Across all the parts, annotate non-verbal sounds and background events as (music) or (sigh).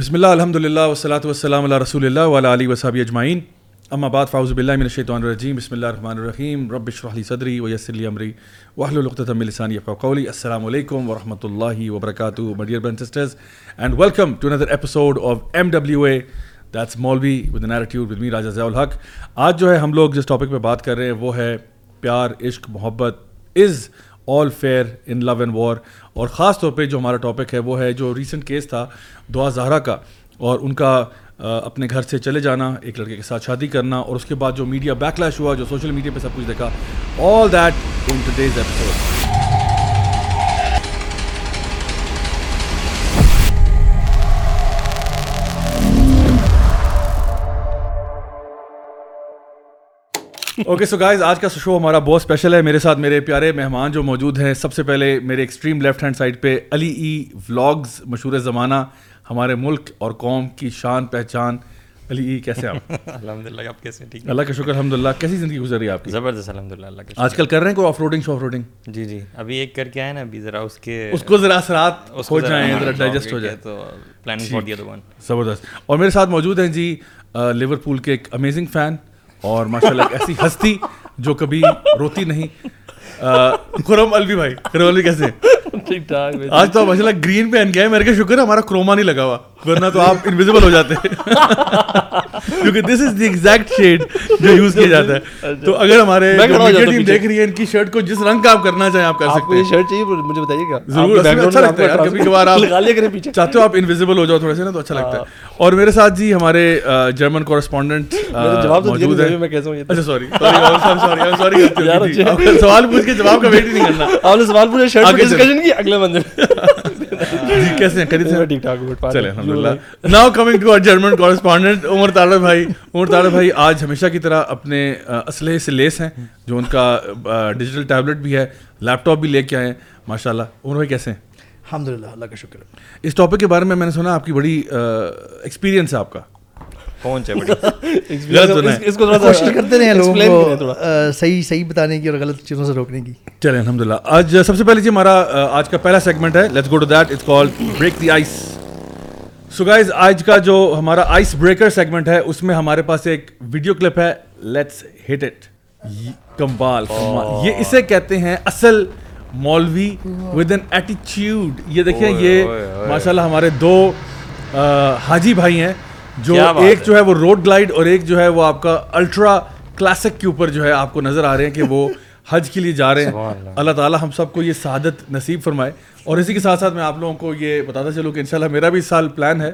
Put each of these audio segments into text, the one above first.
بسم اللہ الحمد للہ وسلاۃ وسلم اللہ رسول اللہ ولا علی وصحب اجمعین اما بعد فاؤز باللہ من الشیطان الرجیم بسم اللہ الرحمن الرحیم رب اشرح لي صدری ویسر لي امری واحلل عقدۃ من لسانی يفقهوا قولی السلام علیکم ورحمۃ اللہ وبرکاتہ my dear brothers and sisters. And welcome to another episode of MWA that's Maulvi with an attitude with me راجہ ضیاء الحق آج جو ہے ہم لوگ جس ٹاپک پہ بات کر رہے ہیں وہ ہے پیار عشق محبت از آل fair in love and war اور خاص طور پہ جو ہمارا ٹاپک ہے وہ ہے جو ریسنٹ کیس تھا دعا زہرا کا اور ان کا اپنے گھر سے چلے جانا، ایک لڑکے کے ساتھ شادی کرنا اور اس کے بعد جو میڈیا بیک لیش ہوا، جو سوشل میڈیا پہ سب کچھ دیکھا all that in today's episode okay so guys آج کا شو ہمارا بہت اسپیشل ہے میرے ساتھ میرے پیارے مہمان جو موجود ہیں سب سے پہلے میرے ایکسٹریم لیفٹ ہینڈ سائڈ پہ علی ای ولاگز مشہور زمانہ ہمارے ملک اور قوم کی شان پہچان علی ای کیسے آپ الحمد للہ آپ کیسے ٹھیک اللہ کا شکر الحمد للہ کیسی زندگی گزر رہی ہے آپ کی زبردست الحمد للہ اللہ کا آج کل کر رہے ہیں کوئی آف روڈنگ شاف روڈنگ جی جی ابھی ایک کر کے آئے نا ابھی ذرا اس کے اس کو ذرا اثرات ہو جائیں ذرا ڈائجسٹ ہو جائے تو planning for the other one زبردست اور میرے ساتھ موجود ہیں جی لیور پول کے ایک امیزنگ فین اور ماشاء اللہ ایک ایسی ہستی جو کبھی روتی نہیں۔ خرم الوی بھائی خرم الوی کیسے ٹھیک ٹھاک آج تو ماشاء اللہ گرین پہن گئے میرے کا شکر ہے ہمارا کروما نہیں لگا ہوا ورنہ تو آپ انویزیبل ہو جاتے۔ کیونکہ this is the exact shade جو یوز کیا جاتا ہے۔ تو اگر ہمارے ٹیم دیکھ رہی ہے ان کی شرٹ کو جس رنگ کا آپ کرنا چاہیں آپ کر سکتے ہیں۔ شرٹ چاہیے مجھے بتائیے گا۔ ضرور اچھا لگتا ہے کبھی کبھار آپ چاہتے ہو آپ انویزیبل ہو جاؤ تھوڑے سے نا تو اچھا لگتا ہے۔ اور میرے ساتھ جی ہمارے جرمن کورسپونڈنٹ موجود ہیں۔ اچھا سوری سوری سوری سوال پوچھ کے جواب کا ویٹ ہی نہیں کرنا۔ آپ نے سوال پوچھا شرٹ پہ ڈسکشن کی اگلے بندے جی کیسے ہیں؟ خرید سے؟ ٹھیک ٹھاک چلے الحمد للہ now coming to our German correspondent Umar Talib بھائی عمر طالب بھائی آج ہمیشہ کی طرح اپنے اسلحے سے لیس ہیں جو ان کا ڈیجیٹل ٹیبلٹ بھی ہے لیپ ٹاپ بھی لے کے آئے ہیں۔ ماشاء اللہ عمر بھائی کیسے ہیں؟ الحمد للہ اللہ کا شکر۔ اس ٹاپک کے بارے میں میں نے سنا آپ کی بڑی ایکسپیرینس ہے آپ کا۔ ہے اس کو کوشش کرتے رہے لوگوں کو صحیح صحیح بتانے کی اور غلط چیزوں سے روکنے کی چلیں الحمد للہ آج سب سے پہلے جی ہمارا آج کا پہلا سیگمنٹ ہے let's go to that it's call break the ice so guys آج کا جو ہمارا آئس بریکر سیگمنٹ ہے اس میں ہمارے پاس ایک ویڈیو کلپ ہے لیٹس ہٹ اٹ کمبال یہ اسے کہتے ہیں اصل مولوی ود این ایٹیچیوڈ یہ دیکھیں یہ ماشاء اللہ ہمارے دو حاجی بھائی ہیں جو ایک۔ جو ہے وہ روڈ گلائڈ اور ایک جو ہے وہ آپ کا الٹرا کلاسک کے اوپر جو ہے آپ کو نظر آ رہے ہیں کہ وہ (laughs) حج کے لیے جا رہے ہیں۔ اللہ تعالیٰ ہم سب کو یہ سعادت نصیب فرمائے۔ اور اسی کے ساتھ ساتھ میں آپ لوگوں کو یہ بتاتا چلوں کہ انشاءاللہ میرا بھی اس سال پلان ہے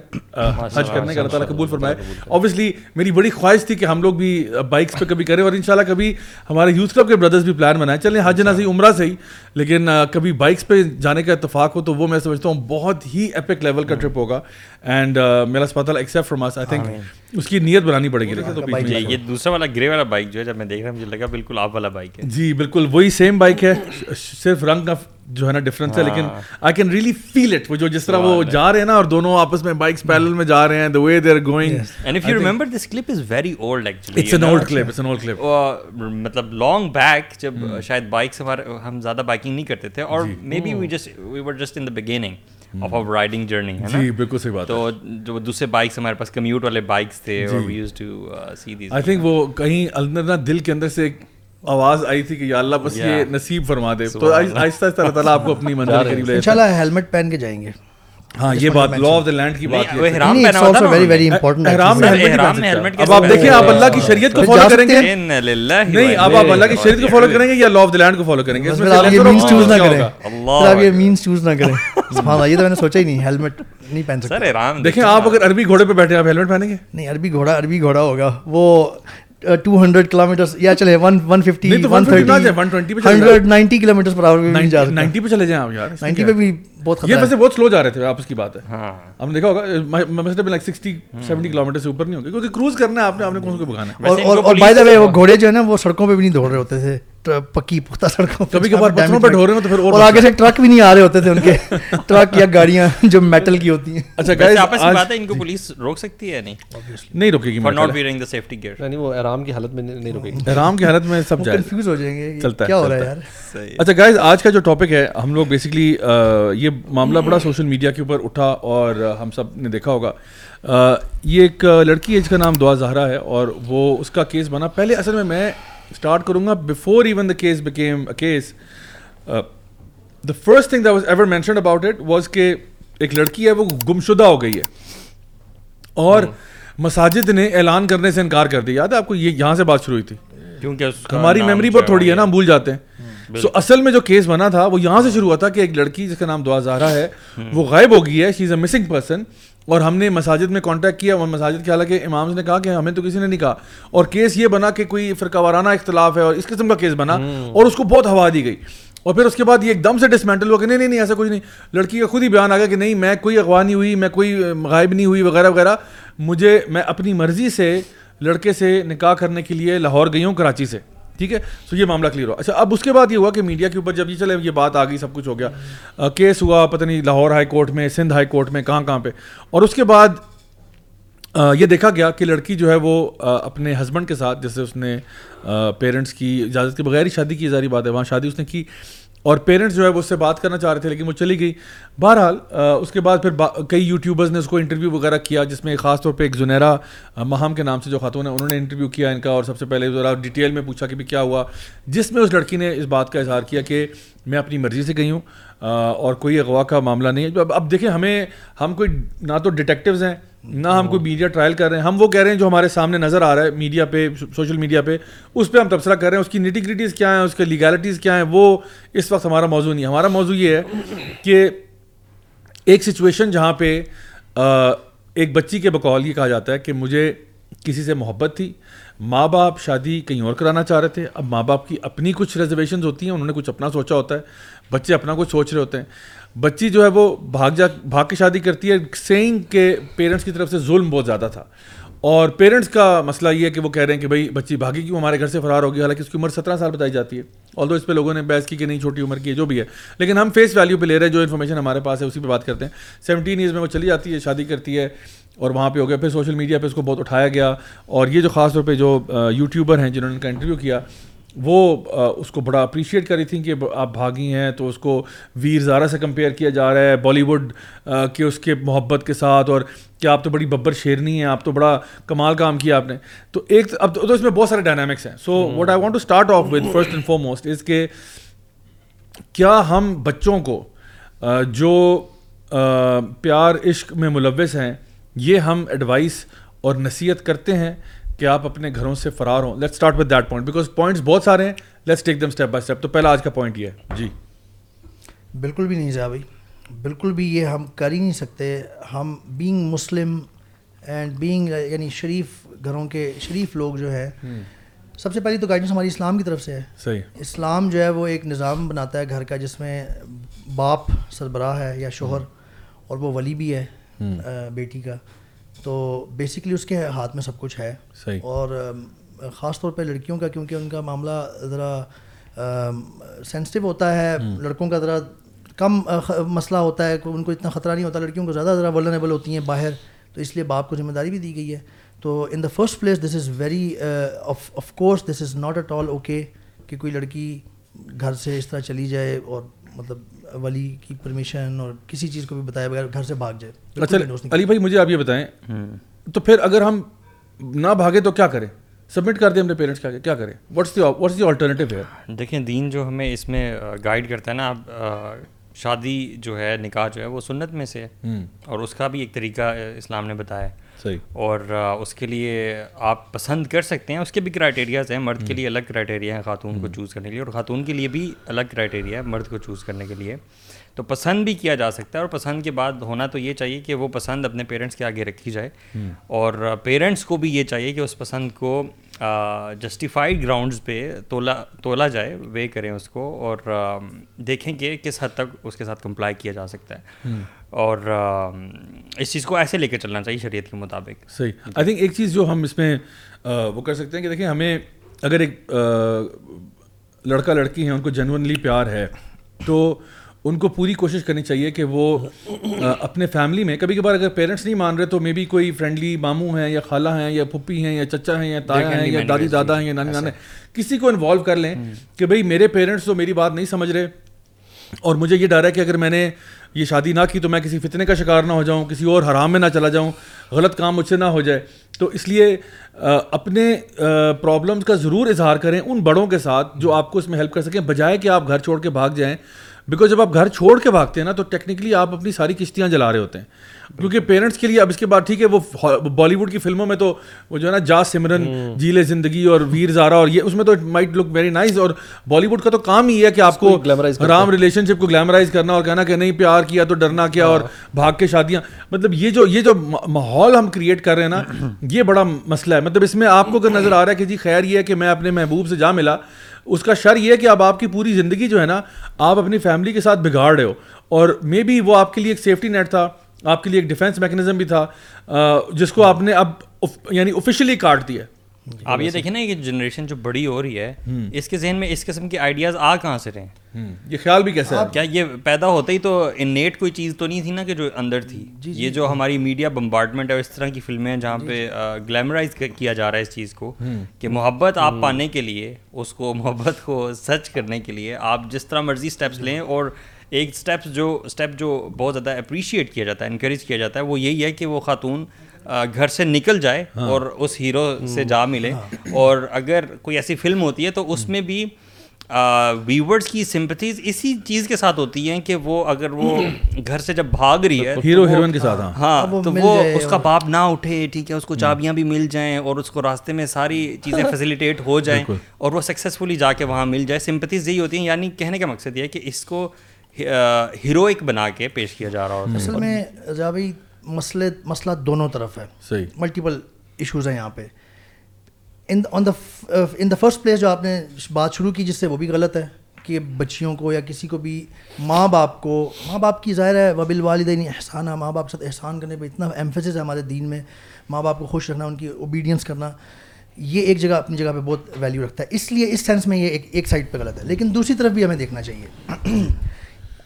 حج کرنے کا اللہ تعالیٰ قبول فرمائے۔ اوبیسلی میری بڑی خواہش تھی کہ ہم لوگ بھی بائکس پہ کبھی کریں اور انشاءاللہ کبھی ہمارے یوتھ کلب کے بردرز بھی پلان بنائیں۔ چلیں حج نہ صحیح عمرہ صحیح لیکن کبھی بائکس پہ جانے کا اتفاق ہو تو وہ میں سمجھتا ہوں بہت ہی ایپک لیول کا ٹرپ ہوگا۔ اینڈ میرا اسپتال ایکسیپٹ فرام آئی تھنک اس کی نیت بنانی پڑے گی۔ یہ دوسرا والا گرے والا بائک جو ہے جب میں دیکھ رہا ہوں مجھے لگا بالکل آپ والا بائک ہے۔ جی بالکل وہی سیم بائک ہے صرف رنگ کا جو ہے نا ڈفرینس ہے لیکن I can really feel it وہ جو جس طرح وہ جا رہے ہیں نا اور دونوں آپس میں بائکس پیرل میں جا رہے ہیں the way they are going and if you remember this clip is very old actually it's an old clip it's an old clip مطلب لانگ بیک جب شاید بائکس ہمارے ہم زیادہ بائکنگ نہیں کرتے تھے اور maybe we just we were just in the beginning of our riding journey ہے جی بالکل صحیح بات تو جو دوسرے بائکس ہمارے پاس کمیوٹ والے بائکس تھے اور we use to see these I think وہ کہیں اندر نا دل کے اندر سے ایک آواز آئی تھی کہ یا اللہ بس یہ نصیب فرما دے۔ تو آہستہ آہستہ اللہ تعالیٰ آپ کو اپنی منزل کے قریب لے ان شاء اللہ ہیلمٹ پہن کے جائیں گے۔ ہاں یہ بات لا آف دا لینڈ کی بات وہ ہے احرام پہنا ہوا تھا ویری ویری امپورٹنٹ احرام میں helmet احرام نہیں میں پہن helmet سکتا۔ اب آپ دیکھیں آپ اللہ کی شریعت کو فالو کریں گے؟ نہیں اب آپ اللہ کی شریعت کو فالو کریں گے یا لا آف دا لینڈ کو فالو کریں گے؟ اس میں آپ یہ مینس چوز نہ کریں۔ اللہ پھر آپ یہ مینس چوز نہ کریں۔ سبحان اللہ یہ تو میں نے سوچا ہی نہیں ہیلمٹ نہیں پہن سر سکتے۔ احرام دیکھیں آپ اگر عربی گھوڑے پہ بیٹھے آپ ہیلمٹ پہنیں گے؟ نہیں عربی گھوڑا عربی گھوڑا ہوگا۔ وہ ٹو ہنڈریڈ کلو میٹر یا چلے ون ون ففٹی نہیں تو ون 150 نہ تھرٹی جائے 120 پہ چلے جائیں hundred ninety kilometre per hour ninety پہ چلے جائیں آپ یار نائنٹی پہ بھی بہت؟ یہ ویسے بہت سلو جا رہے تھے آپ کی بات ہے ہاں نے دیکھا ہوگا like sixty seventy kilometre سے اوپر نہیں ہوگا کیونکہ کروز کرنا ہے آپ نے آپ نے کون کو بھگانا ہے۔ اور اور بائی دا وے وہ گھوڑے جو ہے نا وہ سڑکوں پہ بھی نہیں دوڑ رہے ہوتے تھے۔ پکی پختہ سڑکوں کبھی کبھار پتھروں پہ ڈھو رہے ہیں تو پھر اور آگے سے ٹرک بھی نہیں آ رہے ہوتے تھے ان کے (laughs) ٹرک یا گاڑیاں جو میٹل کی ہوتی ہیں۔ اچھا گائز آپس کی بات ہے ان کو جی۔ پولیس روک سکتی ہے نہیں؟ نہیں روکے گی for not wearing the safety gear یعنی وہ آرام کی حالت میں نہیں روکے گی۔ آرام کی حالت میں سب جائے کنفیوز ہو جائیں گے چلتا ہے کیا ہو رہا ہے یار۔ اچھا گائز آج کا جو ٹاپک ہے ہم لوگ بیسیکلی یہ معاملہ بڑا سوشل میڈیا کے اوپر اٹھا اور ہم سب نے دیکھا ہوگا۔ یہ ایک لڑکی ہے جس کا نام دعا زہرا ہے اور وہ اس کا کیس بنا۔ پہلے اصل میں میں اسٹارٹ کروں گا before even the case became a case the first thing that was ever mentioned about it was کہ ایک لڑکی ہے وہ گمشدہ ہو گئی ہے اور مساجد نے اعلان کرنے سے انکار کر دیا یاد ہے آپ کو یہ یہاں سے بات شروع ہوئی تھی کیونکہ ہماری میموری بہت تھوڑی ہے نا ہم بھول جاتے ہیں سو اصل میں جو کیس بنا تھا وہ یہاں سے شروع ہوا تھا کہ ایک لڑکی جس کا نام دعا زہرا ہے وہ غائب ہو گئی ہے شی از اے مسنگ پرسن اور ہم نے مساجد میں کانٹیکٹ کیا اور مساجد کے حالانکہ امام نے کہا کہ ہمیں تو کسی نے نہیں کہا۔ اور کیس یہ بنا کہ کوئی فرقہ وارانہ اختلاف ہے اور اس قسم کا کیس بنا اور اس کو بہت ہوا دی گئی۔ اور پھر اس کے بعد یہ ایک دم سے ڈسمینٹل ہوا کہ نہیں نہیں نہیں ایسا کچھ نہیں۔ لڑکی کا خود ہی بیان آ گیا کہ نہیں میں کوئی اغوا نہیں ہوئی میں کوئی غائب نہیں ہوئی وغیرہ وغیرہ۔ مجھے میں اپنی مرضی سے لڑکے سے نکاح کرنے کے لیے لاہور گئی ہوں کراچی سے۔ ٹھیک ہے؟ سو یہ معاملہ کلیئر ہوا۔ اچھا اب اس کے بعد یہ ہوا کہ میڈیا کے اوپر جب یہ چلے، یہ بات آ گئی، سب کچھ ہو گیا۔ کیس ہوا، پتہ نہیں، لاہور ہائی کورٹ میں سندھ ہائی کورٹ میں، کہاں کہاں پہ۔ اور اس کے بعد یہ دیکھا گیا کہ لڑکی جو ہے وہ اپنے ہسبینڈ کے ساتھ، جیسے اس نے پیرنٹس کی اجازت کے بغیر ہی شادی کی ساری بات ہے وہاں شادی اس نے کی۔ اور پیرنٹس جو ہے وہ اس سے بات کرنا چاہ رہے تھے لیکن وہ چلی گئی۔ بہرحال اس کے بعد پھر با... کئی یوٹیوبرز نے اس کو انٹرویو وغیرہ کیا، جس میں خاص طور پہ ایک زنیرا مہام کے نام سے جو خاتون ہیں، انہوں نے انٹرویو کیا ان کا اور سب سے پہلے ذرا ڈیٹیل میں پوچھا کہ بھی کیا ہوا۔ جس میں اس لڑکی نے اس بات کا اظہار کیا کہ میں اپنی مرضی سے گئی ہوں۔ اور کوئی اغوا کا معاملہ نہیں ہے۔ اب دیکھیں، ہمیں ہم کوئی نہ تو ڈیٹیکٹیوز ہیں، نہ ہم کوئی میڈیا ٹرائل کر رہے ہیں۔ ہم وہ کہہ رہے ہیں جو ہمارے سامنے نظر آ رہا ہے میڈیا پہ سوشل میڈیا پہ۔ اس پہ ہم تبصرہ کر رہے ہیں۔ اس کی نیٹیگریٹیز کیا ہیں؟ اس کے لیگیلٹیز کیا ہیں؟ وہ اس وقت ہمارا موضوع نہیں ہے۔ ہمارا موضوع یہ ہے کہ ایک سچویشن جہاں پہ ایک بچی کے بقول یہ کہا جاتا ہے کہ مجھے کسی سے محبت تھی۔ ماں باپ شادی کہیں اور کرانا چاہ رہے تھے۔ اب ماں باپ کی اپنی کچھ ریزرویشنز ہوتی ہیں، انہوں نے کچھ اپنا سوچا ہوتا ہے۔ بچے اپنا کچھ سوچ رہے ہوتے ہیں۔ بچی جو ہے وہ بھاگ جا، بھاگ کے شادی کرتی ہے سینگ کے پیرنٹس کی طرف سے ظلم بہت زیادہ تھا۔ اور پیرنٹس کا مسئلہ یہ ہے کہ وہ کہہ رہے ہیں کہ بھائی بچی بھاگی کیوں؟ ہمارے گھر سے فرار ہوگی حالانکہ اس کی عمر سترہ سال بتائی جاتی ہے۔ اور تو اس پہ لوگوں نے بحث کی کہ نہیں، چھوٹی عمر کی ہے، جو بھی ہے۔ لیکن ہم فیس ویلیو پہ لے رہے ہیں، جو انفارمیشن ہمارے پاس ہے، اسی پہ بات کرتے ہیں۔ سیونٹین ایئرز میں وہ چلی جاتی ہے، شادی کرتی ہے اور وہاں پہ ہو گیا۔ پھر سوشل میڈیا پہ اس کو بہت اٹھایا گیا۔ اور یہ جو خاص طور پہ جو یوٹیوبر ہیں جنہوں نے ان کا انٹرویو کیا وہ اس کو بڑا اپریشیٹ کر رہی تھیں کہ آپ بھاگی ہیں تو اس کو ویر زارہ سے کمپیئر کیا جا رہا ہے بالی ووڈ کے اس کے محبت کے ساتھ اور کہ آپ تو بڑی ببر شیرنی ہیں آپ تو بڑا کمال کام کیا آپ نے۔ تو ایک اب تو اس میں بہت سارے ڈائنامکس ہیں۔ So what I want to start off with first and foremost is کہ کیا ہم بچوں کو جو پیار عشق میں ملوث ہیں یہ ہم ایڈوائس اور نصیحت کرتے ہیں؟ کہ آپ اپنے گھروں سے فرار ہوں۔ Let start with that point because points بہت سارے ہیں۔ Let's take them step by step تو پہلا آج کا پوائنٹ یہ ہے۔ جی۔ بالکل بھی نہیں زیادہ بھائی۔ بالکل بھی یہ ہم کر ہی نہیں سکتے۔ ہم بینگ مسلم اینڈ بینگ یعنی شریف گھروں کے شریف لوگ جو ہیں سب سے پہلی تو گائیڈنس ہماری اسلام کی طرف سے ہے۔ صحیح۔ اسلام جو ہے وہ ایک نظام بناتا ہے گھر کا جس میں باپ سربراہ ہے یا شوہر اور وہ ولی بھی ہے بیٹی کا۔ تو بیسکلی اس کے ہاتھ میں سب کچھ ہے۔ صحیح۔ اور خاص طور پہ لڑکیوں کا کیونکہ ان کا معاملہ ذرا سینسٹیو ہوتا ہے۔ لڑکوں کا ذرا کم مسئلہ ہوتا ہے۔ ان کو اتنا خطرہ نہیں ہوتا۔ لڑکیوں کو زیادہ ذرا ولنیبل ہوتی ہیں باہر۔ تو اس لیے باپ کو ذمہ داری بھی دی گئی ہے۔ تو in the first place this is very of course this is not at all okay کہ کوئی لڑکی گھر سے اس طرح چلی جائے اور مطلب ولی کی پرمیشن اور کسی چیز کو بھی بتایا بغیر گھر سے بھاگ جائے اچھا علی بھائی مجھے آپ یہ بتائیں تو پھر اگر ہم نہ بھاگے تو کیا کریں؟ سبمٹ کر دیں اپنے پیرنٹس پیرنٹس آگے کیا کریں؟ What's the what's the alternative ہے دیکھیں دین جو ہمیں اس میں گائیڈ کرتا ہے نا آپ شادی جو ہے نکاح جو ہے وہ سنت میں سے ہے۔ اور اس کا بھی ایک طریقہ اسلام نے بتایا ہے۔ صحیح۔ اور اس کے لیے آپ پسند کر سکتے ہیں۔ اس کے بھی کرائٹیریاز ہیں۔ مرد کے لیے الگ کرائٹیریا ہے خاتون کو چوز کرنے کے لیے اور خاتون کے لیے بھی الگ کرائٹیریا ہے مرد کو چوز کرنے کے لیے۔ تو پسند بھی کیا جا سکتا ہے اور پسند کے بعد ہونا تو یہ چاہیے کہ وہ پسند اپنے پیرنٹس کے آگے رکھی جائے۔ اور پیرنٹس کو بھی یہ چاہیے کہ اس پسند کو جسٹیفائڈ گراؤنڈز پہ تولا تولا جائے وے کریں اس کو اور دیکھیں کہ کس حد تک اس کے ساتھ کمپلائی کیا جا سکتا ہے۔ اور اس چیز کو ایسے لے کے چلنا چاہیے شریعت کے مطابق۔ صحیح۔ آئی تھنک ایک چیز جو ہم اس میں وہ کر سکتے ہیں کہ دیکھیں ہمیں اگر ایک لڑکا لڑکی ہیں ان کو جنونلی پیار ہے تو ان کو پوری کوشش کرنی چاہیے کہ وہ اپنے فیملی میں کبھی کبھار اگر پیرنٹس نہیں مان رہے تو مے بی کوئی فرینڈلی ماموں ہیں یا خالہ ہیں یا پھپھی ہیں یا چچا ہیں یا تایا ہیں یا دادی دادا ہیں یا نانی نانا کسی کو انوالو کر لیں کہ بھائی میرے پیرنٹس تو میری بات نہیں سمجھ رہے اور مجھے یہ ڈر ہے کہ اگر میں نے یہ شادی نہ کی تو میں کسی فتنے کا شکار نہ ہو جاؤں کسی اور حرام میں نہ چلا جاؤں غلط کام مجھ سے نہ ہو جائے۔ تو اس لیے اپنے پرابلمس کا ضرور اظہار کریں ان بڑوں کے ساتھ جو آپ کو اس میں ہیلپ کر سکیں بجائے کہ آپ گھر چھوڑ کے بھاگ جائیں۔ بیکاز جب آپ گھر چھوڑ کے بھاگتے ہیں نا تو ٹیکنیکلی آپ اپنی ساری کشتیاں جلا رہے ہوتے ہیں۔ کیونکہ پیرنٹس کے لیے اب اس کے بعد ٹھیک ہے وہ بالی ووڈ کی فلموں میں تو وہ جو ہے نا جا سمرن جیلے زندگی اور ویر زارا اور یہ اس میں تو مائٹ لک ویری نائس اور بالی ووڈ کا تو کام ہی ہے کہ آپ کو رام ریلیشن شپ کو گلیمرائز کرنا اور کہنا کہ نہیں پیار کیا تو ڈرنا کیا اور بھاگ کے شادیاں۔ مطلب یہ جو یہ جو ماحول ہم کریٹ کر رہے ہیں نا یہ بڑا مسئلہ ہے۔ مطلب اس میں آپ کو اگر نظر آ رہا ہے کہ جی خیر یہ ہے کہ میں اپنے محبوب سے جا ملا اس کا شر یہ ہے کہ اب آپ کی پوری زندگی جو ہے نا، آپ اپنی فیملی کے ساتھ بگاڑ رہے ہو۔ اور مے بی وہ آپ کے لیے ایک سیفٹی نیٹ تھا، آپ کے لیے ایک ڈیفینس میکنزم بھی تھا جس کو آپ نے اب یعنی آفیشلی کاٹ دیا آپ یہ دیکھیں نا کہ جنریشن جو بڑی ہو رہی ہے اس کے ذہن میں اس قسم کے آئیڈیاز آ کہاں سے رہے یہ خیال بھی کیسا کیا یہ پیدا ہوتا ہی تو انیٹ کوئی چیز تو نہیں تھی نا کہ جو اندر تھی۔ یہ جو ہماری میڈیا بمبارڈمنٹ ہے اس طرح کی فلمیں ہیں جہاں پہ گلیمرائز کیا جا رہا ہے اس چیز کو کہ محبت آپ پانے کے لیے اس کو محبت کو سچ کرنے کے لیے آپ جس طرح مرضی اسٹیپس لیں اور ایک اسٹیپس جو اسٹیپ جو بہت زیادہ اپریشیٹ کیا جاتا ہے انکریج کیا جاتا ہے وہ یہی ہے کہ وہ خاتون گھر سے نکل جائے اور اس ہیرو سے جا ملے۔ اور اگر کوئی ایسی فلم ہوتی ہے تو اس میں بھی ویورس کی سمپتھیز اسی چیز کے ساتھ ہوتی ہیں کہ وہ اگر وہ گھر سے جب بھاگ رہی ہے ہیرو ہیروئن کے ساتھ ہاں۔ تو وہ اس کا باپ نہ اٹھے ٹھیک ہے اس کو چابیاں بھی مل جائیں اور اس کو راستے میں ساری چیزیں (laughs) فیسیلیٹیٹ ہو جائیں اور وہ سکسیزفلی جا کے وہاں مل جائے۔ سمپتیز یہی ہوتی ہیں یعنی کہنے کا مقصد یہ ہے کہ اس کو ہیروئک بنا کے پیش کیا جا رہا ہوتا ہے۔ اصل میں مسئلے مسئلہ دونوں طرف ہے۔ صحیح۔ ملٹیپل ایشوز ہیں یہاں پہ۔ ان آن دا ان دا فرسٹ پلیس جو آپ نے بات شروع کی جس سے وہ بھی غلط ہے کہ بچیوں کو یا کسی کو بھی ماں باپ کو ماں باپ کی ظاہر ہے وبل والدین احسان ہے ماں باپ کے ساتھ احسان کرنے پہ اتنا ایمفیسس ہے ہمارے دین میں۔ ماں باپ کو خوش رکھنا ان کی اوبیڈینس کرنا یہ ایک جگہ اپنی جگہ پہ بہت ویلیو رکھتا ہے۔ اس لیے اس سینس میں یہ ایک ایک سائڈ پہ غلط ہے۔ لیکن دوسری طرف بھی ہمیں دیکھنا چاہیے۔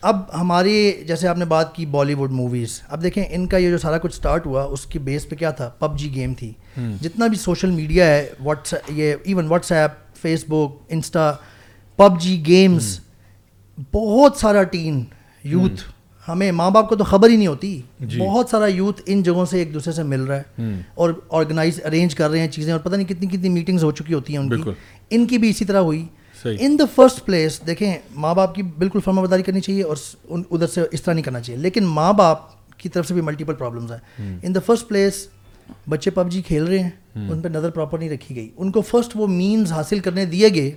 اب ہماری جیسے آپ نے بات کی بالی ووڈ موویز اب دیکھیں ان کا یہ جو سارا کچھ اسٹارٹ ہوا اس کی بیس پہ کیا تھا؟ پب جی گیم تھی۔ جتنا بھی سوشل میڈیا ہے واٹس یہ even WhatsApp Facebook Insta PUBG games بہت سارا ٹین یوتھ ہمیں ماں باپ کو تو خبر ہی نہیں ہوتی۔ جی۔ بہت سارا یوتھ ان جگہوں سے ایک دوسرے سے مل رہا ہے۔ اور آرگنائز ارینج کر رہے ہیں چیزیں اور پتہ نہیں کتنی کتنی میٹنگز ہو چکی ہوتی ہیں ان کی۔ ان کی بھی اسی طرح ہوئی۔ ان دا فرسٹ پلیس دیکھیں ماں باپ کی بالکل فرما برداری کرنی چاہیے اور ادھر سے اس طرح نہیں کرنا چاہیے۔ لیکن ماں باپ کی طرف سے بھی ملٹیپل پرابلمس ہیں۔ ان دا فرسٹ پلیس بچے پب جی کھیل رہے ہیں۔ ان پہ نظر پراپر نہیں رکھی گئی۔ ان کو فرسٹ وہ مینز حاصل کرنے دیے گئے۔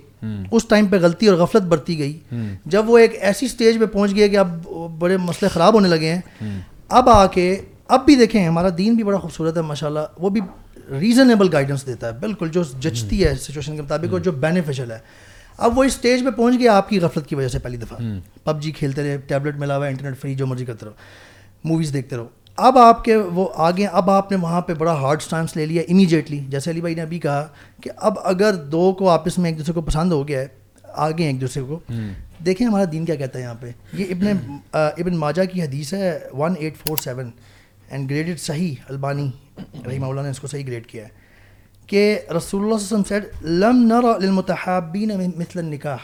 اس ٹائم پہ غلطی اور غفلت برتی گئی۔ جب وہ ایک ایسی اسٹیج پہ پہنچ گئے کہ اب بڑے مسئلے خراب ہونے لگے ہیں۔ اب آ کے اب بھی دیکھیں ہمارا دین بھی بڑا خوبصورت ہے ماشاء اللہ وہ بھی ریزنیبل گائیڈنس دیتا ہے۔ بالکل جو جچتی ہے سچویشن کے مطابق اور جو بینیفیشل ہے۔ اب وہ اسٹیج پہ پہنچ گیا آپ کی غفلت کی وجہ سے پہلی دفعہ۔ پب جی کھیلتے رہے ٹیبلٹ ملا ہوا انٹرنیٹ فری جو مرضی کرتے رہو۔ موویز دیکھتے رہو۔ اب آپ کے وہ آگے اب آپ نے وہاں پہ بڑا ہارڈ اسٹانس لے لیا امیجیٹلی جیسے علی بھائی نے ابھی کہا کہ اب اگر دو کو آپس میں ایک دوسرے کو پسند ہو گیا ہے آگے ایک دوسرے کو۔ دیکھیں ہمارا دین کیا کہتا ہے یہاں پہ۔ یہ ابن ابن ماجہ کی حدیث ہے one eight four seven and graded صحیح البانی رحمہ اللہ نے اس کو صحیح گریڈ کیا ہے۔ کہ رسول اللہ صلی اللہ علیہ وسلم لم نر للمتحابین مثل النکاح.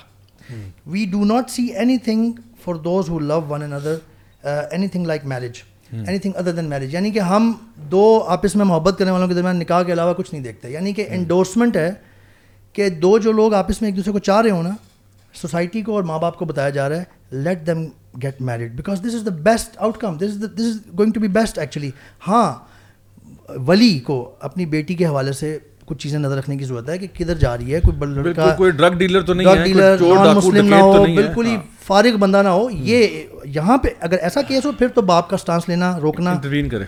We do not see anything for those who love one another anything like marriage anything other than marriage یعنی کہ ہم دو آپس میں محبت کرنے والوں کے درمیان نکاح کے علاوہ کچھ نہیں دیکھتے. یعنی کہ انڈورسمنٹ ہے کہ دو جو لوگ آپس میں ایک دوسرے کو چاہ رہے ہوں نا سوسائٹی کو اور ماں باپ کو بتایا جا رہا ہے let them get married because this is the best outcome this is this is going to be best actually ہاں ولی کو اپنی بیٹی کے حوالے سے کچھ چیزیں نظر رکھنے کی ضرورت ہے کہ کدھر جا رہی ہے کوئی لڑکا کوئی ڈرگ ڈیلر تو نہیں ڈرگ ڈیلر نان مسلم نہ ہو بالکل ہی فارغ بندہ نہ ہو یہ یہاں پہ اگر ایسا کیس ہو پھر تو باپ کا سٹانس لینا روکنا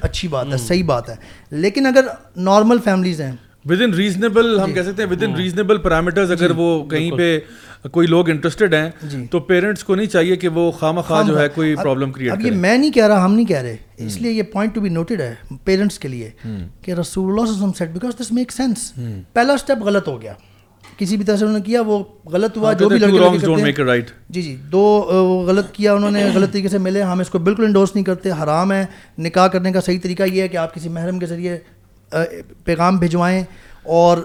اچھی بات ہے صحیح بات ہے۔ لیکن اگر نارمل فیملیز ہیں۔ ود ان ریزنیبل ہم کہہ سکتے ہیں ود ان ریزنیبل پیرامیٹرز اگر وہ کہیں پہ کوئی لوگ انٹرسٹڈ ہیں تو پیرنٹس کو نہیں چاہیے کہ وہ خواہ مخواہ جو ہے کوئی پرابلم کریٹ اب یہ میں نہیں کہہ رہا ہم نہیں کہہ رہے۔ اس لیے یہ پوائنٹ ٹو بی نوٹڈ ہے پیرنٹس کے لیے کہ رسول اللہ said because this make sense پہلا اسٹیپ غلط ہو گیا۔ کسی بھی طرح سے انہوں نے کیا وہ غلط ہوا ہاں، جو بھی لڑکے right. جی جی دو غلط کیا انہوں نے غلط طریقے سے ملے۔ ہم اس کو بالکل انڈورس نہیں کرتے حرام ہے۔ نکاح کرنے کا صحیح طریقہ یہ ہے کہ آپ کسی محرم کے ذریعے پیغام بھجوائیں اور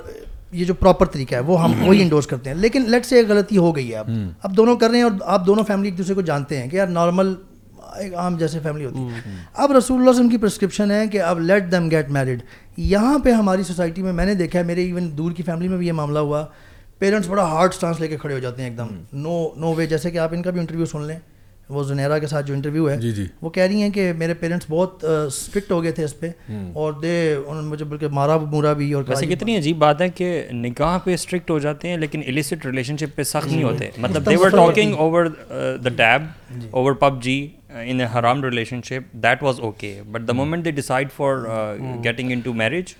یہ جو پراپر طریقہ ہے وہ ہم وہی انڈورس کرتے ہیں۔ لیکن لیٹ سے ایک غلطی ہو گئی ہے اب اب دونوں کر رہے ہیں اور آپ دونوں فیملی ایک دوسرے کو جانتے ہیں کہ یار نارمل ایک عام جیسے فیملی ہوتی ہے۔ اب رسول اللہ وسلم کی پرسکرپشن ہے کہ اب لیٹ دم گیٹ میرڈ یہاں پہ ہماری سوسائٹی میں میں نے دیکھا ہے میرے ایون دور کی فیملی میں بھی یہ معاملہ ہوا۔ پیرنٹس بڑا ہارڈ سٹانس لے کے کھڑے ہو جاتے ہیں ایک دم۔ نو نو وے جیسے کہ آپ ان کا بھی انٹرویو سن لیں۔ وہ زنیرا کے ساتھ جو انٹرویو ہے جی جی۔ وہ کہہ رہی ہیں کہ میرے پیرنٹس بہت اسٹرکٹ ہو گئے تھے اس پہ۔ اور دے انہوں نے مجھے بلکہ مارا مورا بھی اور ویسے کتنی عجیب بات ہے کہ نکاح پہ اسٹرکٹ ہو جاتے ہیں لیکن الیسٹ ریلیشن شپ پہ سخت نہیں ہوتے۔ مطلب they were talking over the tab over PUBG in a حرام relationship that was okay but the moment they decide for getting into marriage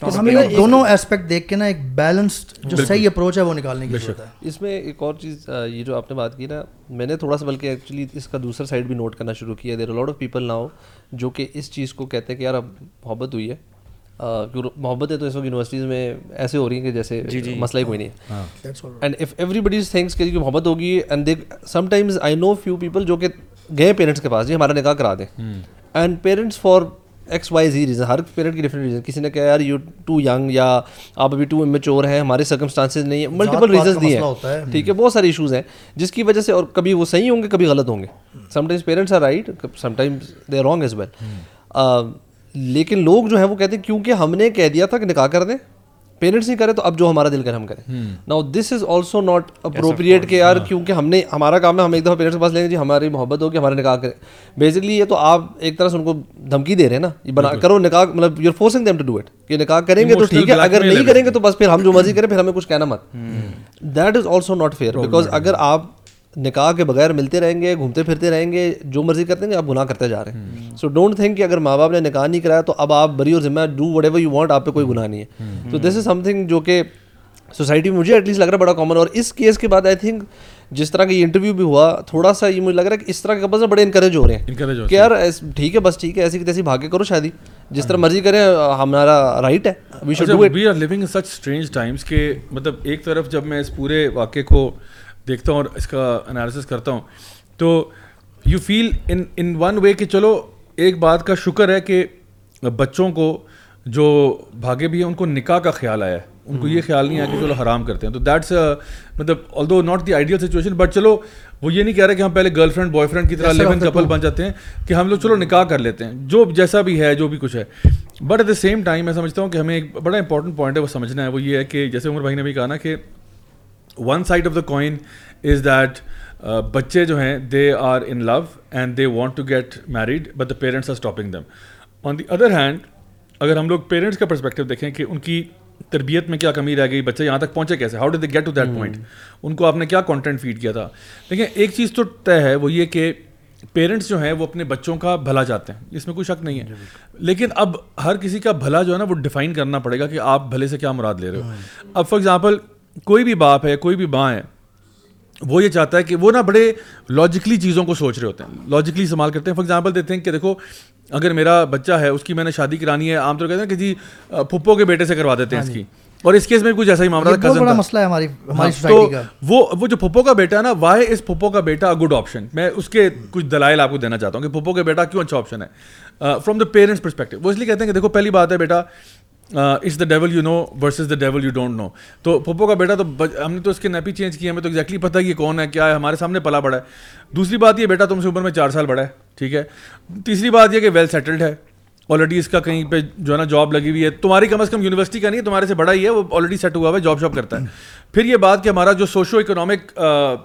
تو ہمیں دونوں اسپیکٹ دیکھ کے نا ایک بیلنسڈ جو صحیح اپروچ ہے وہ نکالنے کی ضرورت ہے۔ اس میں ایک اور چیز یہ جو آپ نے بات کی نا میں نے تھوڑا سا بلکہ ایکچولی اس کا دوسرا سائڈ بھی نوٹ کرنا شروع کیا۔ There lot of people now جو کہ اس چیز کو کہتے ہیں کہ یار اب محبت ہوئی ہے۔ محبت ہے تو اس وقت یونیورسٹیز میں ایسے ہو رہی ہیں کہ جیسے مسئلہ ہی کوئی نہیں ہے۔ And if everybody thinks کہ محبت ہوگی and they sometimes I know few people جو کہ گئے پیرنٹس کے پاس جی ہمارا نکاح کرا دیں۔ And parents for X Y Z reason Hare parent کی ڈفرنٹ ریزن کسی نے کہا یار یو ٹو ینگ یا آپ ابھی ٹو امیچور ہیں ہمارے سرکمسٹانسز نہیں ہیں. ملٹیپل ریزنس دیے ہیں. ٹھیک ہے بہت سارے ایشوز ہیں. جس کی وجہ سے اور کبھی وہ صحیح ہوں گے کبھی غلط ہوں گے. Sometimes parents are right sometimes they wrong as well لیکن لوگ جو ہیں وہ کہتے ہیں کیونکہ ہم نے کہہ دیا تھا کہ نکاح کر دیں. پیرنٹس نہیں کرے تو اب جو ہمارا دل کرے ہم کریں۔ نا this is also not appropriate کہ یار کیونکہ ہم نے ہمارا کام ہے ہم ایک دفعہ پیرنٹس کے پاس لیں گے جی ہماری محبت ہوگی ہمارے نکاح کریں۔ بیسکلی یہ تو آپ ایک طرح سے ان کو دھمکی دے رہے ہیں نا یہ بنا کرو نکاح مطلب you forcing them to do it کہ نکاح کریں گے تو ٹھیک ہے اگر نہیں کریں گے تو بس پھر ہم جو مرضی کریں پھر ہمیں کچھ کہنا مت۔ That is also not fair because اگر آپ نکاح کے بغیر ملتے رہیں گے گھومتے پھرتے رہیں گے جو مرضی کرتے ہیں آپ گناہ کرتے جا رہے ہیں۔ سو ڈونٹ تھنک کہ اگر ماں باپ نے نکاح نہیں کرایا تو اب آپ بری اور ذمہ do whatever you want آپ پہ کوئی گناہ نہیں ہے۔ تو دس از سم تھنگ جو کہ سوسائٹی میں مجھے ایٹ لیسٹ لگ رہا ہے بڑا کامن اور اس کیس کے بعد آئی تھنک جس طرح کا یہ انٹرویو بھی ہوا تھوڑا سا یہ مجھے لگ رہا ہے کہ اس طرح کے کپلز بڑے انکریج ہو رہے ہیں۔ کہ یار ٹھیک ہے بس ٹھیک ہے ایسی کی تیسی بھاگے کرو شادی۔ جس طرح مرضی کریں ہمارا رائٹ ہے۔ We should do it we are living in such strange times کہ مطلب ایک طرف جب میں اس پورے واقعے کو دیکھتا ہوں اور اس کا انالیسس کرتا ہوں۔ تو you feel in in one way کہ چلو ایک بات کا شکر ہے کہ بچوں کو جو بھاگے بھی ہیں ان کو نکاح کا خیال آیا ہے۔ ان کو یہ خیال نہیں آیا کہ چلو حرام کرتے ہیں۔ تو دیٹس مطلب although not the ideal situation but چلو وہ یہ نہیں کہہ رہے کہ ہم پہلے گرل فرینڈ بوائے فرینڈ کی طرح لیون کپل بن جاتے ہیں کہ ہم لوگ چلو نکاح کر لیتے ہیں۔ جو جیسا بھی ہے جو بھی کچھ ہے۔ But at the same time میں سمجھتا ہوں کہ ہمیں ایک بڑا امپورٹنٹ پوائنٹ ہے وہ سمجھنا ہے۔ وہ یہ ہے کہ جیسے عمر بھائی نے بھی کہا نا کہ one side of the coin is that بچے جو ہیں they are in love and they want to get married but the parents are stopping them on the other hand اگر ہم لوگ پیرنٹس کا پرسپیکٹو دیکھیں کہ ان کی تربیت میں کیا کمی رہ گئی بچے یہاں تک پہنچے کیسے؟ How do they get to that point ان کو آپ نے کیا کانٹینٹ فیڈ کیا تھا؟ دیکھیں ایک چیز تو طے ہے وہ یہ کہ پیرنٹس جو ہیں وہ اپنے بچوں کا بھلا چاہتے ہیں اس میں کوئی شک نہیں ہے۔ لیکن اب ہر کسی کا بھلا جو ہے نا وہ ڈیفائن کرنا پڑے گا کہ آپ بھلے سے کیا مراد لے رہے ہو۔ اب فار ایگزامپل کوئی بھی باپ ہے کوئی بھی ماں ہے وہ یہ چاہتا ہے کہ وہ نا بڑے لاجکلی چیزوں کو سوچ رہے ہوتے ہیں لاجکلی استعمال کرتے ہیں۔ فار ایگزامپل دیتے ہیں کہ دیکھو اگر میرا بچہ ہے اس کی میں نے شادی کرانی ہے عام طور کہتے ہیں کہ جی پھپھو کے بیٹے سے کروا دیتے ہیں اس کی۔ اور اس کیس میں کچھ ایسا ہی معاملہ بڑا مسئلہ ہے ہماری ہماری تو سوسائٹی کا۔ وہ وہ جو پھپھو کا بیٹا ہے نا وائی اس پھپھو کا بیٹا گڈ آپشن میں اس کے کچھ دلائل آپ کو دینا چاہتا ہوں کہ پھپھو کا بیٹا کیوں اچھا آپشن ہے۔ فرام دا پیرنٹس پرسپیکٹو وہ اس لیے کہتے ہیں کہ دیکھو پہلی بات ہے better is the devil you know versus the devil you don't know تو پھپھو کا بیٹا تو ہم نے تو اس کے نیپی چینج کیا ہمیں تو ایگزیکٹلی پتہ ہے یہ کون ہے، کیا ہے، ہمارے سامنے پلا بڑا ہے۔ دوسری بات یہ بیٹا تم سے عمر میں چار سال بڑا ہے، ٹھیک ہے۔ تیسری بات یہ کہ ویل سیٹلڈ ہے آلریڈی اس کا کہیں پہ جو ہے نا جاب لگی ہوئی ہے۔ تمہاری کم از کم یونیورسٹی کا نہیں ہے تمہارے سے بڑا ہی ہے، وہ آلریڈی سیٹ ہوا ہوا ہے جاب شاب کرتا ہے۔ پھر یہ بات کہ ہمارا جو سوشو اکنامک uh,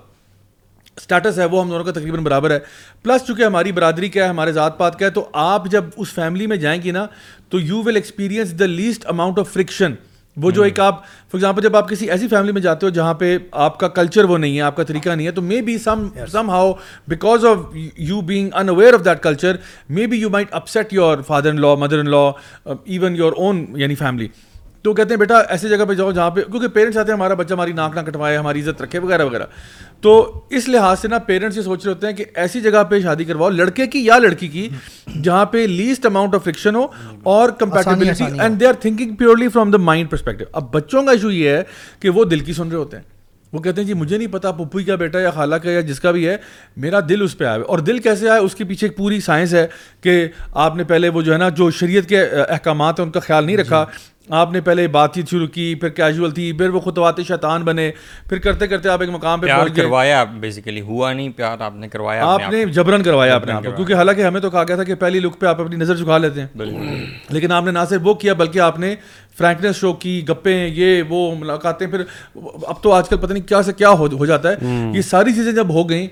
اسٹیٹس ہے وہ ہم دونوں کا تقریباً برابر ہے۔ پلس چونکہ ہماری برادری کیا ہے ہمارے ذات پات کیا ہے تو آپ جب اس فیملی میں جائیں گی نا تو you will experience the least amount of friction وہ جو ایک آپ فار ایگزامپل جب آپ کسی ایسی فیملی میں جاتے ہو جہاں پہ آپ کا کلچر وہ نہیں ہے آپ کا طریقہ نہیں ہے تو maybe some somehow because of you being unaware of that culture maybe you might upset your father in law mother in law even your own یعنی فیملی تو کہتے ہیں بیٹا ایسی جگہ پہ جاؤ جہاں پہ کیونکہ پیرنٹس آتے ہیں ہمارا بچہ ہماری ناک نہ کٹوائے ہماری عزت رکھے وغیرہ وغیرہ۔ تو اس لحاظ سے نا پیرنٹس یہ سوچ رہے ہوتے ہیں کہ ایسی جگہ پہ شادی کرواؤ لڑکے کی یا لڑکی کی جہاں پہ لیسٹ اماؤنٹ آف فرکشن ہو اور compatibility and they are thinking purely from the mind perspective اب بچوں کا ایشو یہ ہے کہ وہ دل کی سن رہے ہوتے ہیں۔ وہ کہتے ہیں جی مجھے نہیں پتا پپوئی کا بیٹا یا خالہ کا یا جس کا بھی ہے میرا دل اس پہ آیا اور دل کیسے آئے اس کے پیچھے ایک پوری سائنس ہے کہ آپ نے پہلے وہ جو ہے نا جو شریعت کے احکامات ہیں ان کا خیال نہیں رکھا۔ آپ نے پہلے بات چیت شروع کی پھر کیجول تھی پھر وہ خطوات شیطان بنے پھر کرتے کرتے آپ ایک مقام پہ پیار کروایا بیسیکلی ہوا نہیں پیار آپ نے کروایا آپ نے جبرن کروایا اپنے آپ کو کیونکہ حالانکہ ہمیں تو کہا گیا تھا کہ پہلی لک پہ آپ اپنی نظر جھکا لیتے ہیں۔ لیکن آپ نے نہ صرف وہ کیا بلکہ آپ نے فرینکنیس شو کی گپیں یہ وہ ملاقاتیں پھر اب تو آج کل پتہ نہیں کیا سے کیا ہو جاتا ہے۔ یہ ساری چیزیں جب ہو گئیں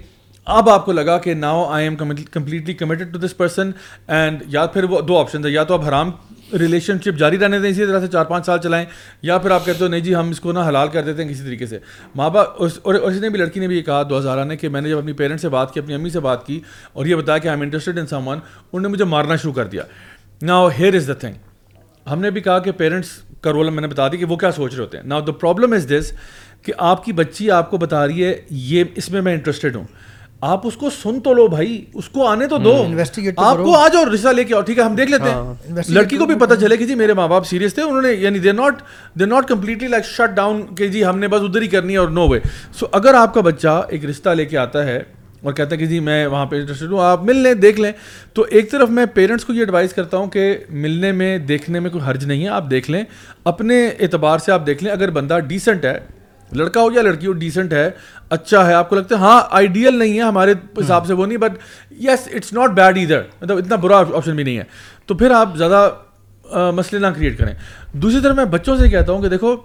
اب آپ کو لگا کہ now I am completely committed to this person and یا پھر وہ دو آپشن ہے یا تو اب حرام ریلیشن شپ جاری رہنے دیں اسی طرح سے چار پانچ سال چلائیں، یا پھر آپ کہتے ہو، نہیں جی ہم اس کو نا حلال کر دیتے ہیں کسی طریقے سے۔ ماں باپ اور اس نے بھی، لڑکی نے بھی یہ کہا دو ہزارہ نے کہ میں نے جب اپنی پیرنٹ سے بات کی، اپنی امی سے بات کی، اور یہ بتایا کہ I am interested in someone انہوں نے مجھے مارنا شروع کر دیا۔ نا ہیئر از دا تھنگ ہم نے بھی کہا کہ پیرنٹس کا رول میں نے بتا دی کہ وہ کیا سوچ رہے ہوتے ہیں۔ نا دا پرابلم از دس کہ آپ کی بچی آپ کو بتا رہی ہے، یہ اس میں میں انٹرسٹڈ ہوں۔ آپ اس کو سن تو لو بھائی اس کو آنے تو دو۔ آپ کو آ جاؤ رشتہ لے کے آؤ ٹھیک ہے ہم دیکھ لیتے ہیں۔ لڑکی کو بھی پتہ چلے کہ جی میرے ماں باپ سیریس تھے۔ انہوں نے یعنی they not they not completely like shut down کہ جی ہم نے بس ادھر ہی کرنی ہے اور نو وے سو اگر آپ کا بچہ ایک رشتہ لے کے آتا ہے اور کہتا ہے کہ جی میں وہاں پہ انٹرسٹڈ ہوں آپ مل لیں دیکھ لیں۔ تو ایک طرف میں پیرنٹس کو یہ ایڈوائز کرتا ہوں کہ ملنے میں دیکھنے میں کوئی حرج نہیں ہے آپ دیکھ لیں۔ اپنے اعتبار سے آپ دیکھ لیں اگر بندہ ڈیسنٹ ہے لڑکا ہو یا لڑکی ہو ڈیسنٹ ہے اچھا ہے، آپ کو لگتا ہے ہاں آئیڈیل نہیں ہے ہمارے حساب سے وہ نہیں but yes it's not bad ادھر مطلب اتنا برا آپشن بھی نہیں ہے۔ تو پھر آپ زیادہ مسئلے نہ کریٹ کریں۔ دوسری طرف میں بچوں سے کہتا ہوں کہ دیکھو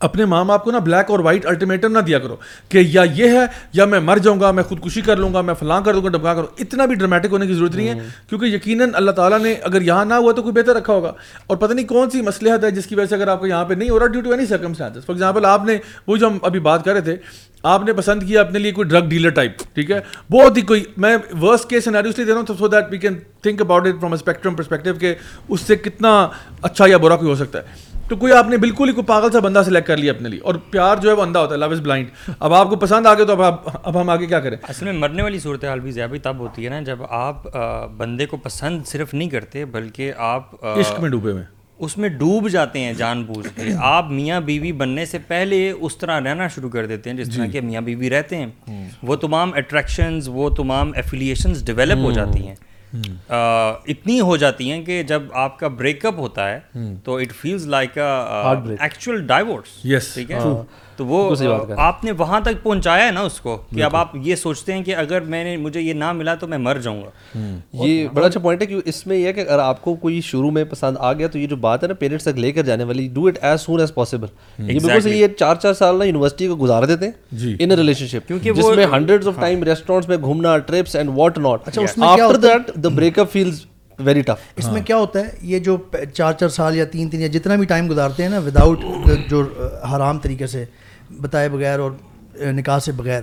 اپنے ماں باپ کو نا بلیک اور وائٹ الٹیمیٹم نہ دیا کرو کہ یا یہ ہے یا میں مر جاؤں گا میں خودکشی کر لوں گا میں فلاں کر دوں گا ڈبکا کروں۔ اتنا بھی ڈرامیٹک ہونے کی ضرورت نہیں ہے کیونکہ یقیناً اللہ تعالیٰ نے اگر یہاں نہ ہوا تو کوئی بہتر رکھا ہوگا۔ اور پتہ نہیں کون سی مسئلہ ہے جس کی وجہ سے اگر آپ کو یہاں پہ نہیں ہو رہا due to any circumstance for example آپ نے وہ جو ہم ابھی بات کر رہے تھے آپ نے پسند کیا اپنے لیے کوئی ڈرگ ڈیلر ٹائپ ٹھیک ہے؟ بہت ہی کوئی میں ورس کے سیناریو اس لیے دے رہا ہوں so that we can think about it from spectrum perspective کہ اس سے کتنا اچھا یا برا کوئی ہو سکتا ہے۔ تو کوئی آپ نے بالکل ہی کوئی پاگل سا بندہ سلیکٹ کر لیا اپنے لیے اور پیار جو ہے وہ اندھا ہوتا ہے لو از بلائنڈ اب آپ کو پسند آ گیا تو اب اب ہم آگے کیا کریں؟ اصل میں مرنے والی صورت حال بھی زیادہ تب ہوتی ہے نا جب آپ بندے کو پسند صرف نہیں کرتے بلکہ آپ عشق میں ڈوبے ہوئے اس میں ڈوب جاتے ہیں جان بوجھ کے۔ (coughs) آپ میاں بیوی بننے سے پہلے اس طرح رہنا شروع کر دیتے ہیں جس طرح کہ میاں بیوی رہتے ہیں۔ وہ تمام اٹریکشنز وہ تمام ایفیلیشنز ڈیولپ ہو جاتی ہیں۔ اتنی ہو جاتی ہیں کہ جب آپ کا بریک اپ ہوتا ہے تو it feels like actual divorce ٹھیک ہے؟ تو وہ آپ نے وہاں تک پہنچایا ہے نا اس کو کہ اب آپ یہ سوچتے ہیں کہ اگر میں نے مجھے یہ نہ ملا تو میں مر جاؤں گا۔ یہ بڑا اچھا پوائنٹ ہے کہ اس میں یہ ہے کہ اگر آپ کو کوئی شروع میں پسند آ گیا تو یہ جو بات ہے نا پیرنٹس تک لے کر جانے والی do it as soon as possible یہ بالکل چار چار سال نا یونیورسٹی کو گزار دیتے ہیں ان ریلیشن شپ کیونکہ جس میں ہنڈریڈ آف ٹائم ریسٹورینٹس میں گھومنا trips and what not after that the breakup feels very tough اس میں کیا ہوتا ہے؟ یہ جو چار چار سال یا تین تین یا جتنا بھی ٹائم گزارتے ہیں نا وداؤٹ جو حرام طریقے سے بتائے بغیر اور نکاح سے بغیر۔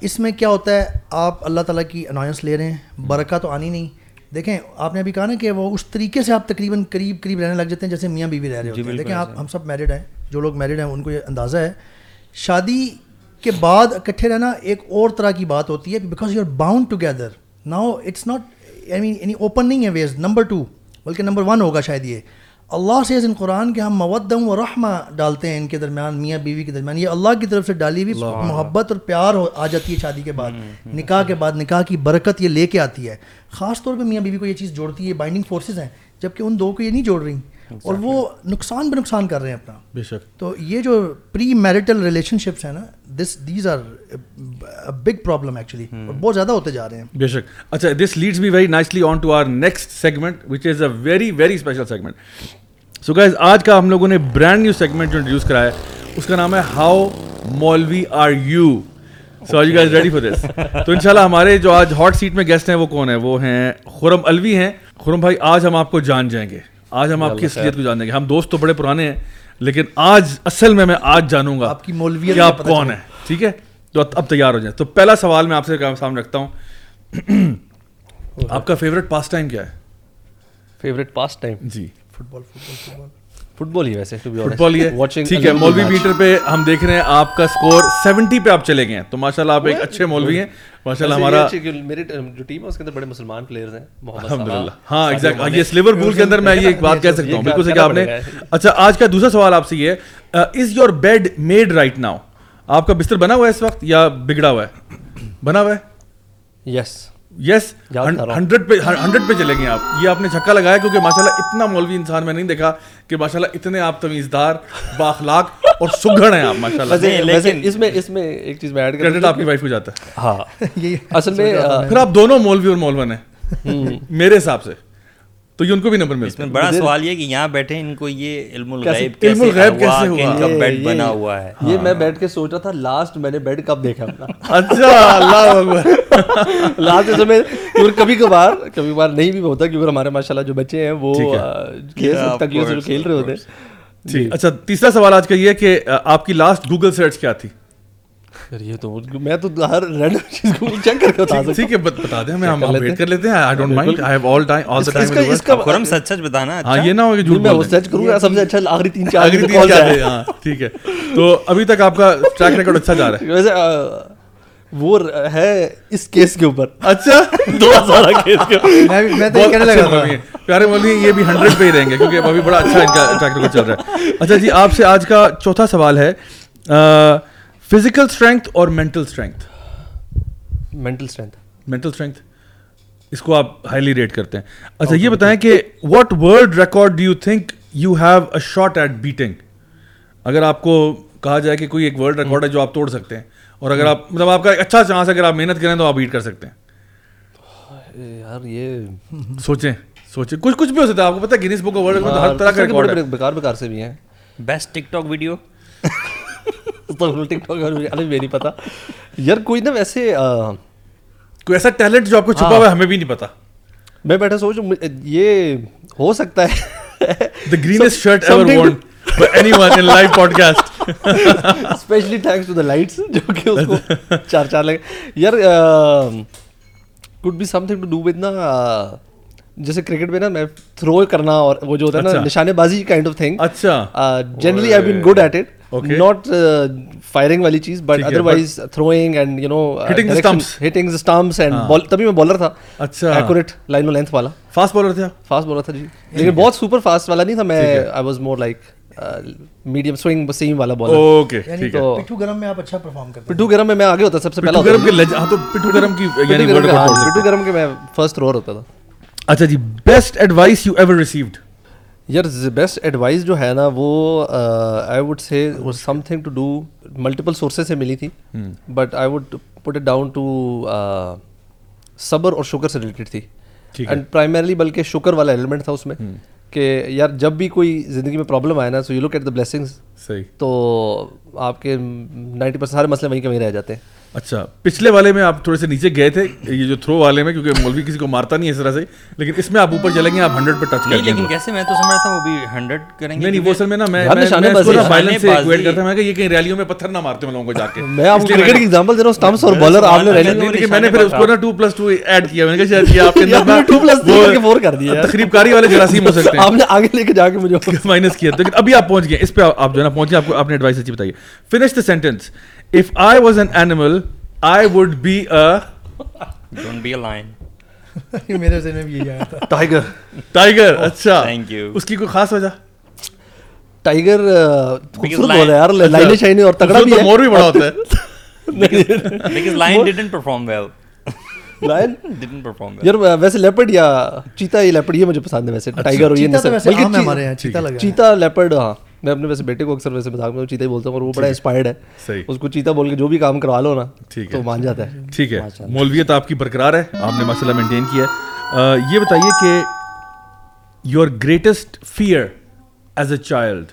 اس میں کیا ہوتا ہے؟ آپ اللہ تعالیٰ کی انوائنس لے رہے ہیں برکہ تو آنی نہیں۔ دیکھیں آپ نے ابھی کہا نا کہ وہ اس طریقے سے آپ تقریباً قریب قریب رہنے لگ جاتے ہیں جیسے میاں بیوی رہ رہے ہوتے ہیں۔ دیکھیں آپ ہم سب میرڈ ہیں جو لوگ میرڈ ہیں ان کو یہ اندازہ ہے۔ شادی کے بعد اکٹھے رہنا ایک اور طرح کی بات ہوتی ہے because you are bound together now it's not I mean any open نہیں ہے ویز نمبر ٹو بلکہ نمبر ون ہوگا شاید یہ۔ اللہ سے ان قرآن کے ہم مودم و رحمہ ڈالتے ہیں ان کے درمیان میاں بیوی کے درمیان۔ یہ اللہ کی طرف سے ڈالی ہوئی محبت اور پیار آ جاتی ہے شادی کے بعد۔ نکاح کے بعد نکاح کی برکت یہ لے کے آتی ہے۔ خاص طور پہ میاں بیوی کو یہ چیز جوڑتی ہے بائنڈنگ فورسز ہیں۔ جبکہ ان دو کو یہ نہیں جوڑ رہی۔ اور وہ نقصان بے نقصان کر رہے ہیں اپنا۔ بے شک۔ تو یہ جو پری میرٹل ریلیشن شپس ہیں نا this these are big problem actually اور بہت زیادہ ہوتے جا رہے ہیں۔ بے شک۔ اچھا this leads me very nicely on to our next segment which is a very very special segment so guys آج کا ہم لوگوں نے برانڈ نیو سیگمنٹ جو انٹروڈیوس کرا ہے اس کا نام ہے how maulvi are you so you guys ready for this تو ان شاء اللہ ہمارے جو آج ہاٹ سیٹ میں گیسٹ ہیں وہ کون ہیں؟ وہ ہیں خرم الوی ہیں۔ خرم بھائی آج ہم آپ کو جان جائیں گے۔ آج ہم آپ کی اصلیت کو جانیں گے۔ ہم دوست تو بڑے پرانے ہیں لیکن آج اصل میں میں آج جانوں گا آپ کی مولویت کہ آپ کون ہیں ٹھیک ہے؟ تو اب تیار ہو جائیں۔ تو پہلا سوال میں آپ سے سامنے رکھتا ہوں۔ آپ کا فیوریٹ پاس ٹائم کیا ہے؟ فیوریٹ پاس ٹائم جی۔ Football football football football ہی ویسے فٹ بال واچنگ ٹھیک ہے مولوی میٹر پہ ہم دیکھ رہے ہیں آپ کا اسکور سیونٹی پہ آپ چلے گئے ہیں۔ تو ماشاء اللہ آپ ایک اچھے مولوی ہیں۔ ماشاء اللہ ہمارا میری جو ٹیم ہے اس کے اندر بڑے مسلمان پلیئرز ہیں الحمد للہ ہاں ایگزیکٹ یہ سلیور پول کے اندر میں یہ ایک بات کہہ سکتا ہوں بالکل سے کہ آپ نے۔ اچھا آج کا دوسرا سوال آپ سے یہ ہے is your bed made right now آپ کا بستر بنا ہوا ہے اس وقت یا بگڑا ہوا ہے؟ بنا ہوا ہے؟ یس یس۔ ہنڈریڈ پہ ہنڈریڈ پہ چلیں گے آپ۔ یہ آپ نے چھکا لگایا کیونکہ ماشاء اللہ اتنا مولوی انسان میں نہیں دیکھا کہ ماشاء اللہ اتنے آپ تمیزدار باخلاق اور سگڑ ہیں آپ ماشاء اللہ اس میں اس میں ایک چیز میں ایڈ کر کریڈٹ آپ کی وائف کو جاتا ہے۔ ہاں۔ (laughs) یہ اصل میں پھر آپ دونوں مولوی اور مولون ہیں۔ میرے حساب سے۔ تو یہ ان کو بھی نمبر ملتا میں بڑا سوال یہ کہ یہاں بیٹھے ان کو یہ علم الغیب علم کیسے الغیب ہوا کیسے کہ ہوا؟ ان کا بیڈ بنا ہوا ہے؟ یہ میں بیٹھ کے سوچ رہا تھا لاسٹ میں نے بیڈ کب دیکھا اپنا؟ ہے اچھا اللہ اکبر۔ لاسٹ اس میں کیونکہ کبھی کبھار کبھی کبھار نہیں بھی ہوتا کیونکہ ہمارے ماشاء اللہ جو بچے ہیں وہ ہے۔ کھیل رہے ہوتے course. ٹھیک۔ اچھا تیسرا سوال آج کا یہ ہے کہ آپ کی لاسٹ گوگل سرچ کیا تھی؟ یہ تو میں تو ہر رینڈم چیز کو چیک کر کے بتا سکتا ٹھیک ہے بت- بتا دیں ہمیں ہم ویٹ کر لیتے ہیں۔ I don't mind I have all time all کا- ٹائم اس کا خرم سچ سچ بتانا ہاں اچھا؟ یہ نہ ہو کہ جھوٹ میں وہ سرچ کروں گا سب سے اچھا آخری تین چار آخری تین تھے ہاں ٹھیک ہے۔ تو ابھی تک آپ کا ٹریک ریکارڈ اچھا جا رہا ہے۔ (laughs) ویسے وہ ہے اس کیس کے اوپر۔ اچھا؟ (laughs) دو ہزار کیس کے اوپر۔ میں تو کہنے لگا تھا۔ پیارے یہ بھی ہنڈریڈ پہ ہی رہیں گے کیونکہ ابھی بڑا اچھا ان کا ٹریک ریکارڈ چل رہا ہے۔ اچھا جی آپ سے آج کا چوتھا سوال ہے۔ فزیکل اسٹرینتھ اور mental strength mental strength mental strength اس کو آپ ہائیلی ریٹ کرتے ہیں اچھا یہ بتائیں کہ what world record do you think you have a shot at batting اگر آپ کو کہا جائے کہ کوئی ایک ورلڈ ریکارڈ ہے جو آپ توڑ سکتے ہیں اور اگر آپ مطلب آپ کا ایک اچھا چانس اگر آپ محنت کریں تو آپ بیٹ کر سکتے ہیں یار یہ سوچیں سوچیں کچھ کچھ بھی ہو سکتا ہے آپ کو پتا ہے گینس بک آف ورلڈ میں ہر طرح کا ریکارڈ ہے بیکار بیکار سے بھی ہیں best TikTok video TikTok ابھی نہیں پتا یار کوئی نا ویسے کوئی ایسا ٹیلنٹ جو آپ کو چھپا ہوا ہے ہمیں بھی نہیں پتا میں بیٹھا سوچ یہ ہو سکتا ہے the greenest shirt ever worn anyone in live podcast especially thanks to the lights جو کہ اس کو چار چار لگے یار could be something to do with نا جیسے کرکٹ میں نا میں تھرو کرنا اور وہ جو ہوتا ہے نا۔ نشانے بازی کائنڈ آف تھنگ اچھا generally I been good at it. Not firing والی چیز but otherwise throwing and you know Hitting the stumps. Hitting stumps and تبھی میں بالر تھا اچھا ایکوریٹ لائن و لینتھ والا فاسٹ بالر آپ فاسٹ بالر تھا جی لیکن بہت سپر فاسٹ والا نہیں تھا میں I was more like medium swing seam والا بالر اوکے ٹھیک ہے پٹھو گرم میں آپ اچھا پرفارم کرتے پٹھو گرم میں میں آگے ہوتا سب سے پہلا گرم کے ہاں تو پٹھو گرم کی یعنی پٹھو ورلڈ گرم کے- میں فرسٹ تھرور ہوتا تھا اچھا جی best advice you ever received یار بیسٹ ایڈوائس جو ہے نا وہ I would say something to do multiple sources سے ملی تھی but I would put it down to صبر اور شکر سے ریلیٹڈ تھی۔ اینڈ پرائمرلی بلکہ شکر والا ایلیمنٹ تھا اس میں کہ یار جب بھی کوئی زندگی میں پرابلم آئے نا so you look at the blessings صحیح۔ تو آپ کے نائنٹی پرسینٹ سارے مسئلے وہیں کے وہیں رہ جاتے۔ ہیں اچھا پچھلے والے میں آپ تھوڑے سے نیچے گئے تھے یہ جو تھرو والے میں کیونکہ مولوی کسی کو مارتا نہیں ہے اس طرح سے لیکن اس میں آپ اوپر چلیں گے آپ ہنڈریڈ پہ ٹچ کریں گے لیکن کیسے میں تو سمجھ رہا تھا وہ بھی ہنڈریڈ کریں گے نہیں نہیں وہ اصل میں نا میں میں میں وائلنس سے ایکویٹ کرتا میں کہ یہ کہیں ریلیوں میں پتھر نہ مارتے ہوں لوگوں کو جا کے۔ میں آپ کو کرکٹ کی ایگزامپل دے رہا ہوں اسٹمپس اور بالر آپ نے ریلی لیکن میں نے پھر اس کو نا ٹو پلس ٹو ایڈ کیا میں نے کہا شاید یہ آپ کے اندر میں 2 plus 3 وہ کر کے 4 کر دیا۔ تقریب کاری والے جراثیم ہو سکتے ہیں۔ آپ نے آگے لے کے جا کے مجھے (laughs) مائنس کیا۔ لیکن ابھی آپ پہنچ گئے اس پہ آپ جو ہے نا پہنچے آپ کو اپنے ایڈوائس اچھی بتائیے finish the sentence if I was an animal I would be be a lion میرے ذہن میں بھی یہی آیا تھا ٹائگر ٹائگر اچھا Thank you. اس کی کوئی خاص وجہ ٹائگر خوبصورت ہے یار لائنیں شائنیں اور تگڑا بھی ہے مور بھی بڑا ہوتا ہے because lion didn't perform well lion didn't perform well یار ویسے لیپرڈ یا چیتا یہ لیپرڈ یہ مجھے پسند ہے ویسے اور یہ بلکہ چیتا لیپرڈ ہاں میں اپنے ویسے بیٹے کو اکثر ویسے مذاق میں چیتا ہی بولتا ہوں اور وہ بڑا انسپائرڈ ہے. صحیح. اس کو چیتا بول کے جو بھی کام کروا لو نا ٹھیک ہے. مان جاتا ہے. ٹھیک ہے. مولویت آپ کی برقرار ہے. آپ نے ماشاء اللہ مینٹین کیا ہے. یہ بتائیے کہ your greatest fear as a child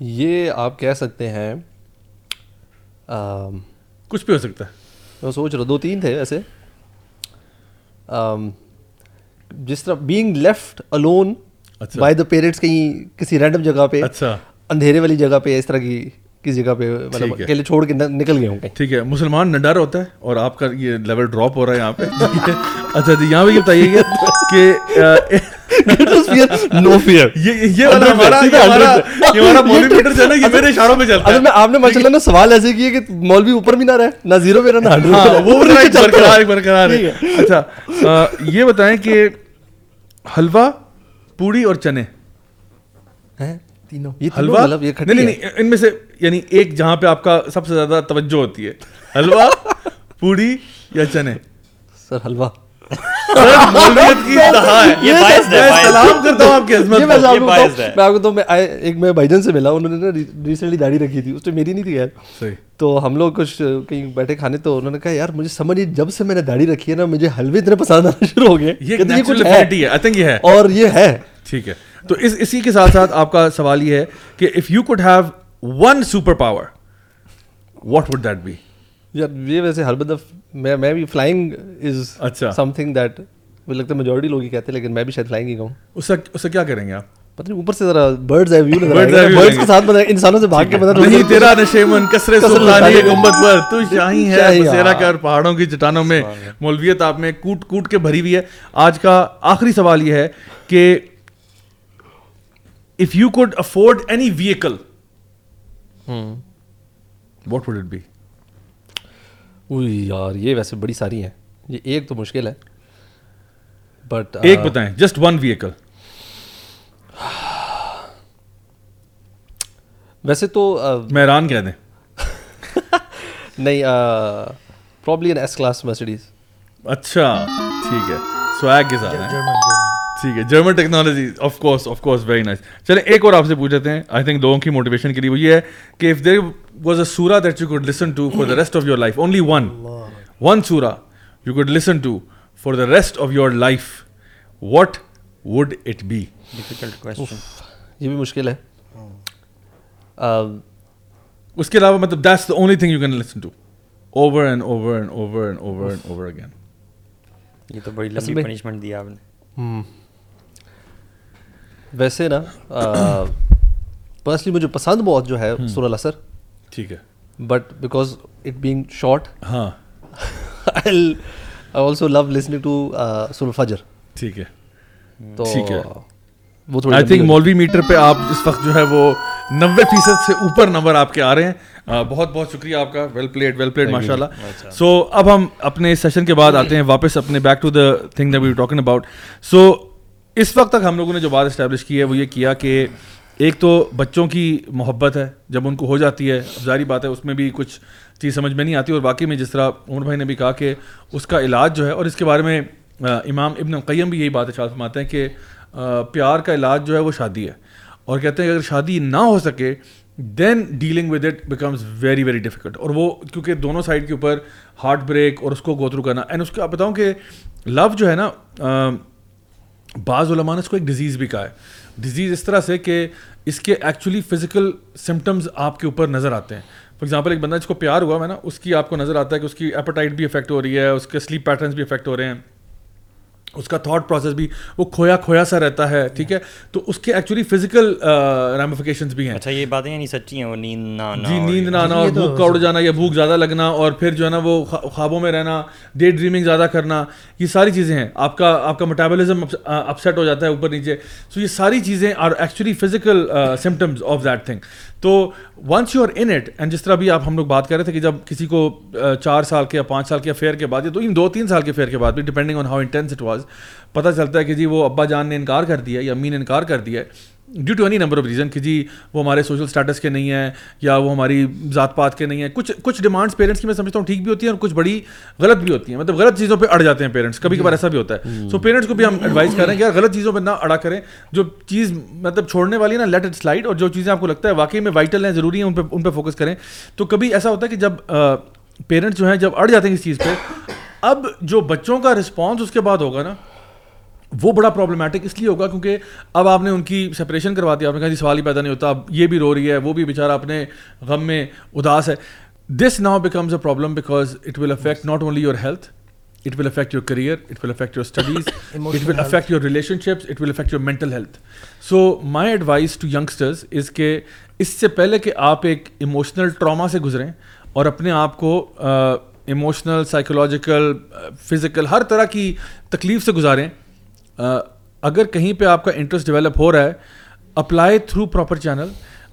یہ آپ کہہ سکتے ہیں کچھ بھی ہو سکتا ہے. میں سوچ رہا دو تین تھے ویسے. جس طرح being left alone by the parents کہیں کسی رینڈم جگہ پہ اچھا۔ اندھیرے والی جگہ پہ اس طرح کی کسی جگہ پہ مطلب۔ اکیلے چھوڑ کے نہ- نکل گئے ہوں کہیں۔ ٹھیک ہے۔ مسلمان نہ ڈر ہوتا ہے اور آپ کا یہ لیول ڈراپ ہو رہا ہے یہاں پہ۔ (laughs) اچھا جی یہاں پہ یہ بتائیے گا کہ نو فیئر (laughs) یہ یہ والا ہمارا یہ ہمارا یہ ہمارا (laughs) مولی میٹر جو ہے نا یہ میرے اشاروں پہ چلتا ہے۔ اصل میں آپ نے ماشاء اللہ نا سوال ایسے کیے کہ مولوی اوپر بھی نہ رہے نہ زیرو پہ نہ ہاں وہ ذرا ایک برقرار ایک برقرار ہے۔ اچھا یہ بتائیں کہ حلوہ پوڑی اور چنے۔ تینوں۔ یہ حلوہ؟ مطلب نہیں نہیں نہیں ان میں سے یعنی ایک جہاں پہ آپ کا سب سے زیادہ توجہ ہوتی ہے۔ حلوہ پوڑی یا چنے؟ سر حلوہ۔ (laughs) بھائی جان سے ملا انہوں نے ریسنٹلی داڑھی رکھی تھی اس میں میری نہیں تھی یار۔ تو ہم لوگ کچھ کہیں بیٹھے کھانے تو انہوں نے کہا یار مجھے سمجھ نہیں جب سے میں نے داڑھی رکھی ہے نا مجھے حلوے اتنے پسند آنا شروع ہو گئے۔ یہ اور یہ ہے۔ ٹھیک ہے۔ تو اس اسی کے ساتھ ساتھ آپ کا سوال یہ ہے کہ if you could have one superpower what would that be یہ ویسے ہر بدف میں میں بھی فلائنگ از اچھا۔ سم تھنگ دیٹ مجھے لگتا ہے میجورٹی لوگ ہی کہتے ہیں لیکن میں بھی شاید فلائنگ ہی کہوں۔ اس سے اس سے کیا کریں گے آپ؟ پتہ نہیں اوپر سے ذرا برڈز آئی ویو برڈز کے۔ ساتھ مطلب انسانوں سے بھاگ کے مطلب نہیں تیرا نشیمن کسرے سلطانی پر تو (laughs) شاہی ہے بسیرا ہاں۔ پہاڑوں کی چٹانوں میں۔ مولویت آپ میں کوٹ کوٹ کے بھری ہوئی ہے۔ آج کا آخری سوال یہ ہے کہ if you could afford any vehicle what would it be اوئی یار یہ ویسے بڑی ساری ہیں۔ یہ ایک تو مشکل ہے۔ بٹ ایک بتائیں جسٹ ون ویکل ویسے تو مہران کہہ دیں۔ (laughs) نہیں پرابلی این ایس کلاس مرسڈیز اچھا ٹھیک ہے۔ سویگ کے ساتھ ٹھیک ہے۔ German technology of course of course very nice چلیں ایک اور آپ سے پوچھ لیتے ہیں۔ آئی تھنک لوگوں کی موٹیویشن کے لیے وہ یہ ہے کہ if there was a surah that you could listen to for the rest of your life only one one surah you could listen to for the rest of your life what would it be difficult question یہ بھی مشکل ہے۔ اس کے علاوہ مطلب that's the only thing you can listen to over and over and over and over and over again یہ تو بڑی لمبی پنشمنٹ دیا آپ نے۔ ویسے نا پرسنلی مجھے پسند بہت جو ہے سر الاسر ٹھیک ہے۔ But because it being short ہاں۔ I also love listening to Surah al-Fajr. ٹھیک ہے۔ تو ٹھیک ہے۔ وہ آئی تھنک مولوی میٹر پہ آپ اس وقت جو ہے وہ نوے فیصد سے اوپر نمبر آپ کے آ رہے ہیں۔ بہت بہت شکریہ آپ کا۔ ویل پلیڈ ویل پلیڈ ماشاء اللہ سو اب ہم اپنے سیشن کے بعد آتے ہیں واپس اپنے back to the thing we talking about so اس وقت تک ہم لوگوں نے جو بات اسٹیبلش کی ہے وہ یہ کیا کہ ایک تو بچوں کی محبت ہے، جب ان کو ہو جاتی ہے، ظاہری بات ہے، اس میں بھی کچھ چیز سمجھ میں نہیں آتی اور باقی میں جس طرح عمر بھائی نے بھی کہا کہ اس کا علاج جو ہے، اور اس کے بارے میں امام ابن قیم بھی یہی بات اشار فرماتے ہیں کہ پیار کا علاج جو ہے وہ شادی ہے۔ اور کہتے ہیں کہ اگر شادی نہ ہو سکے then dealing with it becomes very very difficult اور وہ کیونکہ دونوں سائڈ کے اوپر ہارٹ بریک اور اس کو گو تھرو کرنا۔ اینڈ اس کو آپ بتاؤں کہ لو جو ہے نا بعض علماء نے اس کو ایک ڈیزیز بھی کہا ہے۔ ڈیزیز اس طرح سے کہ اس کے ایکچولی فزیکل سمٹمز آپ کے اوپر نظر آتے ہیں۔ فار ایگزامپل ایک بندہ جس کو پیار ہوا ہے نا، اس کی آپ کو نظر آتا ہے کہ اس کی ایپٹائٹ بھی افیکٹ ہو رہی ہے، اس کے سلیپ پیٹرنس بھی افیکٹ ہو رہے ہیں۔ اس کا تھاٹ پروسیس بھی وہ کھویا کھویا سا رہتا ہے ٹھیک ہے؟ تو اس کے ایکچولی فزیکل ریمیفیکیشنس بھی ہیں۔ اچھا یہ باتیں یعنی سچی ہیں وہ نیند نہ آنا جی نیند نہ آنا اور بھوک کا اڑ جانا یا بھوک زیادہ لگنا اور پھر جو ہے نا وہ خوابوں میں رہنا ڈے ڈریمنگ زیادہ کرنا یہ ساری چیزیں ہیں۔ آپ کا آپ کا میٹابولزم اپسیٹ ہو جاتا ہے اوپر نیچے۔ سو یہ ساری چیزیں are actually physical symptoms of that thing تو once you are in it and جس طرح بھی آپ ہم لوگ بات کر رہے تھے کہ جب کسی کو چار سال کے یا پانچ سال کے افیئر کے بعد یا تو ان دو تین سال کے افیئر کے بعد بھی depending on how intense it was پتہ چلتا ہے کہ جی وہ ابا جان نے انکار کر دیا یا امی نے انکار کر دیا ہے۔ Due to any number of reason کہ جی وہ ہمارے سوشل اسٹیٹس کے نہیں ہیں یا وہ ہماری ذات پات کے نہیں ہیں۔ کچھ کچھ ڈیمانڈس پیرنٹس کی میں سمجھتا ہوں ٹھیک بھی ہوتی ہیں اور کچھ بڑی غلط بھی ہوتی ہیں۔ مطلب غلط چیزوں پہ اڑ جاتے ہیں پیرنٹس کبھی کبھار ایسا بھی ہوتا ہے۔ سو پیرنٹس کو بھی ہم ایڈوائز کر رہے ہیں کہ یار غلط چیزوں پہ نہ اڑا کریں۔ جو چیز مطلب چھوڑنے والی ہے نا لیٹ اٹ سلائڈ اور جو چیزیں آپ کو لگتا ہے واقعی میں وائٹل ہیں، ضروری ہیں، ان پہ ان پہ فوکس کریں۔ تو کبھی ایسا ہوتا ہے کہ جب پیرنٹس جو ہیں جب اڑ جاتے ہیں اس چیز پہ اب جو بچوں کا رسپانس اس کے بعد ہوگا نا وہ بڑا پرابلمٹک اس لیے ہوگا کیونکہ اب آپ نے ان کی سپریشن کروا دیا آپ نے کہا جی سوال ہی پیدا نہیں ہوتا اب یہ بھی رو رہی ہے وہ بھی بیچارہ اپنے غم میں اداس ہے۔ This now becomes a problem because it will affect not only your health it will affect your career, it will affect your studies, (coughs) it will affect your relationships, it will affect your mental health. So my advice to youngsters is کہ اس سے پہلے کہ آپ ایک emotional trauma سے گزریں اور اپنے آپ کو ایموشنل سائیکولوجیکل فزیکل ہر طرح کی تکلیف سے گزاریں اگر کہیں پہ آپ کا انٹرسٹ ڈیولپ ہو رہا ہے اپلائی تھرو پراپر چینل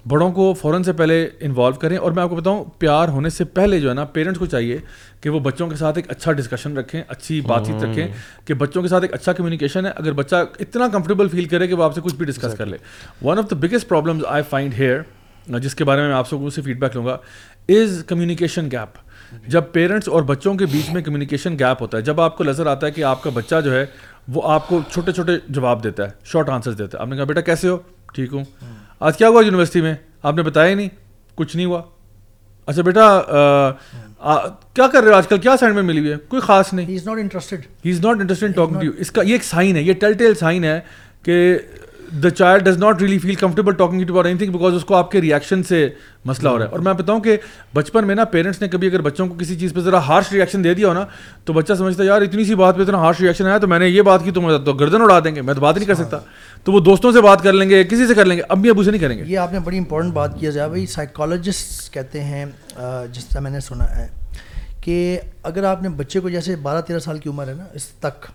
بڑوں کو فوراً سے پہلے انوالو کریں۔ اور میں آپ کو بتاؤں پیار ہونے سے پہلے جو ہے نا پیرنٹس کو چاہیے کہ وہ بچوں کے ساتھ ایک اچھا ڈسکشن رکھیں اچھی بات چیت رکھیں کہ بچوں کے ساتھ ایک اچھا کمیونیکیشن ہے۔ اگر بچہ اتنا کمفرٹیبل فیل کرے کہ وہ آپ سے کچھ بھی ڈسکس کر لے۔ One of the biggest problems I find here جس کے بارے میں آپ سب سے فیڈ بیک لوں گا از کمیونیکیشن گیپ جب پیرنٹس اور بچوں کے بیچ میں کمیونیکیشن گیپ ہوتا ہے جب آپ کو نظر آتا ہے کہ آپ کا بچہ جو ہے وہ آپ کو چھوٹے چھوٹے جواب دیتا ہے شارٹ آنسر دیتا ہے۔ آپ نے کہا بیٹا کیسے ہو؟ ٹھیک ہوں۔ آج کیا ہوا یونیورسٹی میں؟ آپ نے بتایا ہی نہیں کچھ نہیں ہوا۔ اچھا بیٹا کیا کر رہے ہو؟ آج کل کیا اسائنمنٹ ملی ہوئی ہے؟ کوئی خاص نہیں۔ He is not interested he is not interested talking to you اس کا یہ ایک سائن ہے یہ ٹیل ٹیل سائن ہے کہ the child does not really feel comfortable talking to anything because اس کو آپ کے ریئیکشن سے مسئلہ ہو رہا ہے اور میں بتاؤں کہ بچپن میں نا پیرنٹس نے کبھی اگر بچوں کو کسی چیز پہ ذرا ہارش ریئیکشن دے دیا ہو نا تو بچہ سمجھتا ہے یار اتنی سی بات پہ اتنا ہارش ریئیکشن آیا تو میں نے یہ بات کی تو تو گردن اڑا دیں گے میں تو بات نہیں کر سکتا تو وہ دوستوں سے بات کر لیں گے کسی سے کر لیں گے امی ابو سے نہیں کریں گے یہ آپ نے بڑی امپورٹنٹ بات کیا جائے بھائی سائیکالوجسٹ کہتے ہیں جس طرح میں نے سنا ہے کہ اگر آپ نے بچے کو جیسے بارہ تیرہ سال کی عمر ہے نا اس تک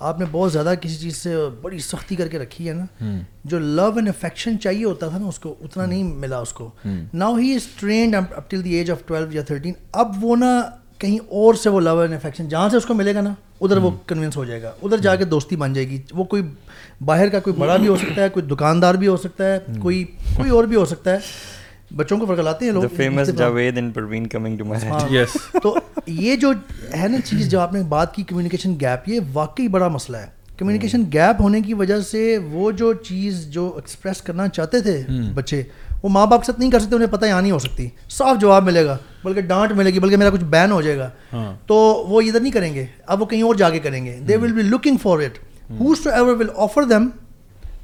آپ نے بہت زیادہ کسی چیز سے بڑی سختی کر کے رکھی ہے نا جو لو اینڈ افیکشن چاہیے ہوتا تھا نا اس کو اتنا نہیں ملا اس کو۔ Now he is trained up till the age of twelve یا تھرٹین اب وہ نا کہیں اور سے وہ لو اینڈ افیکشن جہاں سے اس کو ملے گا نا ادھر وہ کنوینس ہو جائے گا۔ ادھر جا کے دوستی بن جائے گی۔ وہ کوئی باہر کا کوئی بڑا بھی ہو سکتا ہے کوئی دکاندار بھی ہو سکتا ہے کوئی کوئی اور بھی ہو سکتا ہے۔ بچوں کو فرق لاتے ہیں لوگ famous Javed and Parveen coming to my yes تو یہ جو ہے نا چیز جو آپ نے بات کی کمیونیکیشن گیپ یہ واقعی بڑا مسئلہ ہے۔ کمیونیکیشن گیپ ہونے کی وجہ سے وہ جو چیز جو ایکسپریس کرنا چاہتے تھے بچے وہ ماں باپ کے ساتھ نہیں کر سکتے انہیں پتہ یہاں نہیں ہو سکتی۔ صاف جواب ملے گا بلکہ ڈانٹ ملے گی بلکہ میرا کچھ بین ہو جائے گا۔ تو وہ ادھر نہیں کریں گے اب وہ کہیں اور جا کے کریں گے۔ They will be looking for it whosoever will offer them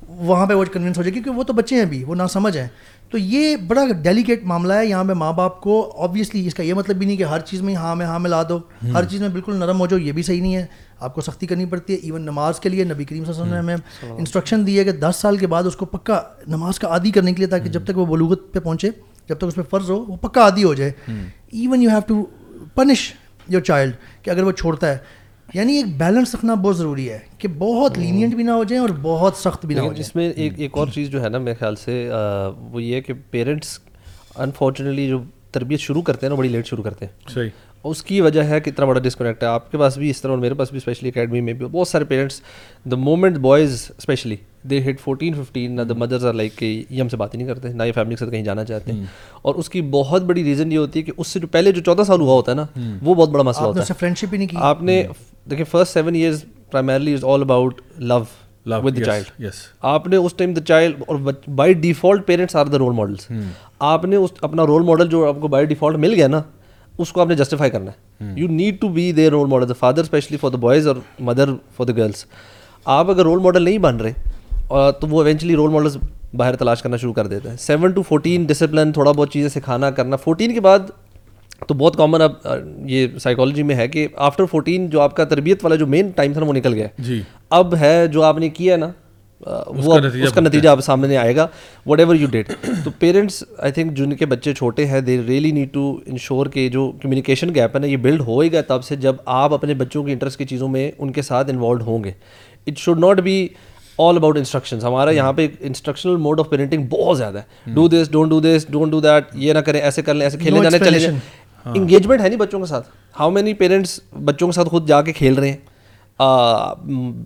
وہاں پہ وہ کنوینس ہو جائے کیونکہ وہ تو بچے ہیں بھی وہ نہ سمجھ ہیں۔ تو یہ بڑا ڈیلیکیٹ معاملہ ہے. یہاں پہ ماں باپ کو آبویسلی اس کا یہ مطلب بھی نہیں کہ ہر چیز میں ہاں میں ہاں ملا دو. ہر چیز میں بالکل نرم ہو جاؤ یہ بھی صحیح نہیں ہے. آپ کو سختی کرنی پڑتی ہے ایون نماز کے لیے نبی کریم صلی اللہ علیہ وسلم نے ہمیں انسٹرکشن دی ہے کہ دس سال کے بعد اس کو پکا نماز کا عادی کرنے کے لیے تاکہ جب تک وہ بلوغت پہ پہنچے جب تک اس پہ فرض ہو وہ پکا عادی ہو جائے. Even you have to punish your child کہ اگر وہ چھوڑتا ہے یعنی ایک بیلنس رکھنا بہت ضروری ہے کہ بہت لینینٹ بھی نہ ہو جائیں اور بہت سخت بھی نہ ہو جائیں اس میں ایک ایک اور چیز جو ہے نا میرے خیال سے وہ یہ ہے کہ پیرنٹس انفارچونیٹلی جو تربیت شروع کرتے ہیں نا بڑی لیٹ شروع کرتے ہیں۔ صحیح۔ اس کی وجہ ہے کہ اتنا بڑا ڈسکنیکٹ ہے۔ آپ کے پاس بھی اس طرح اور میرے پاس بھی اسپیشلی اکیڈمی میں بھی بہت سارے parents the moment boys especially they hit fourteen fifteen the mothers are like کہ یہ ہم سے بات ہی نہیں کرتے نہ یہ فیملی کے ساتھ کہیں جانا چاہتے۔ ہیں اور اس کی بہت بڑی ریزن یہ ہوتی ہے کہ اس سے جو پہلے جو چودہ سال ہوا ہوتا ہے نا وہ بہت بڑا مسئلہ ہوتا ہے۔ فرینڈ شپ ہی نہیں کی۔ آپ نے دیکھیں first seven years primarily is all about love with the child آپ نے اس ٹائم دا چائلڈ اور by default parents are the role models آپ نے اس اپنا رول ماڈل جو آپ کو بائی ڈیفالٹ مل گیا نا اس کو آپ نے جسٹیفائی کرنا ہے. You need to be there role model the father especially for the boys اور مدر فار دا گرلس آپ اگر رول ماڈل نہیں بن رہے تو وہ ایونچولی رول ماڈلس باہر تلاش کرنا شروع کر دیتے ہیں. سیون ٹو فورٹین ڈسپلن تھوڑا بہت چیزیں سکھانا کرنا. فورٹین کے بعد تو بہت کامن اب یہ سائیکالوجی میں ہے کہ آفٹر فورٹین جو آپ کا تربیت والا جو مین ٹائم تھا نا وہ نکل گیا. جی. اب ہے جو آپ نے کیا نا وہ اس کا نتیجہ آپ سامنے آئے گا whatever you did to parents I think جن کے بچے چھوٹے ہیں they really need to ensure کہ جو کمیونیکیشن گیپ ہے نا یہ بلڈ ہوئے گا تب سے جب آپ اپنے بچوں کی انٹرسٹ کی چیزوں میں ان کے ساتھ انوالوڈ ہوں گے۔ It should not be all about instruction ہمارا یہاں پہ انسٹرکشنل موڈ آف پیرنٹنگ بہت زیادہ ہے۔ Do this don't do this don't do that یہ نہ کریں ایسے کر لیں ایسے کھیلنے جانے چلے جائیں۔ انگیجمنٹ ہے نہیں بچوں کے ساتھ۔ ہاؤ مینی پیرنٹس بچوں کے ساتھ خود جا کے کھیل رہے ہیں؟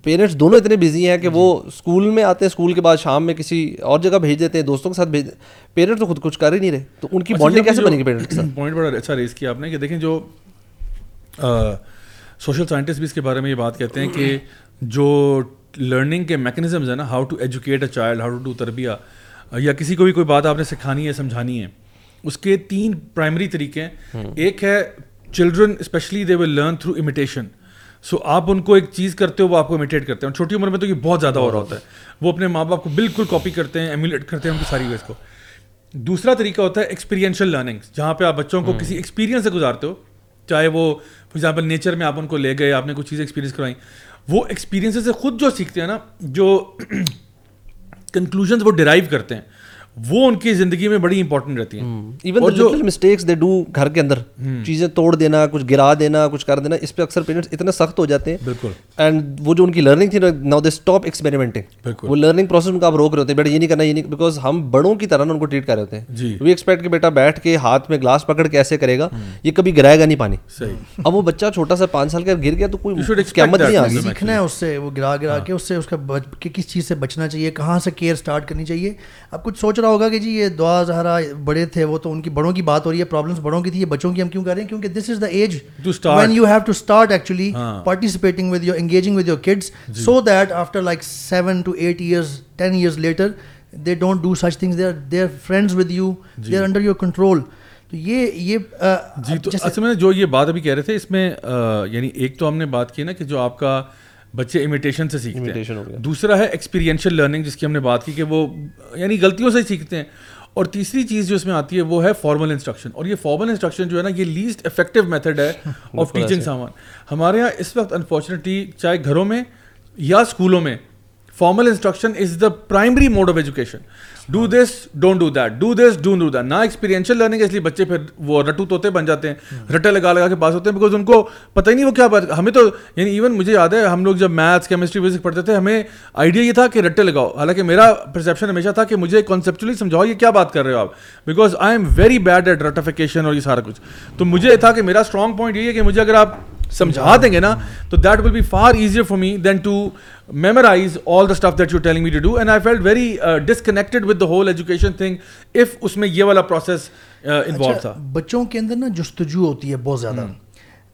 پیرنٹس دونوں اتنے بزی ہیں کہ وہ اسکول میں آتے ہیں اسکول کے بعد شام میں کسی اور جگہ بھیج دیتے ہیں دوستوں کے ساتھ بھیج پیرنٹس تو خود کچھ کر ہی نہیں رہے۔ تو ان کی بانڈنگ کیسے بنے گی پیرنٹس کے ساتھ؟ پوائنٹ بڑا اچھا ریز کیا آپ نے کہ دیکھیں جو سوشل سائنٹسٹ بھی اس کے بارے میں یہ بات کہتے ہیں کہ جو لرننگ کے میکنزمز ہیں نا how to educate a child how to do تربیہ یا کسی کو بھی کوئی بات آپ نے سکھانی ہے سمجھانی ہے اس کے تین پرائمری طریقے ہیں۔ ایک ہے children especially they will learn through imitation so آپ ان کو ایک چیز کرتے ہو وہ آپ کو امیٹیٹ کرتے ہیں۔ چھوٹی عمر میں تو یہ بہت زیادہ ہو رہا ہوتا ہے۔ وہ اپنے ماں باپ کو بالکل کاپی کرتے ہیں ایمولیٹ کرتے ہیں ان کی ساری ویز کو۔ دوسرا طریقہ ہوتا ہے ایکسپیرینشیل لرننگ جہاں پہ آپ بچوں کو کسی ایکسپیرینس سے گزارتے ہو چاہے وہ فار ایگزامپل نیچر میں آپ ان کو لے گئے آپ نے کچھ چیزیں ایکسپیرینس کرائیں وہ ایکسپیرینس سے خود جو سیکھتے ہیں نا جو (clears throat) کنکلوژنس وہ ڈرائیو کرتے ہیں۔ وہ ان کی زندگی میں بڑی امپورٹنٹ رہتی ہیں۔ ایون جو مسٹیکس دے ڈو گھر کے اندر چیزیں توڑ دینا کچھ گرا دینا کچھ کر دینا اس پہ اکثر پیرنٹس اتنے سخت ہو جاتے ہیں۔ بالکل۔ اینڈ وہ جو ان کی لرننگ تھی ناؤ دے اسٹاپ ایکسپیریمنٹنگ وہ لرننگ پروسیس ان کا آپ روک رہے ہوتے ہیں؟ بیٹا یہ نہیں کرنا یہ نہیں بیکاز ہم بڑوں کی طرح ان کو ٹریٹ کر رہے ہوتے ہیں۔ جی۔ وی ایکسپیکٹ کہ بیٹا بیٹھ کے ہاتھ میں گلاس پکڑ کے ایسے کرے گا یہ کبھی گرائے گا نہیں پانی۔ صحیح۔ اب وہ بچہ چھوٹا سا پانچ سال کا گر گیا تو کوئی قیامت نہیں آ گئی۔ سیکھنا ہے اس سے وہ گرا گرا کے اس سے اس کا کس چیز سے بچنا چاہیے کہاں سے کیئر اسٹارٹ کرنی چاہیے۔ اب کچھ سوچ رہا ہوگا کہ جی یہ دعا زہرا بڑے تھے وہ تو ان کی بڑوں کی بات ہو رہی ہے پرابلمس بڑوں کی تھی یہ بچوں کی ہم کیوں کر رہے ہیں؟ کیونکہ this is the age when you have to start actually participating with your engaging with your kids so that after like seven to eight years ten years later they don't do such things they are they are friends with you they are under your control تو یہ یہ جی تو اصل میں جو یہ بات ابھی کہہ رہے تھے اس میں یعنی ایک تو ہم نے بات کی نا کہ جو آپ کا بچے امیٹیشن سے سیکھتے ہیں۔ دوسرا ہے ایکسپیرینشیل لرننگ جس کی ہم نے بات کی کہ وہ یعنی غلطیوں سے ہی سیکھتے ہیں۔ اور تیسری چیز جو اس میں آتی ہے وہ ہے فارمل انسٹرکشن اور یہ فارمل انسٹرکشن جو ہے نا یہ لیسٹ افیکٹو میتھڈ ہے آف ٹیچنگ سامان ہمارے یہاں اس وقت انفارچونیٹلی چاہے گھروں میں یا اسکولوں میں formal instruction is the primary mode of education do this don't do that do this don't do that نہ ایکسپیرینشیل لرننگ اس لیے بچے پھر وہ رٹو توتے بن جاتے ہیں رٹے لگا لگا کے پاس ہوتے ہیں بیکاز ان کو پتہ ہی نہیں وہ کیا بات ہمیں تو یعنی ایون مجھے یاد ہے ہم لوگ جب میتھس کیمسٹری فزکس پڑھتے تھے ہمیں آئیڈیا یہ تھا کہ رٹے لگاؤ حالانکہ میرا پرسیپشن ہمیشہ تھا کہ مجھے کانسیپچلی سمجھاؤ یہ کیا بات کر رہے ہو آپ because I am very bad at ratification اور یہ سارا کچھ تو مجھے تھا کہ میرا اسٹرانگ پوائنٹ یہ ہے کہ مجھے اگر آپ سمجھا دیں گے نا تو that will be far easier for me then to memorize all the stuff that you telling me to do and I felt very disconnected with the whole education thing if اس میں یہ والا پروسیس انوالو تھا۔ بچوں کے اندر نا جستجو ہوتی ہے بہت زیادہ۔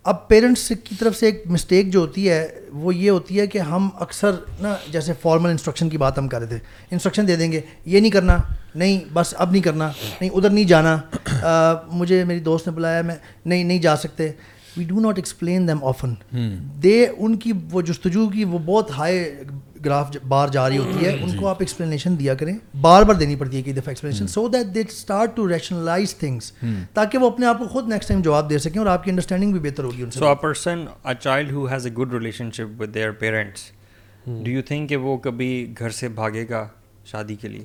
اب پیرنٹس کی طرف سے ایک مسٹیک جو ہوتی ہے وہ یہ ہوتی ہے کہ ہم اکثر نا جیسے فارمل انسٹرکشن کی بات ہم کر رہے تھے۔ انسٹرکشن دے دیں گے یہ نہیں کرنا نہیں بس اب نہیں کرنا نہیں ادھر نہیں جانا۔ مجھے میری دوست نے بلایا میں نہیں نہیں جا سکتے۔ We do not explain them often they ان کی وہ جستجو کی وہ بہت ہائی گراف بار جا رہی ہوتی ہے ان کو آپ ایکسپلینیشن دیا کریں بار بار دینی پڑتی ہے کہ دفعہ explanation so that they start to rationalize things تاکہ وہ اپنے آپ کو خود نیکسٹ ٹائم جواب دے سکیں اور آپ کی انڈرسٹینڈنگ بھی بہتر ہوگی ان سے so a person a child who has a good relationship with their parents do you think کہ وہ کبھی گھر سے بھاگے گا شادی کے لیے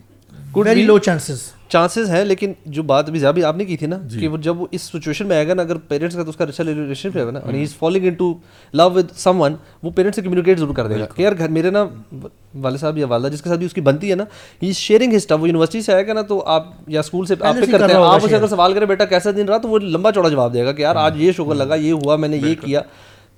ویری لو چانسز چانسز ہیں لیکن جو بات ابھی زیادہ آپ نے کی تھی نا کہ وہ جب وہ اس سچویشن میں آئے گا نا اگر پیرنٹس کا تو اس کا اچھا ریلیشن رہے گا نا he is falling in to love with someone وہ پیرنٹس سے کمیونیکیٹ ضرور کر دے گا کہ یار گھر میرے نا والد صاحب یا والدہ جس کے ساتھ بھی اس کی بنتی ہے نا ہی از شیئرنگ ہز وہ یونیورسٹی سے آئے گا نا تو آپ یا اسکول سے آپ پک کرتے ہیں آپ اسے اگر سوال کریں بیٹا کیسا دن رہا تو وہ لمبا چوڑا جواب دے گا کہ یار آج یہ شوگر لگا یہ ہوا میں نے یہ کیا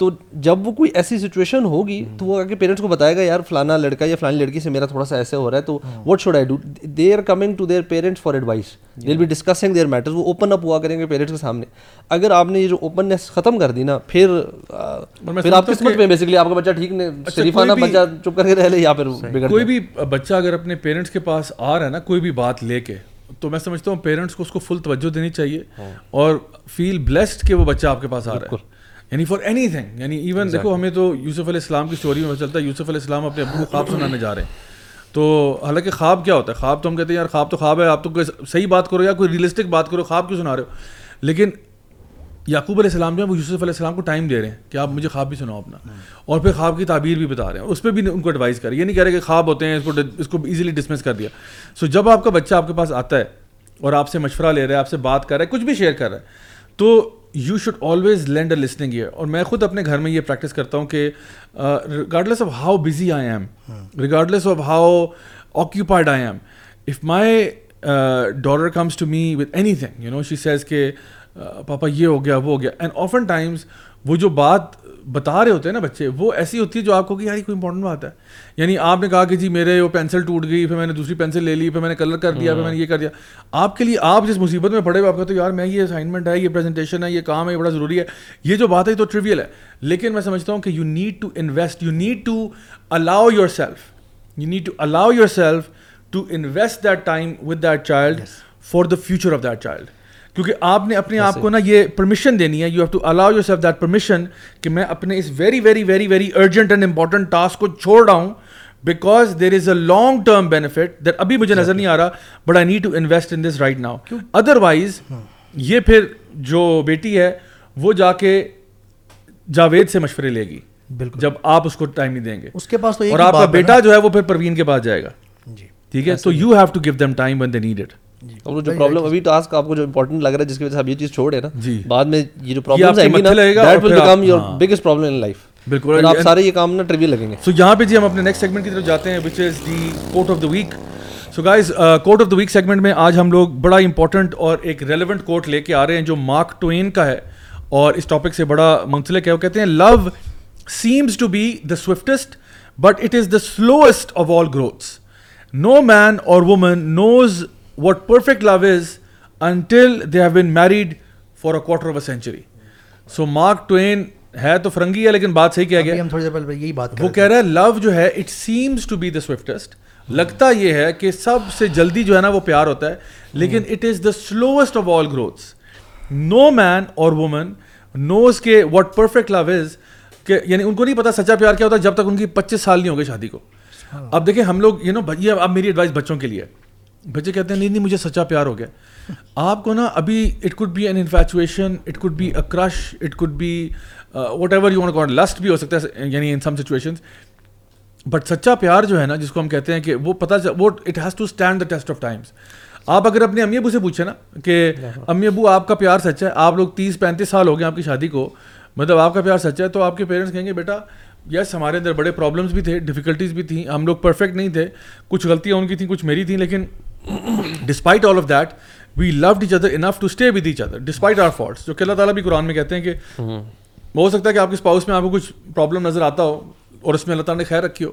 تو جب وہ کوئی ایسی سچویشن ہوگی تو وہ آگے پیرنٹس کو بتائے گا یار فلانا لڑکا یا فلانی لڑکی سے میرا تھوڑا سا ایسے ہو رہا ہے تو what should I do they are coming to their parents for advice they be discussing their matters وہ اوپن اپ ہوا کریں گے پیرنٹس کے سامنے۔ اگر آپ نے یہ جو اوپننیس ختم کر دی نا پھر پھر آپ قسمت میں بیسکلی آپ کا بچہ ٹھیک نے شریفانہ بچہ چپ کر کے رہ لے یا پھر کوئی بھی بچہ اگر اپنے پیرنٹس کے پاس آ رہا ہے نا کوئی بھی بات لے کے تو میں سمجھتا ہوں پیرنٹس کو اس کو فل توجہ دینی چاہیے اور فیل بلیسڈ کہ وہ بچہ آپ کے پاس آ رہا ہے۔ یعنی فار اینی تھنگ یعنی ایون دیکھو ہمیں تو یوسف علیہ السلام کی اسٹوری میں چلتا ہے یوسف علیہ السلام اپنے ابو کو خواب سنانے جا رہے ہیں۔ تو حالانکہ خواب کیا ہوتا ہے؟ خواب تو ہم کہتے ہیں یار خواب تو خواب ہے آپ تو کوئی صحیح بات کرو یا کوئی ریئلسٹک بات کرو خواب کیوں سنا رہے ہو؟ لیکن یعقوب علیہ السلام جو ہے وہ یوسف علیہ السلام کو ٹائم دے رہے ہیں کہ آپ مجھے خواب بھی سناؤ اپنا۔ اور پھر خواب کی تعبیر بھی بتا رہے ہیں۔ اس پہ بھی ان کو ایڈوائز کریں یہ نہیں کہہ رہے کہ خواب ہوتے ہیں اس کو اس کو ایزیلی ڈسمس کر دیا۔ سو جب آپ کا بچہ آپ کے پاس آتا ہے اور آپ سے مشورہ لے رہا ہے آپ سے بات کر رہا ہے کچھ بھی شیئر کر رہا ہے تو you should always lend a listening ear اور میں خود اپنے گھر میں یہ پریکٹس کرتا ہوں کہ regardless of how busy I am regardless of how occupied I am if my daughter comes to me with anything you know she says کہ پاپا یہ ہو گیا، وہ ہو گیا. اینڈ آفن ٹائمز وہ جو بات بتا رہے ہوتے ہیں نا بچے وہ ایسی ہوتی ہے جو آپ کو کہ یار کوئی امپورٹنٹ بات ہے۔ یعنی آپ نے کہا کہ جی میرے وہ پینسل ٹوٹ گئی پھر میں نے دوسری پینسل لے لی پھر میں نے کلر کر دیا پھر میں نے یہ کر دیا۔ آپ کے لیے آپ جس مصیبت میں پڑے ہوئے آپ کہتے یار میں یہ اسائنمنٹ ہے یہ پریزنٹیشن ہے یہ کام ہے یہ بڑا ضروری ہے۔ یہ جو بات ہے تو ٹریویل ہے۔ لیکن میں سمجھتا ہوں کہ you need to invest you need to allow yourself you need to allow yourself to invest that time with that child for the future of that child کیونکہ آپ نے اپنے آپ کو نا یہ پرمیشن دینی ہے. You have to allow yourself that permission کہ میں اپنے اس very very very very urgent and important task کو چھوڑ رہا ہوں because there is a long term benefit that ابھی مجھے نظر نہیں آ رہا but I need to invest in this right now otherwise یہ پھر جو بیٹی ہے وہ جا کے جاوید سے مشورے لے گی بالکل. جب آپ اس کو ٹائم نہیں دیں گے. اس کے پاس تو اور آپ کا بیٹا جو ہے وہ پھر پروین کے پاس جائے گا. جی. ٹھیک ہے؟ تو you have to give them time when they need it اور جو پرابلم ابھی ٹاسک آپ کو جو امپورٹنٹ لگ رہا ہے جس کی وجہ سے آپ یہ چیز چھوڑے نا جی۔ بعد میں یہ جو کے آئیں گی نا that will become your. Biggest problem in life بالکل۔ آپ سارے یہ کام نا ٹریویل لگیں گے۔ سو یہاں پہ جی ہم اپنے نیکسٹ سیگمنٹ کی طرف جاتے ہیں which is the quote of the week so guys quote of the week segment میں آج ہم لوگ بڑا امپورٹنٹ اور ایک ریلیونٹ کوٹ لے کے آ رہے ہیں جو مارک ٹوین کا ہے۔ اور اس ٹاپک سے بڑا منسلک ہے وہ کہتے ہیں love seems to be the swiftest but it is the slowest of all growths no man or woman knows what perfect love is until they have been married for a quarter of a century so Mark Twain ہے تو فرنگی ہے لیکن بات صحیح کیا گیا۔ ہم تھوڑی دیر پہلے یہی بات وہ کہہ رہا ہے لو جو ہے it seems to be the swiftest لگتا یہ ہے کہ سب سے جلدی جو ہے نا وہ پیار ہوتا ہے لیکن it is the سلوسٹ of all growths no man اور وومن نوز کے واٹ پرفیکٹ لو از کہ یعنی ان کو نہیں پتا سچا پیار کیا ہوتا جب تک ان کی پچیس سال نہیں ہو شادی کو۔ اب دیکھیں ہم لوگ یو نو یہ اب میری ایڈوائس بچوں کے لیے بچے کہتے ہیں، نہیں نہیں، مجھے سچا پیار ہو گیا۔ آپ کو نا ابھی it could be an infatuation it could be a crush it could be whatever you want lust بھی ہو سکتا ہے یعنی ان سم سچویشنز بٹ سچا پیار جو ہے نا، جس کو ہم کہتے ہیں کہ وہ پتہ وہ it has to stand the test of times آپ اگر اپنے امی ابو سے پوچھیں نا کہ امی ابو، آپ کا پیار سچا ہے؟ آپ لوگ تیس، پینتیس سال ہو گئے آپ کی شادی کو۔ مطلب آپ کا پیار سچا ہے تو آپ کے پیرنٹس کہیں گے، بیٹا یس ہمارے اندر بڑے پرابلمس بھی تھے ڈفیکلٹیز بھی تھیں، ہم لوگ پرفیکٹ نہیں تھے۔ کچھ غلطیاں ان کی تھیں، کچھ میری تھیں، لیکن despite all of that we love each other enough to stay with each other despite our faults جو کہ اللہ تعالیٰ بھی قرآن میں کہتے ہیں کہ ہو سکتا ہے کہ آپ کے اسپاؤس میں آپ کو کچھ پرابلم نظر آتا ہو اور اس میں اللہ تعالیٰ نے خیر رکھی ہو۔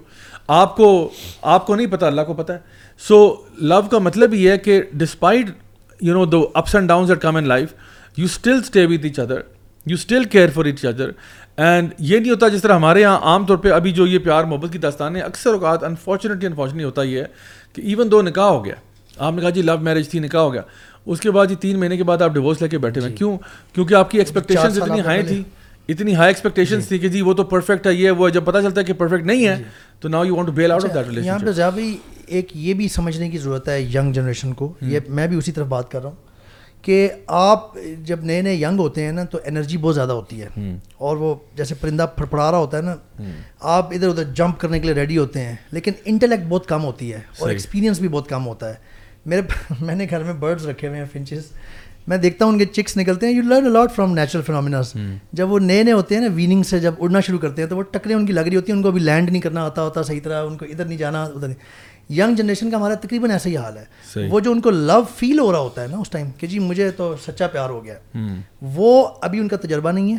آپ کو آپ کو نہیں پتہ اللہ کو پتہ ہے۔ سو لو کا مطلب یہ ہے کہ despite you know the ups and downs that come in life you still stay with each other you still care for each other and یہ نہیں ہوتا جس طرح ہمارے یہاں عام طور پہ ابھی جو یہ پیار محبت کی داستان ہے اکثر اوقات انفارچونیٹلی انفارچونیٹلی ہوتا یہ ہے کہ ایون دو نکاح ہو گیا آپ نے کہا جی لو میرج تھی نکاح ہو گیا۔ اس کے بعد جی تین مہینے کے بعد آپ ڈیورس لے کے بیٹھے ہوئے۔ کیوں؟ کیونکہ آپ کی ایکسپیکٹیشن اتنی ہائی تھی۔ اتنی ہائی ایکسپیکٹیشنس تھی کہ جی وہ تو پرفیکٹ ہے یہ وہ جب پتہ چلتا ہے کہ پرفیکٹ نہیں ہے تو now you want to bail out of that یہاں پہ ریلیشن بھی ایک یہ بھی سمجھنے کی ضرورت ہے ینگ جنریشن کو۔ یہ میں بھی اسی طرف بات کر رہا ہوں کہ آپ جب نئے نئے ینگ ہوتے ہیں نا تو انرجی بہت زیادہ ہوتی ہے۔ اور وہ جیسے پرندہ پھڑپڑا رہا ہوتا ہے نا آپ ادھر ادھر جمپ کرنے کے لیے ریڈی ہوتے ہیں لیکن انٹلیکٹ بہت کم ہوتی ہے اور ایکسپیرینس بھی بہت کم ہوتا ہے۔ میرے (laughs) میں نے گھر میں برڈز رکھے ہوئے ہیں فنچز میں دیکھتا ہوں ان کے چکس نکلتے ہیں. You learn a lot from natural phenomenas جب وہ نئے نئے ہوتے ہیں نا ویننگ سے جب اڑنا شروع کرتے ہیں تو وہ ٹکریں ان کی لگ رہی ہوتی ہیں. ان کو ابھی لینڈ نہیں کرنا آتا ہوتا صحیح طرح ان کو ادھر نہیں جانا ادھر نہیں. ینگ جنریشن کا ہمارا تقریباً ایسا ہی حال ہے. وہ جو ان کو لو فیل ہو رہا ہوتا ہے نا اس ٹائم کہ جی مجھے تو سچا پیار ہو گیا. وہ ابھی ان کا تجربہ نہیں ہے.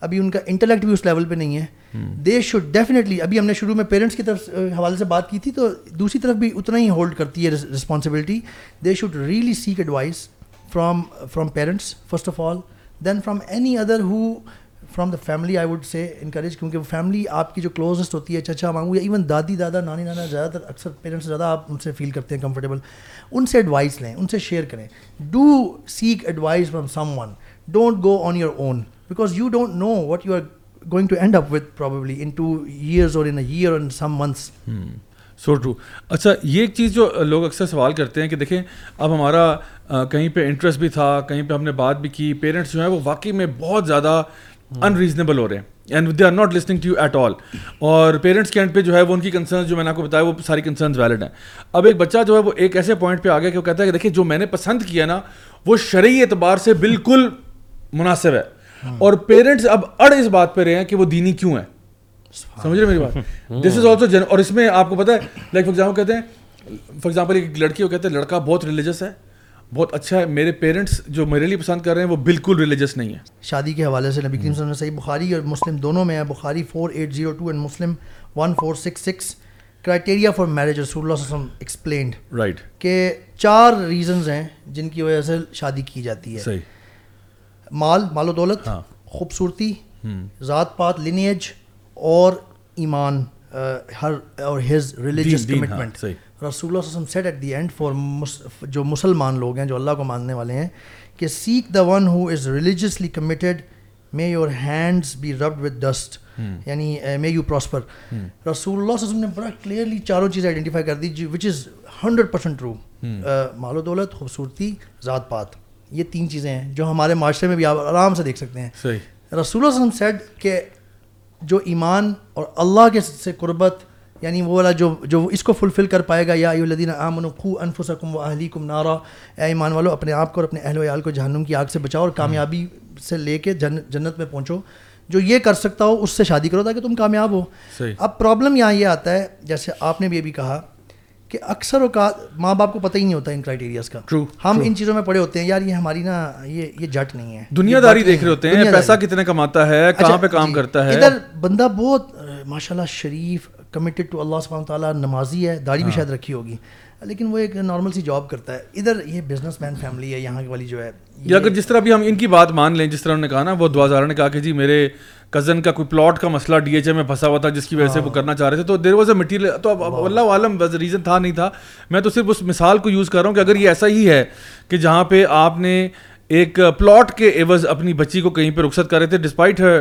ابھی ان کا انٹلیکٹ بھی اس لیول پہ نہیں ہے۔ دے شوڈ ڈیفینیٹلی ابھی ہم نے شروع میں پیرنٹس کی طرف حوالے سے بات کی تھی تو دوسری طرف بھی اتنا ہی ہولڈ کرتی ہے responsibility they should really seek advice from from parents first of all then from any other who from the family I would say encourage کیونکہ وہ فیملی آپ کی جو کلوزسٹ ہوتی ہے چچا مانگو یا ایون دادی دادا نانی نانا زیادہ تر اکثر پیرنٹس زیادہ آپ ان سے فیل کرتے ہیں کمفرٹیبل ان سے ایڈوائس لیں ان سے شیئر کریں۔ Do seek advice from someone don't go on your own because you don't know what you are going to end up with probably in two years or in a year in some months so true اچھا یہ ایک چیز جو لوگ اکثر سوال کرتے ہیں کہ دیکھیں اب ہمارا کہیں پہ انٹرسٹ بھی تھا کہیں پہ ہم نے بات بھی کی پیرنٹس جو ہیں وہ واقعی میں بہت زیادہ ان ریزنیبل ہو رہے ہیں and they are not listening to you at all اور پیرنٹس کے اینڈ پہ جو ہے وہ ان کی کنسرنس جو میں نے آپ کو بتایا وہ ساری کنسرنس ویلڈ ہیں اب ایک بچہ جو ہے وہ ایک ایسے پوائنٹ پہ آ گیا کہ وہ کہتا ہے کہ دیکھیں جو میں نے پسند کیا نا وہ شرعی اعتبار سے بالکل مناسب ہے اور پیرنٹس اب اڑ اس بات پہ رہے ہیں کہ وہ دینی کیوں ہے سمجھ رہے میری بات؟ دس از آلسو اور اس میں آپ کو پتا ہے لائک فار ایگزامپل کہتے ہیں فار ایگزامپل ایک لڑکی کو کہتے ہیں لڑکا بہت ریلیجس ہے بہت اچھا ہے میرے پیرنٹس جو میرے لیے پسند کر رہے ہیں وہ بالکل ریلیجس نہیں ہے شادی کے حوالے سے نبی کریم صلی اللہ علیہ وسلم صحیح بخاری اور مسلم دونوں میں ہے Bukhari four eight zero two and Muslim one four six six criteria for marriage رسول اللہ وسلم ایکسپلینڈ رائٹ کہ چار ریزنز ہیں جن کی وجہ سے شادی کی جاتی ہے۔ صحیح۔ مال مال و دولت ہاں۔ خوبصورتی ذات پات لینیج اور ایمان ہر اور ہز ریلیجیس کمٹمنٹ رسول اللہ وسلم set at the end for جو مسلمان لوگ ہیں جو اللہ کو ماننے والے ہیں کہ seek the one who is religiously committed may your hands be rubbed with dust یعنی مے یو پراسپر رسول اللہ وسلم نے بڑا کلیئرلی چاروں چیزیں آئیڈینٹیفائی کر دی which is hundred percent true مال و دولت خوبصورتی ذات پات۔ یہ تین چیزیں ہیں جو ہمارے معاشرے میں بھی آپ آرام سے دیکھ سکتے ہیں۔ صحیح۔ رسول اللہ وسلم سیڈ کہ جو ایمان اور اللہ کے سے قربت یعنی وہ والا جو جو اس کو فلفل کر پائے گا یا الدین امن خو انفسکم و اہلی کم نارا اے ایمان والو اپنے آپ کو اور اپنے اہل و عیال کو جہنم کی آگ سے بچاؤ اور کامیابی سے لے کے جن جنت میں پہنچو۔ جو یہ کر سکتا ہو اس سے شادی کرو تاکہ تم کامیاب ہو۔ صحیح۔ اب پرابلم یہاں یہ آتا ہے جیسے آپ نے بھی ابھی کہا کہ اکثر اوقات ماں باپ کو پتہ ہی نہیں ہوتا ان کرائٹیریاز کا۔ True, ہم ان چیزوں میں پڑے ہوتے ہیں یار یہ ہمیری نا یہ یہ جٹ نہیں ہے۔ دنیا داری دیکھ رہے ہوتے ہیں پیسہ کتنے کماتا ہے کہاں پہ کام کرتا ہے۔ اچھا، جی۔ ادھر بندہ بہت ماشاء اللہ شریف کمیٹیڈ ٹو اللہ سبحانہ تعالیٰ نمازی ہے داڑھی بھی شاید رکھی ہوگی۔ لیکن وہ ایک نارمل سی جاب کرتا ہے۔ ادھر یہ بزنس مین فیملی ہے یہاں والی جو ہے یا اگر جس طرح بھی ہم ان کی بات مان لیں جس طرح انہوں نے کہا نا وہ دعا زارا نے کہا کہ جی میرے کزن کا کوئی پلاٹ کا مسئلہ ڈی ایچ اے میں پھنسا ہوا تھا جس کی وجہ سے وہ کرنا چاہ رہے تھے تو دیر واز اے مٹیریل تو اب اللہ عالم ریزن تھا نہیں تھا۔ میں تو صرف اس مثال کو یوز کر رہا ہوں کہ اگر یہ ایسا ہی ہے کہ جہاں پہ آپ نے ایک پلاٹ کے عوض اپنی بچی کو کہیں پہ رخصت کر رہے تھے despite her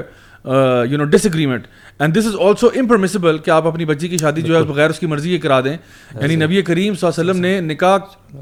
you know disagreement and this is also impermissible کہ آپ اپنی بچی کی شادی جو ہے بغیر اس کی مرضی کے کرا دیں۔ یعنی نبی کریم صلی اللہ علیہ وسلم نے نکاح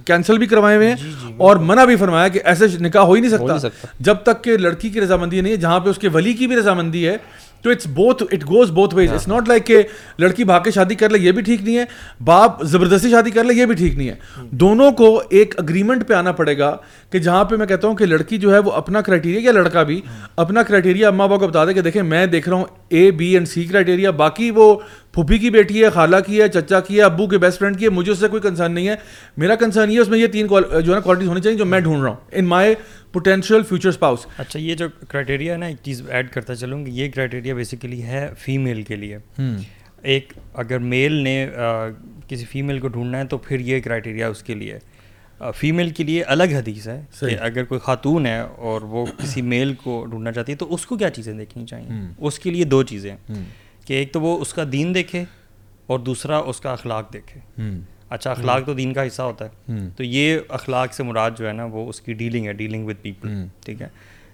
کینسل بھی کروائے ہوئے ہیں اور منع بھی فرمایا کہ ایسے نکاح ہو ہی نہیں سکتا۔ جب تک کہ لڑکی کی رضامندی نہیں ہے جہاں پہ اس کے ولی کی بھی رضامندی ہے تو it's both it goes both ways it's not like کہ لڑکی بھاگ کے شادی کر لے یہ بھی ٹھیک نہیں ہے باپ زبردستی شادی کر لے یہ بھی ٹھیک نہیں ہے۔ دونوں کو ایک اگریمنٹ پہ آنا پڑے گا کہ جہاں پہ میں کہتا ہوں کہ لڑکی جو ہے وہ اپنا کرائٹیریا یا لڑکا بھی اپنا کرائٹیریا اما ابا کو بتا دے کہ دیکھیں میں دیکھ رہا ہوں A B and C criteria باقی وہ پھوپھی کی بیٹی ہے خالہ کی ہے چچا کی ہے ابو کے بیسٹ فرینڈ کی ہے مجھے اس سے کوئی کنسرن نہیں ہے۔ میرا کنسرن یہ اس میں یہ تین جو ہے نا کوالٹیز ہونی چاہیے جو میں ڈھونڈ رہا ہوں۔ In my potential future spouse اچھا یہ جو کرائٹیریا ہے نا ایک چیز ایڈ کرتا چلوں کہ یہ کرائٹیریا بیسیکلی ہے فیمیل کے لیے۔ ایک اگر میل نے کسی فیمیل کو ڈھونڈنا ہے تو پھر یہ کرائٹیریا اس کے لیے۔ فیمیل کے لیے الگ حدیث ہے کہ اگر کوئی خاتون ہے اور وہ کسی میل کو ڈھونڈنا چاہتی ہے تو اس کو کیا چیزیں دیکھنی چاہیے اس کے لیے دو چیزیں۔ کہ ایک تو وہ اس کا دین دیکھے اور دوسرا اس کا اخلاق دیکھے۔ اچھا اخلاق تو دین کا حصہ ہوتا ہے۔ تو یہ اخلاق سے مراد جو ہے نا وہ اس کی ڈیلنگ ہے ڈیلنگ وتھ پیپل ٹھیک ہے؟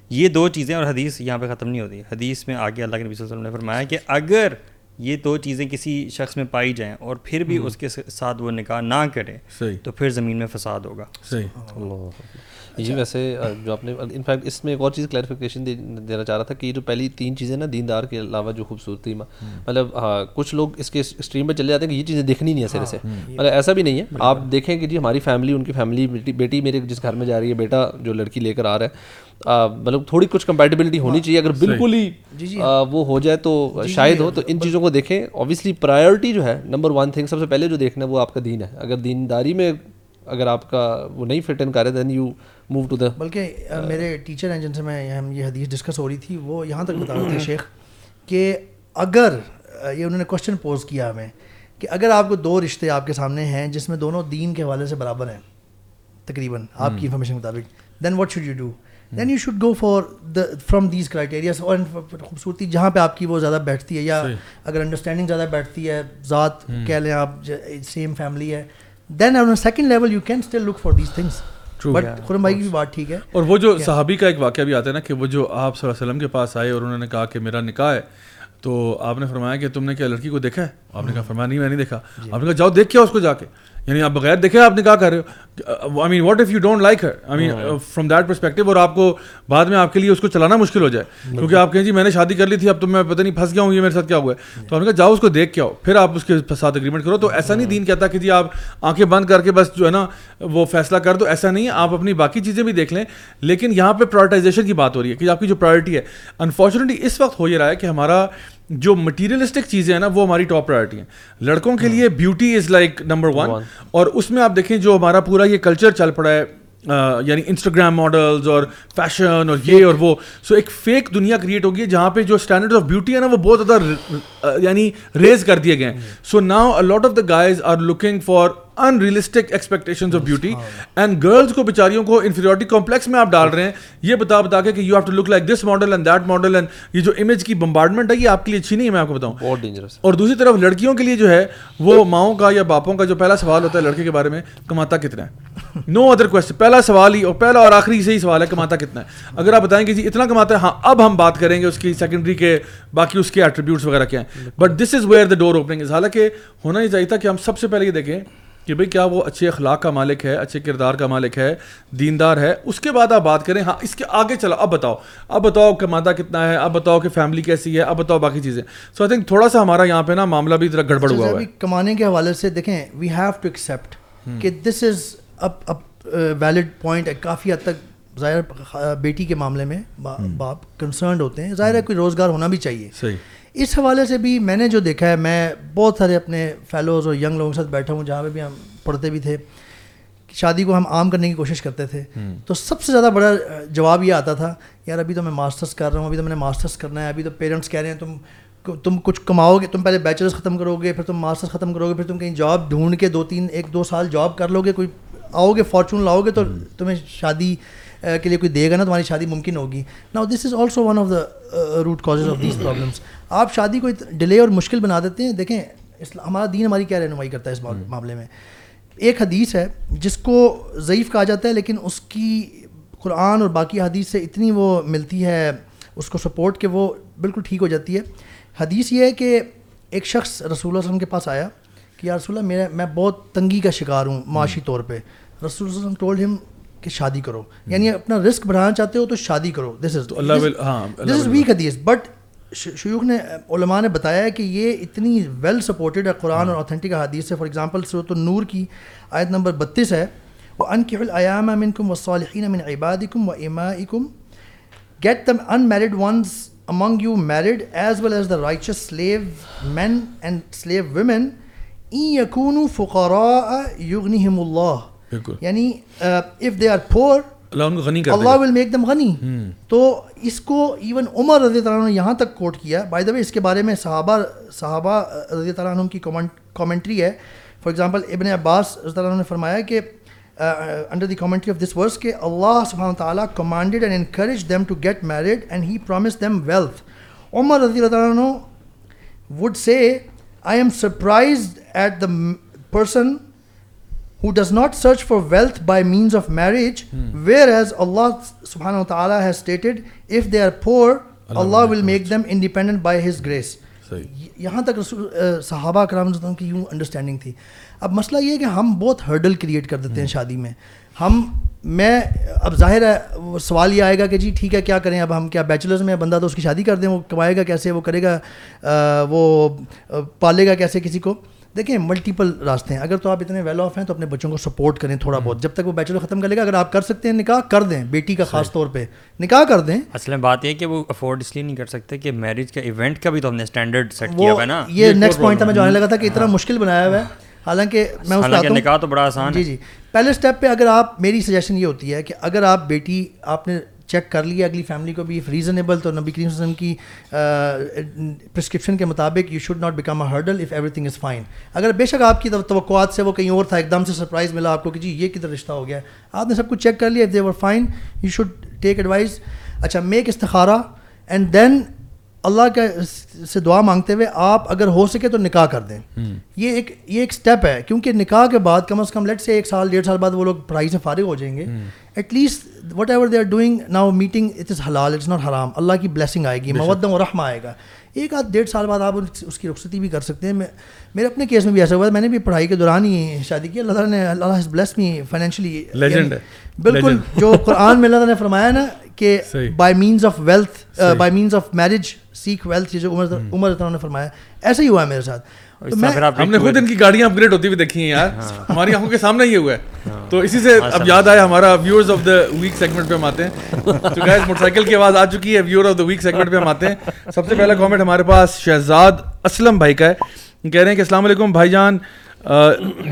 یہ دو چیزیں اور حدیث یہاں پہ ختم نہیں ہوتی۔ حدیث میں آگے اللہ کے نبی صلی اللہ علیہ وسلم نے فرمایا کہ اگر یہ دو چیزیں کسی شخص میں پائی جائیں اور پھر بھی اس کے ساتھ وہ نکاح نہ کرے تو پھر زمین میں فساد ہوگا۔ صحیح۔ جی ویسے جو آپ نے انفیکٹ اس میں ایک اور چیز کلیریفیکیشن دینا چاہ رہا تھا کہ یہ جو پہلی تین چیزیں نا دیندار کے علاوہ جو خوبصورتی مطلب ہاں کچھ لوگ اس کے اسٹریم پہ چلے جاتے ہیں کہ یہ چیزیں دیکھنی نہیں ہے سرے سے۔ مطلب ایسا بھی نہیں ہے۔ آپ دیکھیں کہ جی ہماری فیملی ان کی فیملی بیٹی میرے جس گھر میں جا رہی ہے بیٹا جو لڑکی لے کر آ رہا ہے مطلب تھوڑی کچھ کمپیٹیبلٹی ہونی چاہیے۔ اگر بالکل ہی وہ ہو جائے تو شاید ہو۔ تو ان چیزوں کو دیکھیں۔ اوبیسلی پرائیورٹی جو ہے نمبر ون تھنگ سب سے پہلے جو دیکھنا ہے وہ آپ کا دین ہے۔ اگر دینداری میں اگر آپ کا وہ نہیں فٹ ان کر رہے then you move to the بلکہ میرے ٹیچر ہیں جن سے میں ہم یہ حدیث ڈسکس ہو رہی تھی وہ یہاں تک بتا رہے تھے (coughs) شیخ کہ اگر یہ انہوں نے کوشچن پوز کیا ہمیں کہ اگر آپ کو دو رشتے آپ کے سامنے ہیں جس میں دونوں دین کے حوالے سے برابر ہیں تقریباً آپ کی انفارمیشن کے مطابق then what should you do then you should go for the from these criterias اور خوبصورتی جہاں پہ آپ کی وہ زیادہ بیٹھتی ہے یا اگر انڈرسٹینڈنگ زیادہ بیٹھتی ہے ذات کہہ لیں آپ سیم فیملی ہے then on second level you can still look for these things but Khurram بھائی کی بھی بات ٹھیک ہے اور وہ جو صحابی کا ایک واقعہ بھی آتا ہے نا کہ وہ جو آپ صلی اللہ علیہ وسلم کے پاس آئے اور انہوں نے کہا کہ میرا نکاح ہے تو آپ نے فرمایا کہ تم نے کیا لڑکی کو دیکھا ہے؟ آپ نے کہا فرمایا نہیں میں نہیں دیکھا۔ آپ نے کہا جاؤ دیکھ کیا اس کو جا کے۔ یعنی آپ بغیر دیکھے آپ نے کہا کر رہے ہو۔ I mean what if you don't like her I mean from that perspective اور آپ کو بعد میں آپ کے لیے اس کو چلانا مشکل ہو جائے۔ کیونکہ آپ کہیں جی میں نے شادی کر لی تھی اب تو میں پتہ نہیں پھنس گیا ہوں یہ میرے ساتھ کیا ہوا ہے۔ تو آپ نے کہا جاؤ اس کو دیکھ کے آؤ پھر آپ اس کے ساتھ اگریمنٹ کرو۔ تو ایسا نہیں دین کہتا کہ جی آپ آنکھیں بند کر کے بس جو ہے نا وہ فیصلہ کر دو ایسا نہیں ہے۔ آپ اپنی باقی چیزیں بھی دیکھ لیں۔ لیکن یہاں پہ پرائرٹائزیشن کی بات ہو رہی ہے کہ آپ کی جو پرائرٹی ہے۔ انفارچونیٹلی اس وقت ہو یہ رہا ہے کہ ہمارا جو مٹیریلسٹک چیزیں ہیں نا وہ ہماری ٹاپ پرائرٹی ہیں۔ لڑکوں کے لیے beauty is like number one اور اس میں آپ دیکھیں جو ہمارا پورا یہ کلچر چل پڑا ہے یعنی انسٹاگرام ماڈلز اور فیشن اور یہ اور وہ. سو ایک فیک دنیا کریٹ ہوگی جہاں پہ جو اسٹینڈرڈ آف بیوٹی ہے نا وہ بہت زیادہ یعنی ریز کر دیے گئے ہیں. So now lot of the guys are looking for unrealistic expectation of beauty and girls کو بیچاریوں کو انفیریورٹی کمپلیکس میں آپ ڈال رہے ہیں. یہ بتا بتا کے کہ you have to look like this model and that model and یہ جو امیج کی بمبارڈمنٹ ہے یہ آپ کے لیے اچھی نہیں ہے میں آپ کو بتاؤں. بہت ڈینجرس اور دوسری طرف لڑکیوں کے لیے جو ہے وہ ماؤں کا یا باپوں کا جو پہلا سوال ہوتا ہے لڑکے کے بارے میں کماتا کتنا ہے؟ نو ادر کوشچن پہلا سوال ہی اور پہلا اور آخری سے ہی سوال ہے کماتا کتنا ہے؟ اگر آپ بتائیں کہ جی اتنا کماتا ہے ہاں اب ہم بات کریں گے اس کی سیکنڈری کے باقی اس کے ایٹریبیوٹس وغیرہ کیا ہیں۔ But this is where the door opening is حالانکہ ہونا ہی چاہیے تھا کہ ہم سب سے پہلے یہ دیکھیں کہ بھئی کیا وہ اچھے اخلاق کا مالک ہے اچھے کردار کا مالک ہے دیندار ہے۔ اس کے بعد آپ بات کریں ہاں اس کے آگے چلو اب بتاؤ۔ اب بتاؤ کماتا کتنا ہے اب بتاؤ کہ فیملی کیسی ہے اب بتاؤ باقی چیزیں۔ سو آئی تھنک تھوڑا سا ہمارا یہاں پہ نا معاملہ بھی ذرا گڑبڑ ہوا ہوا ہے۔ کمانے کے حوالے سے دیکھیں وی ہیو ٹو ایکسیپٹ کہ دس از اب اب ویلڈ پوائنٹ ہے کافی حد تک ظاہر بیٹی کے معاملے میں باپ کنسرنڈ ہوتے ہیں۔ ظاہر ہے کوئی روزگار ہونا بھی چاہیے۔ صحیح۔ اس حوالے سے بھی میں نے جو دیکھا ہے میں بہت سارے اپنے فیلوز اور ینگ لوگوں کے ساتھ بیٹھا ہوں جہاں پہ بھی ہم پڑھتے بھی تھے شادی کو ہم عام کرنے کی کوشش کرتے تھے۔ تو سب سے زیادہ بڑا جواب یہ آتا تھا یار ابھی تو میں ماسٹرس کر رہا ہوں ابھی تو میں نے ماسٹرس کرنا ہے ابھی تو پیرنٹس کہہ رہے ہیں تم تم کچھ کماؤ گے تم پہلے بیچلرس ختم کرو گے پھر تم ماسٹرس ختم کرو گے پھر تم کہیں جاب ڈھونڈ کے دو تین ایک دو سال جاب کر لو گے کوئی آؤ گے فارچون لاؤ گے تو تمہیں شادی کے لیے کوئی دے گا نا تمہاری شادی ممکن ہوگی۔ نا this is also one of the root causes of these problems آپ شادی کو ڈیلے اور مشکل بنا دیتے ہیں دیکھیں ہمارا دین ہماری کیا رہنمائی کرتا ہے اس معاملے میں؟ ایک حدیث ہے جس کو ضعیف کہا جاتا ہے لیکن اس کی قرآن اور باقی حدیث سے اتنی وہ ملتی ہے اس کو سپورٹ کہ وہ بالکل ٹھیک ہو جاتی ہے۔ حدیث یہ ہے کہ ایک شخص رسول اللہ وسلم کے پاس آیا کہ یا رسول اللہ میرا میں بہت تنگی کا شکار ہوں معاشی طور پہ۔ رسول اللہ وسلم ٹولڈ ہم کہ شادی کرو۔ یعنی اپنا رسک بڑھانا چاہتے ہو تو شادی کرو۔ دس از دس از ویک حدیث بٹ شیوخ نے علماء نے بتایا ہے کہ یہ اتنی ویل سپورٹڈ ہے قرآن اور اوتھینٹک حدیث ہے فار ایگزامپل صورت النور کی آیت نمبر بتیس ہے۔ وہ ان کے العیام امن کم و صالحین امن عباد کم و اما کم get them in married ones among you married as well as the riches slave men and slave women N یقون فقراء یغنیہم اللہ یعنی اف دے آر پور اللہ ان کو غنی کر اللہ ول میک دم غنی۔ تو اس کو ایون عمر رضی اللہ عنہ نے یہاں تک کوٹ کیا۔ بائی دا وے اس کے بارے میں صحابہ صحابہ رضی اللہ عنہ کی کامنٹری ہے۔ فار ایگزامپل ابن عباس رضی اللہ عنہ نے فرمایا کہ under the commentary of this verse کہ اللہ سبحانہ تعالیٰ commanded and encourage them to get married and he promise them wealth Umar رضی اللہ عنہ would say I am surprised at the person who does not search for wealth by means of marriage, hmm. whereas Allah subhanahu wa ta'ala has stated, if they are poor, Allah, Allah will make them independent by His grace. یہاں تک رسول صحابہ کرام کی یوں understanding تھی۔ اب مسئلہ یہ ہے کہ ہم بہت ہرڈل کریٹ کر دیتے ہیں شادی میں۔ ہم میں اب ظاہر ہے سوال یہ آئے گا کہ جی ٹھیک ہے کیا کریں؟ اب ہم کیا بیچلرز میں بندہ تو اس کی شادی کر دیں وہ کمائے گا کیسے؟ وہ کرے گا وہ پالے گا کیسے کسی کو؟ دیکھیں ملٹیپل راستے ہیں۔ اگر تو آپ اتنے ویل آف ہیں تو اپنے بچوں کو سپورٹ کریں تھوڑا بہت۔ جب تک وہ بیچلر ختم کر لے گا اگر آپ کر سکتے ہیں نکاح کر دیں۔ بیٹی کا خاص طور پہ نکاح کر دیں۔ اصل میں بات یہ کہ وہ افورڈ اس لیے نہیں کر سکتے کہ میرج کا ایونٹ کا بھی تو ہم نے اسٹینڈرڈ سیٹ کیا ہوا ہے نا۔ یہ نیکسٹ پوائنٹ تھا میں جو آنے لگا تھا کہ اتنا مشکل بنایا ہوا ہے۔ حالانکہ میں اس کا نکاح تو بڑا آسان جی جی۔ پہلے اسٹیپ پہ اگر آپ میری سجیشن یہ ہوتی ہے کہ اگر آپ بیٹی آپ نے چیک کر لیا، اگلی فیملی کو بھی ریزنیبل تو نبی کریم وسلم کی پرسکرپشن کے مطابق you should not become a hurdle if everything is fine اگر بے شک آپ کی توقعات سے وہ کہیں اور تھا، ایک دم سے سرپرائز ملا آپ کو کہ جی یہ کدھر رشتہ ہو گیا۔ آپ نے سب کچھ چیک کر لیا they were fine you should take advise اچھا میک استخارہ اینڈ دین اللہ کے سے دعا مانگتے ہوئے آپ اگر ہو سکے تو نکاح کر دیں۔ یہ ایک یہ ایک اسٹیپ ہے۔ کیونکہ نکاح کے بعد کم از کم لیٹ سے ایک سال ڈیڑھ سال بعد وہ لوگ پڑھائی سے فارغ ہو جائیں گے۔ At least whatever they are doing now meeting it is حلال اٹس ناٹ حرام اللہ کی بلیسنگ آئے گی مودم و رحمہ آئے گا۔ ایک آدھ ڈیڑھ سال بعد آپ اس کی رخصتی بھی کر سکتے ہیں۔ میرے اپنے کیس میں بھی ایسا ہوا میں نے بھی پڑھائی کے دوران ہی شادی کی۔ اللہ تعالیٰ نے اللہ ہیز بلیس می فائنینشلی بالکل جو قرآن میں اللہ تعالیٰ نے فرمایا نا کہ by means of wealth by means of marriage seek wealth یہ جو عمر عمر نے فرمایا ایسا ہی ہوا ہے میرے ساتھ۔ ہم نے خود ان کی گاڑیاں اپ گریڈ ہوتی ہوئی دیکھی ہیں یار۔ ہماری آنکھوں کے سامنے یہ ہوا ہے تو اسی سے اب یاد آیا ہمارا viewers of the week segment پہ ہم آتے ہیں۔ تو گیس موٹر سائیکل کی آواز آ چکی ہے۔ Viewer of the week segment پہ ہم آتے ہیں۔ سب سے پہلا کامنٹ ہمارے پاس شہزاد اسلم بھائی کا ہے۔ کہہ رہے ہیں کہ السلام علیکم بھائی جان۔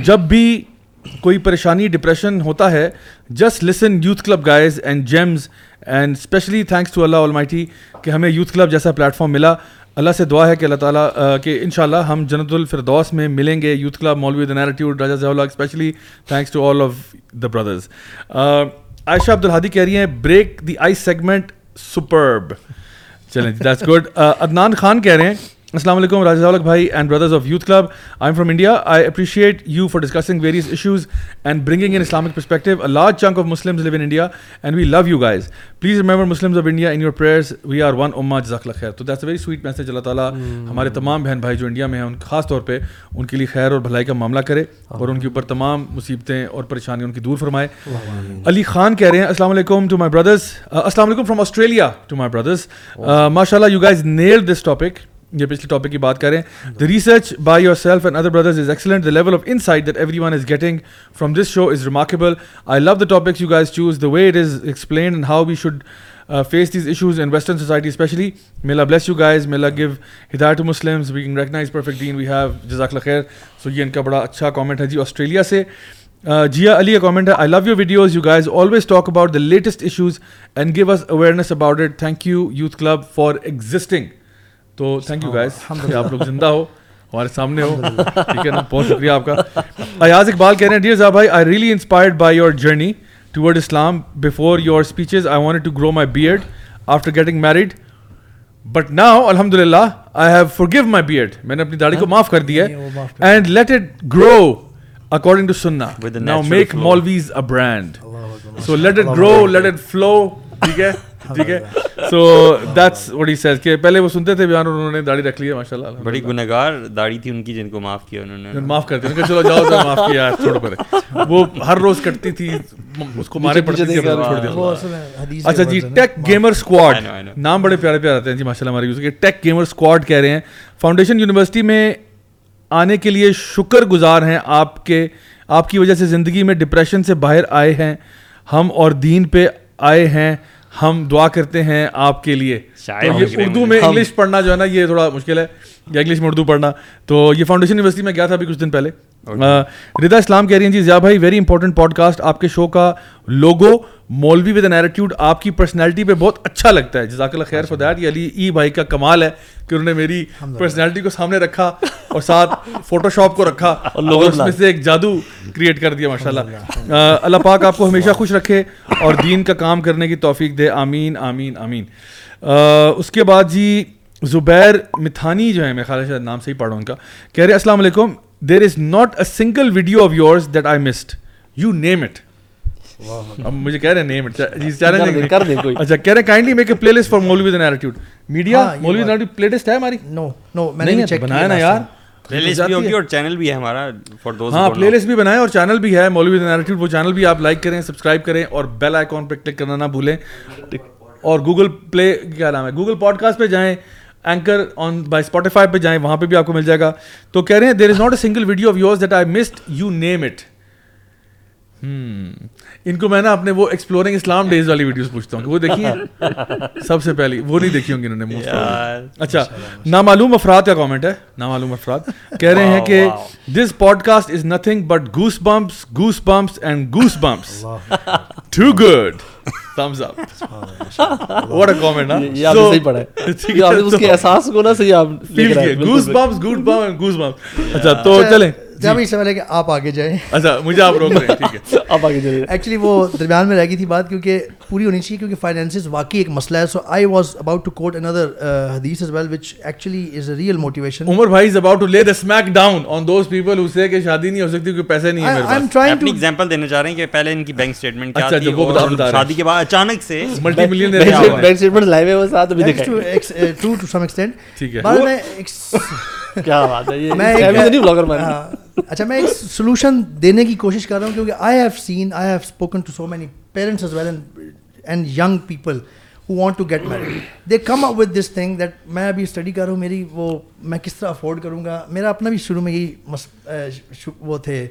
جب بھی کوئی پریشانی ڈپریشن ہوتا ہے just listen Youth Club guys and gems and especially thanks to Allah almighty کہ ہمیں یوتھ کلب جیسا پلیٹ فارم ملا۔ اللہ سے دعا ہے کہ اللہ تعالیٰ کہ ان شاء اللہ ہم جنت الفردوس میں ملیں گے، یوتھ کلب، مولوی دا Raja Zia specially thanks to all of the brothers Ayesha Abdul Hadi کہہ رہی ہیں break the I segment superb چلیں جی، دیٹس گڈ عدنان خان کہہ رہے ہیں السلام علیکم راجا راجاؤلک بھائی and brothers of Youth Club I am from India I appreciate you for discussing worries and bringing in Islamic perspective a large chunk of Muslim live India and we love you guys please remember Muslim of India in your prayer we are one اما جزاک اللہ خیر تو that's a very sweet message اللہ تعالیٰ ہمارے تمام بہن بھائی جو انڈیا میں ہیں ان خاص طور پہ ان کے لیے خیر اور بھلائی کا معاملہ کرے اور ان کے اوپر تمام مصیبتیں اور پریشانیاں ان کی دور فرمائے۔ علی خان کہہ رہے ہیں السلام علیکم ٹو مائی بردرس السلام علیکم from Australia to my brothers ماشاء اللہ you guys near this topic یہ پچھلے ٹاپک کی بات کریں the research by yourself and other brothers is excellent the level of insight that everyone is getting from this show is remarkable I love the topics you guys choose the way it is explain and how we should face these issues in western society especially میلا bless you guys میلا give ہدایت to Muslims we can recognize perfect then we have جزاک اللہ خیر سو یہ ان کا بڑا اچھا کامنٹ ہے جی آسٹریلیا سے جیا علی کا کامنٹ ہے I love your videos you guys always talk about the latest issues and give us awareness about it thank you Youth Club for existing تو تھینک یو گائز کہ آپ لوگ زندہ ہو ہمارے سامنے ہو ٹھیک ہے نا؟ بہت شکریہ آپ کا۔ ایاز اقبال کہہ رہے ہیں ڈیئر زا بھائی I really inspired by your journey toward Islam before your speeches I want to grow my beard after getting married but now الحمد للہ I have forgive my beard میں نے اپنی داڑھی کو معاف کر دیا ہے۔ And let it grow according to سننا now make maulvis a brand so let it grow let it flow ٹھیک ہے؟ ٹھیک ہے؟ So that's what he says کہ پہلے وہ سنتے تھے بیان انہوں نے داڑھی رکھ لی ہے ماشاء اللہ بڑی گنہگار داڑھی تھی ان کی جن کو معاف کیا انہوں نے۔ معاف کرتے ہیں چلو جاؤ تو معاف کیا چھوڑ پر وہ ہر روز کٹتی تھی اس کو مارے پڑتے تھے چھوڑ دیا۔ اچھا جی ٹیک گیمر اسکواڈ نام بڑے پیارے پیارے آتے ہیں۔ جی ماشاء اللہ ہمارے یوز کے ٹیک گیمر اسکواڈ کہہ رہے ہیں۔ فاؤنڈیشن یونیورسٹی میں آنے کے لیے شکر گزار ہیں آپ کے آپ کی وجہ سے زندگی میں ڈپریشن سے باہر آئے ہیں۔ ہم اور دین پہ آئے ہیں۔ ہم دعا کرتے ہیں آپ کے لیے۔ اردو میں انگلش پڑھنا جو ہے نا یہ تھوڑا مشکل ہے۔ یا انگلش میں اردو پڑھنا۔ تو یہ فاؤنڈیشن یونیورسٹی میں گیا تھا ابھی کچھ دن پہلے۔ ردا اسلام کہہ رہی ہیں جی ضیا بھائی ویری امپورٹنٹ پوڈ کاسٹ آپ کے شو کا لوگو مولوی ود این ایٹیوڈ آپ کی پرسنالٹی پہ بہت اچھا لگتا ہے۔ جزاک اللہ خیر دیٹ یہ علی ای بھائی کا کمال ہے کہ انہوں نے میری پرسنالٹی کو سامنے رکھا اور ساتھ فوٹو شاپ کو رکھا۔ اور اس میں سے ایک جادو کریٹ کر دیا ماشاء اللہ اللہ پاک آپ کو ہمیشہ خوش رکھے اور دین کا کام کرنے کی توفیق دے۔ آمین آمین آمین۔ اس کے بعد جی زبیر متھانی جو ہے میں خیال شاید نام سے ہی پڑھا ہوں ان کا کہہ رہے السلام علیکم۔ There is not a single video of yours that I missed you name it اب مجھے کہہ رہے ہیں نیم اٹ اچھا کہہ رہے kindly make a playlist for maulvi with an attitude media maulvi with playlist ہے ہماری نو نو میں نے چیک بنایا نا یار اور چینل بھی ہے ہمارا فار دوز ہاں پلے لسٹ بھی بنائے اور چینل بھی ہے این ایٹیٹیوڈ وہ چینل بھی آپ لائک کریں سبسکرائب کریں اور بیل آئیکن پہ کلک کرنا نہ بھولیں اور گوگل پلے کیا نام ہے گوگل پوڈ کاسٹ پہ جائیں اینکر آن بائی اسپوٹیفائی پہ جائیں وہاں پہ بھی آپ کو مل جائے گا۔ تو کہہ رہے ہیں there is not a single video of yours that I missed you name it ان کو میں نا اپنے وہ ایکسپلورنگ اسلام ڈیز والی ویڈیوز پوچھتا ہوں۔ وہ دیکھیے سب سے پہلی وہ نہیں دیکھی ہوں گی انہوں نے اچھا نامعلوم افراد کا کامنٹ ہے۔ نامعلوم افراد۔ کہہ رہے ہیں کہ this podcast is nothing but goosebumps goosebumps and goosebumps to good thumbs up. What a comment huh? یہ آپ نے صحیح پڑھا ہے آپ نے اس کے احساس کو نا صحیح آپ bumps good bum and bumps اچھا تو چلیں جب سوال ہے کہ آپ آگے جائیں اچھا مجھے آپ روک رہے ہیں ٹھیک ہے آپ آگے جائیے ایکچولی وہ درمیان میں رہ گئی تھی بات کیونکہ پوری ہونی چاہیے کیونکہ فائنینسز واقعی ایک مسئلہ ہے so I was about to quote اندر حدیث as well which actually is a real motivation Umar بھائی is about to lay the smack down on those people who say کہ شادی نہیں ہو سکتی کیونکہ پیسے نہیں ہے میرے آئی ایم پاس ٹرائنگ اپنی ٹو ایگزامپل دینا چاہ رہے ہیں کہ پہلے ان کی بینک اسٹیٹمنٹ کیا تھی اور ہیں۔ شادی کے بعد اچانک سے ملٹی ملین بینک اسٹیٹمنٹ لائے ہوئے وہ ساتھ بھی دکھائے ٹو ٹو سم ایکسٹینٹ ٹھیک ہے۔ بعد میں (laughs) کیا بات ہے؟ یہ میں میں نہیں بلاگر ہاں، اچھا میں ایک سولوشن دینے کی کوشش کر رہا ہوں کیونکہ I have seen I have spoken to so many parents as well and young people who want to get married they come up with this thing that میں ابھی اسٹڈی کر رہا ہوں میری وہ میں کس طرح افورڈ کروں گا میرا اپنا بھی شروع میں یہی وہ تھے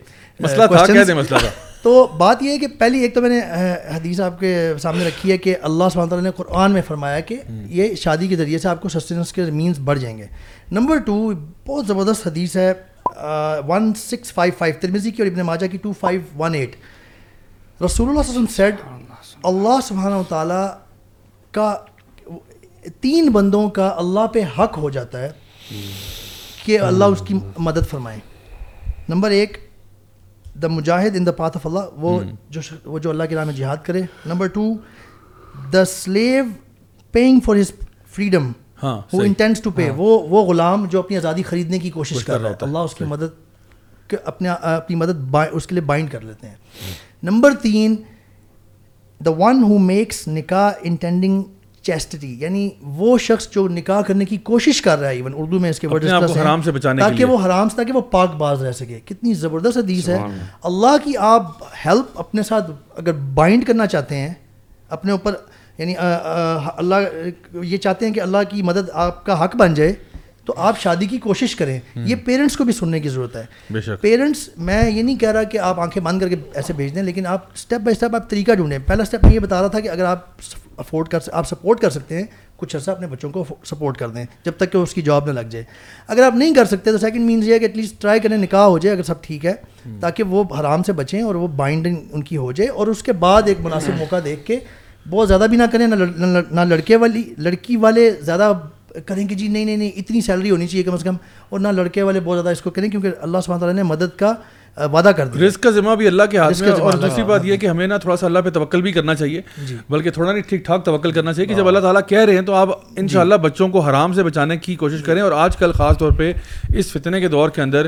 تو بات یہ ہے کہ پہلی ایک تو میں نے حدیث آپ کے سامنے رکھی ہے کہ اللہ سبحانہ تعالیٰ نے قرآن میں فرمایا کہ یہ شادی کے ذریعے سے آپ کو سسٹیننس کے مینس بڑھ جائیں گے نمبر ٹو بہت زبردست حدیث ہے one six five five Tirmidhi کی اور ابن ماجہ کی ٹو فائیو ون ایٹ رسول اللہ وسلم سیڈ اللہ سبحانہ تعالیٰ کا تین بندوں کا اللہ پہ حق ہو جاتا ہے کہ اللہ اس کی مدد فرمائے۔ نمبر ایک دا مجاہد ان دا پاتھ آف اللہ وہ جو وہ جو اللہ کے راہ میں جہاد کرے۔ Number two the slave paying for his freedom وہ انٹینس ٹو پے وہ وہ غلام جو اپنی آزادی خریدنے کی کوشش کر رہا ہوتا ہے۔ اللہ اس کی مدد اپنے اپنی مدد اس کے لیے بائنڈ کر لیتے ہیں۔ نمبر تین دا ون ہو میکس نکاح انٹینڈنگ چیسٹی یعنی وہ شخص جو نکاح کرنے کی کوشش کر رہا ہے ایون اردو میں اس کے حرام سے بچانے تاکہ وہ حرام سے تاکہ وہ پاک باز رہ سکے۔ کتنی زبردست حدیث ہے۔ اللہ۔ کی آپ ہیلپ اپنے ساتھ اگر بائنڈ کرنا چاہتے ہیں اپنے اوپر یعنی اللہ یہ چاہتے ہیں کہ اللہ کی مدد آپ کا حق بن جائے۔ تو آپ شادی کی کوشش کریں۔ یہ پیرنٹس کو بھی سننے کی ضرورت ہے۔ پیرنٹس میں یہ نہیں کہہ رہا کہ آپ آنکھیں بند کر کے ایسے بھیج دیں لیکن آپ اسٹیپ بائی اسٹیپ آپ طریقہ ڈھونڈیں۔ پہلا اسٹیپ میں یہ بتا رہا تھا کہ اگر آپ افورڈ کر آپ سپورٹ کر سکتے ہیں کچھ عرصہ اپنے بچوں کو سپورٹ کر دیں جب تک کہ اس کی جاب نہ لگ جائے۔ اگر آپ نہیں کر سکتے تو سیکنڈ مینس یہ ہے کہ ایٹ لیسٹ ٹرائی کریں نکاح ہو جائے اگر سب ٹھیک ہے تاکہ وہ حرام سے بچیں اور وہ بائنڈنگ ان کی ہو جائے۔ اور اس کے بعد ایک مناسب (coughs) موقع دیکھ کے بہت زیادہ بھی نہ کریں نہ لڑکے والی لڑکی والے زیادہ کریں کہ جی نہیں نہیں نہیں، اتنی سیلری ہونی چاہیے کم از کم اور نہ لڑکے والے بہت زیادہ اس کو کریں کیونکہ اللہ سبحانہ تعالیٰ نے مدد کا وعدہ کر دیا۔ رزق کا ذمہ بھی اللہ کے ہاتھ میں اور دوسری بات یہ کہ ہمیں نا تھوڑا سا اللہ پہ توکل بھی کرنا چاہیے جی۔ بلکہ تھوڑا نہیں ٹھیک ٹھاک توکل کرنا چاہیے کہ جب اللہ تعالیٰ کہہ رہے ہیں تو آپ ان شاء اللہ بچوں کو حرام سے بچانے کی کوشش کریں اور آج کل خاص طور پہ اس فتنے کے دور کے اندر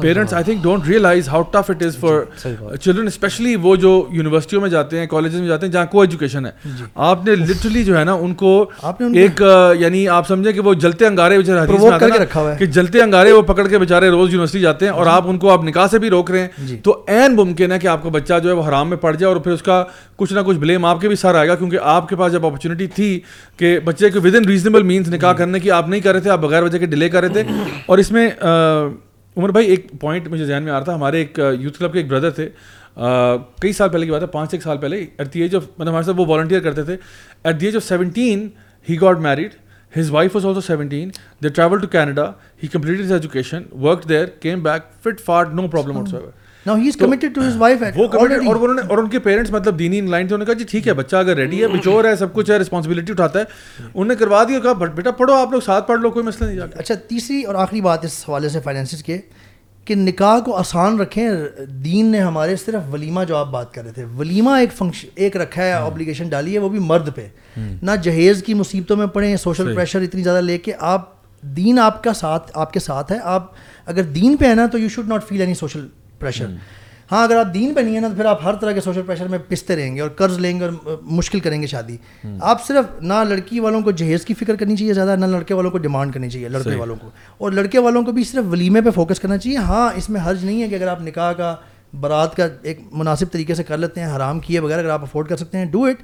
parents I think don't realize how tough it is for children especially وہ جو یونیورسٹیوں میں جاتے ہیں کالجز میں جاتے ہیں جہاں کو ایجوکیشن ہے۔ جی۔ آپ نے لٹرلی جو ہے نا ان کو ایک یعنی آپ سمجھیں کہ وہ جلتے انگارے کہ جلتے انگارے وہ پکڑ کے بےچارے روز یونیورسٹی جاتے ہیں اور آپ ان کو آپ نکاح سے بھی روک رہے ہیں۔ جی۔ تو این ممکن ہے کہ آپ کا بچہ جو ہے وہ حرام میں پڑ جائے اور پھر اس کا کچھ نہ کچھ بلیم آپ کے بھی سر آئے گا کیونکہ آپ کے پاس جب اپرچونیٹی تھی کہ بچے کو ود ان ریزنیبل مینس نکاح جی۔ کرنے کی آپ نہیں کر رہے تھے آپ بغیر وجہ کے ڈیلے کر رہے تھے۔ اور اس میں عمر بھائی ایک پوائنٹ مجھے ذہن میں آ رہا تھا۔ ہمارے ایک یوتھ کلب کے ایک بردر تھے۔ کئی سال پہلے کی بات ہے پانچ ایک سال پہلے ایٹ دی ایج آف مطلب ہمارے ساتھ وہ والنٹیئر کرتے تھے۔ At the age of seventeen he got married his wife was also seventeen they travel to Canada he complete his education work there came back fast forward no problem اور ان کے parents مطلب دینی line تھے انہوں نے کہا جی ٹھیک ہے بچہ اگر ریڈی ہے بچور ہے سب کچھ ہے رسپانسبلٹی اٹھاتا ہے انہوں نے کروا دیا کہا بیٹا پڑھو آپ لوگ ساتھ پڑھ لو کوئی مسئلہ نہیں اچھا تیسری اور آخری بات اس حوالے سے فائنینسز کے کہ نکاح کو آسان رکھیں دین نے ہمارے صرف ولیمہ جو آپ بات کر رہے تھے۔ ولیمہ ایک فنکشن ایک رکھا ہے آبلیگیشن ڈالی ہے وہ بھی مرد پہ۔ نہ جہیز کی مصیبتوں میں پڑھیں سوشل پریشر اتنی زیادہ لے کے آپ دین آپ کا ساتھ آپ کے ساتھ ہے۔ آپ اگر دین پہ ہے نا تو you should not feel any social pressure ہاں اگر آپ دین پہ نہیں ہے نا تو پھر آپ ہر طرح کے سوشل پریشر میں پستے رہیں گے اور قرض لیں گے اور مشکل کریں گے شادی۔ آپ صرف نہ لڑکی والوں کو جہیز کی فکر کرنی چاہیے زیادہ نہ لڑکے والوں کو ڈیمانڈ کرنی چاہیے لڑکے والوں کو۔ اور لڑکے والوں کو بھی صرف ولیمے پہ فوکس کرنا چاہیے۔ ہاں اس میں حرج نہیں ہے کہ اگر آپ نکاح کا برات کا ایک مناسب طریقے سے کر لیتے ہیں حرام کیے بغیر اگر آپ افورڈ کر سکتے ہیں ڈو اٹ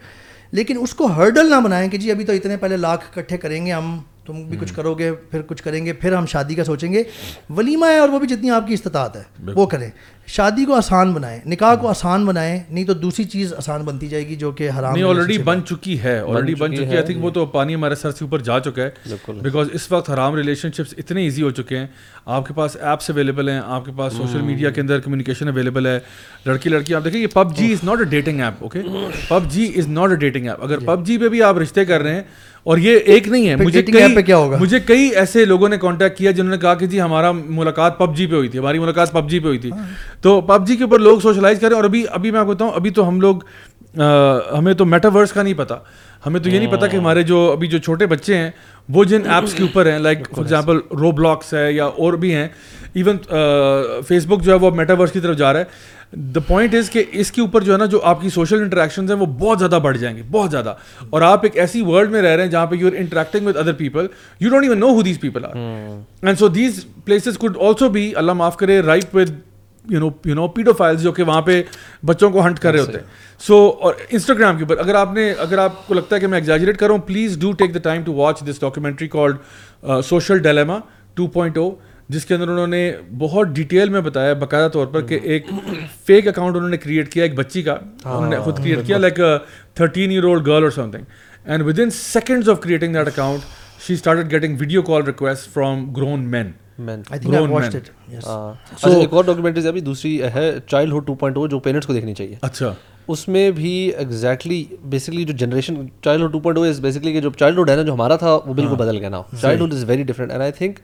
لیکن اس کو ہرڈل نہ بنائیں کہ جی ابھی تو اتنے پہلے لاکھ اکٹھے کریں گے ہم تم بھی کچھ کرو گے پھر کچھ کریں گے پھر ہم شادی کا سوچیں گے۔ ولیمہ ہے اور وہ بھی جتنی آپ کی استطاعت ہے وہ کریں۔ شادی کو آسان بنائیں نکاح کو آسان بنائیں نہیں تو دوسری چیز آسان بنتی جائے گی جو کہ حرام نہیں آلریڈی بن چکی ہے آلریڈی بن چکی ہے۔ آئی تھنک وہ تو پانی ہمارے سر سے اوپر جا چکا ہے۔ بیکاز اس وقت حرام ریلیشن شپس اتنے ایزی ہو چکے ہیں۔ آپ کے پاس ایپس اویلیبل ہیں آپ کے پاس سوشل میڈیا کے اندر کمیونیکیشن اویلیبل ہے۔ لڑکی لڑکی آپ دیکھیں یہ PUBG is not a dating app okay PUBG is not a dating app اگر پب جی پہ بھی آپ رشتے کر رہے ہیں اور یہ ایک نہیں ہے مجھے کئی کیا ہوگا؟ مجھے کئی ایسے لوگوں نے کانٹیکٹ کیا جنہوں نے کہا کہ جی ہمارا ملاقات پب جی پہ ہوئی تھی ہماری ملاقات پب جی پہ ہوئی تھی۔ ہاں۔ تو پب جی کے اوپر لوگ سوشلائز کریں اور ابھی ابھی میں آپ بتاؤں ابھی تو ہم لوگ ہمیں تو میٹاورس کا نہیں پتا۔ ہمیں تو یہ نہیں پتا کہ ہمارے جو ابھی جو چھوٹے بچے ہیں وہ جن ایپس کے اوپر ہیں like for example Roblox ہے یا اور بھی ہیں ایون فیس بک جو ہے وہ میٹاورس کی طرف جا رہا ہے۔ دا پوائنٹ از کہ اس کے اوپر جو ہے نا جو آپ کی سوشل انٹریکشن ہیں وہ بہت زیادہ بڑھ جائیں گے بہت زیادہ۔ اور آپ ایک ایسی ورلڈ میں رہ رہے ہیں جہاں پہ you are interacting with other people you don't even know who these people are and so these places could also بھی اللہ معاف کرے right with you know you know pedophiles جو کہ وہاں پہ بچوں کو ہنٹ کر رہے ہوتے ہیں. سو اور انسٹاگرام کے اوپر اگر آپ نے اگر آپ کو لگتا ہے کہ میں ایگزیجریٹ کروں please do take the time to watch this documentary called social dilemma two point o جس کے اندر انہوں نے بہت ڈیٹیل میں بتایا باقاعدہ طور پر کہ ایک فیک اکاؤنٹ انہوں نے کریٹ کیا ایک بچی کا. انہوں نے خود کریٹ کیا like thirteen year old girl اور something and within seconds of creating that account she started getting video call request from grown men دوسری ہے چائلڈ ٹو پوائنٹ جو پیرنٹس کو دیکھنی چاہیے اچھا اس میں بھی ایگزیکٹلی بیسکلی جو generation childhood two point is basically جو چائلڈ ہوڈ ہے نا جو ہمارا تھا وہ بالکل بدل گیا نا childhood is very different and I think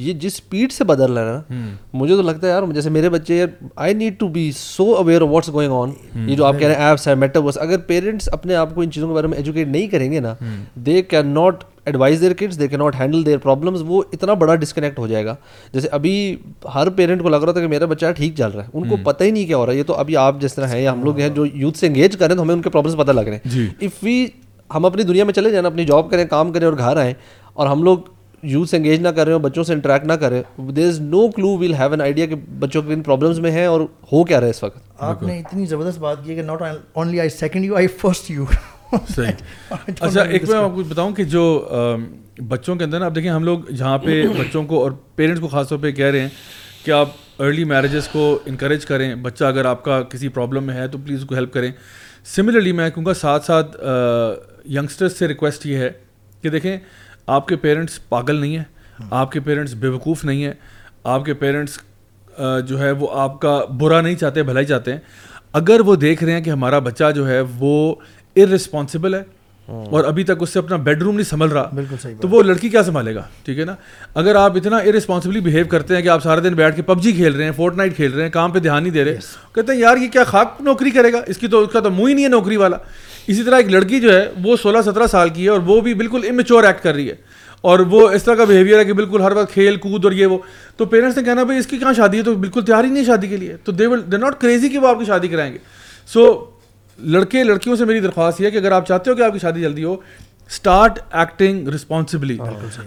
یہ جس اسپیڈ سے بدل رہا ہے نا مجھے تو لگتا ہے یار جیسے میرے بچے I need to be so aware what's going on یہ جو آپ کہہ رہے ہیں ایپس ہے میٹاورس اگر پیرنٹس اپنے آپ کو ان چیزوں کے بارے میں ایجوکیٹ نہیں کریں گے نا they can not advise their kids they کی ناٹ ہینڈل دیئر پرابلمس وہ اتنا بڑا ڈسکنیکٹ ہو جائے گا۔ جیسے ابھی ہر پیرنٹ کو لگ رہا تھا کہ میرا بچہ ٹھیک چل رہا ہے ان کو پتہ ہی نہیں کیا ہو رہا ہے۔ یہ تو ابھی آپ جس طرح ہیں یا ہم لوگ ہیں جو یوتھ سے انگیج کریں تو ہمیں ان کے پرابلمس پتہ لگ رہے ہیں۔ اف وی ہم اپنی دنیا میں چلے جائیں اپنی جاب کریں کام کریں اور گھر آئیں اور ہم لوگ یوتھ سے انگیج نہ کر رہے ہوں بچوں سے انٹریکٹ نہ کریں there is no clue well have an idea کہ بچوں کے ان پرابلمس میں ہیں اور ہو کیا رہا ہے اس وقت۔ آپ نے اتنی زبردست بات کی کہ not only I second you I first you صحیح۔ (laughs) اچھا ایک میں آپ کو بتاؤں کہ جو بچوں کے اندر نا آپ دیکھیں ہم لوگ جہاں پہ (coughs) بچوں کو اور پیرنٹس کو خاص طور پہ کہہ رہے ہیں کہ آپ ارلی میرجز کو انکریج کریں۔ بچہ اگر آپ کا کسی پرابلم میں ہے تو پلیز اس کو ہیلپ کریں۔ سملرلی میں کہوں گا ساتھ ساتھ ینگسٹرس سے ریکویسٹ یہ ہے کہ دیکھیں آپ کے پیرنٹس پاگل نہیں ہیں آپ کے پیرنٹس بے وقوف نہیں ہیں آپ کے پیرنٹس جو ہے وہ آپ کا برا نہیں چاہتے بھلا ہی چاہتے ہیں۔ اگر وہ دیکھ رہے ہیں کہ ہمارا بچہ جو ہے وہ ارسپانسبل ہے اور ابھی تک اس سے اپنا بیڈ روم نہیں سنبھل رہا بالکل صحیح تو وہ لڑکی کیا سنبھالے گا؟ ٹھیک ہے نا؟ اگر آپ اتنا ارسپانسبلی بہیو کرتے ہیں کہ آپ سارے دن بیٹھ کے پب جی کھیل رہے ہیں فورٹ نائٹ کھیل رہے ہیں کام پہ دھیان نہیں دے رہے کہتے ہیں یار یہ کیا خاک نوکری کرے گا؟ اس کی تو اس کا تو منہ ہی نہیں ہے نوکری والا۔ اسی طرح ایک لڑکی جو ہے، وہ سولہ سترہ سال کی ہے اور وہ بھی بالکل امیچور ایکٹ کر رہی ہے۔ اور وہ اس طرح کا بیہیویئر ہے کہ بالکل ہر وقت کھیل کود اور یہ وہ۔ تو پیرنٹس نے کہنا بھائی، اس کی کہاں شادی ہے؟ تو بالکل تیار ہی نہیں شادی کے لیے۔ تو دے ول دے ناٹ کریزی کہ وہ آپ کی شادی کرائیں گے۔ سو لڑکے، لڑکیوں سے میری درخواست یہ ہے کہ اگر آپ چاہتے ہو کہ آپ کی شادی جلدی ہو اسٹارٹ ایکٹنگ رسپانسبلی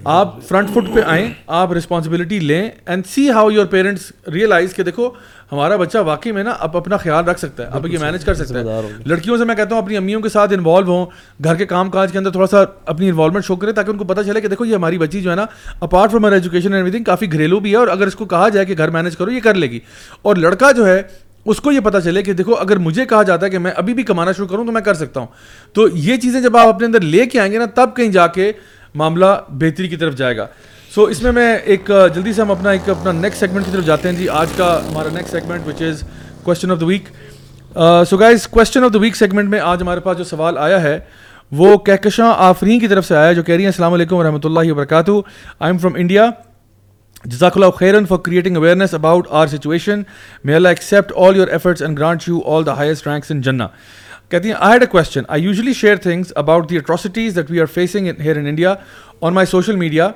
آپ فرنٹ فٹ پہ آئیں آپ رسپانسبلٹی لیں and see how your parents realize کہ دیکھو ہمارا بچہ واقعی میں نا اب اپنا خیال رکھ سکتا ہے اب یہ مینج کر سکتا ہے. لڑکیوں سے میں کہتا ہوں اپنی امیوں کے ساتھ انوالو ہوں گھر کے کام کاج کے اندر تھوڑا سا اپنی انوالومنٹ شو کریں تاکہ ان کو پتہ چلے کہ دیکھو یہ ہماری بچی جو ہے نا apart from education everything کافی گھریلو بھی ہے اور اگر اس کو کہا جائے کہ گھر مینج کرو یہ کر لے گی۔ اور لڑکا جو ہے اس کو یہ پتہ چلے کہ دیکھو، اگر مجھے کہا جاتا ہے کہ میں ابھی بھی کمانا شروع کروں تو میں کر سکتا ہوں۔ تو یہ چیزیں جب آپ اپنے اندر لے کے آئیں گے نا، تب کہیں جا کے معاملہ بہتری کی طرف جائے گا۔ سو اس میں میں ایک جلدی سے ہم اپنا ایک، اپنا نیکسٹ سیگمنٹ کی طرف جاتے ہیں۔ جی آج کا ہمارا next segment which is question of the week so guys question of the week segment میں آج ہمارے پاس جو سوال آیا ہے، وہ کہکشاں آفرین کی طرف سے آیا جو کہہ رہی ہیں، السلام علیکم ورحمۃ اللہ وبرکاتہ۔ آئی ایم فرام انڈیا جزاک اللہ خیرن for creating awareness about our situation may Allah accept all your efforts and grant you all the highest ranks in جنا کہتی ہیں I had a question I usually share things about the atrocities that we are facing here in India on my social media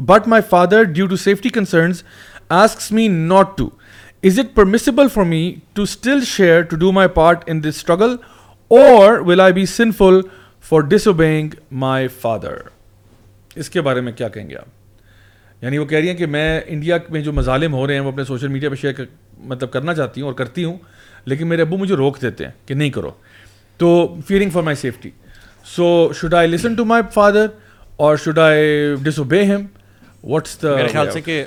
but my father due to safety concerns asks me not to is it permissible for me to still share to do my part in this struggle or will I be sinful for disobeying my father اس کے بارے میں کیا کہیں گے آپ یعنی وہ کہہ رہی ہیں کہ میں انڈیا میں جو مظالم ہو رہے ہیں وہ اپنے سوشل میڈیا پہ شیئر مطلب کرنا چاہتی ہوں اور کرتی ہوں لیکن میرے ابو مجھے روک دیتے ہیں کہ نہیں کرو۔ تو fearing for my safety so should I listen to my father اور should I disobey hmm what's the میرے خیال سے کہ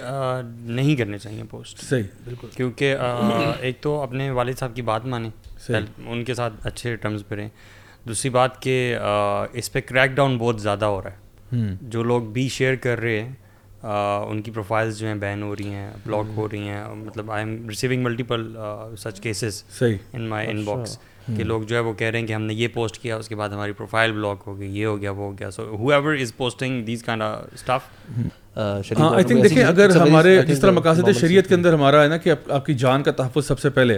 نہیں کرنے چاہیے پوسٹ صحیح۔ بالکل۔ کیونکہ ایک تو اپنے والد صاحب کی بات مانیں۔ ان کے ساتھ اچھے ٹرمز پہ رہیں۔ دوسری بات کہ اس پہ کریک ڈاؤن بہت زیادہ ہو رہا ہے۔ جو لوگ بھی شیئر کر رہے ہیں ان کی پروفائلز جو ہیں بین ہو رہی ہیں بلاک ہو رہی ہیں مطلب I am receiving multiple such cases in my inbox کہ لوگ جو ہے وہ کہہ رہے ہیں کہ ہم نے یہ پوسٹ کیا اس کے بعد ہماری پروفائل بلاک ہو گئی یہ ہو گیا وہ ہو گیا۔ So whoever is posting these kind stuff ہاں آئی تھنک دیکھیں اگر ہمارے جس طرح مقاصد شریعت کے اندر ہمارا ہے نا کہ آپ کی جان کا تحفظ سب سے پہلے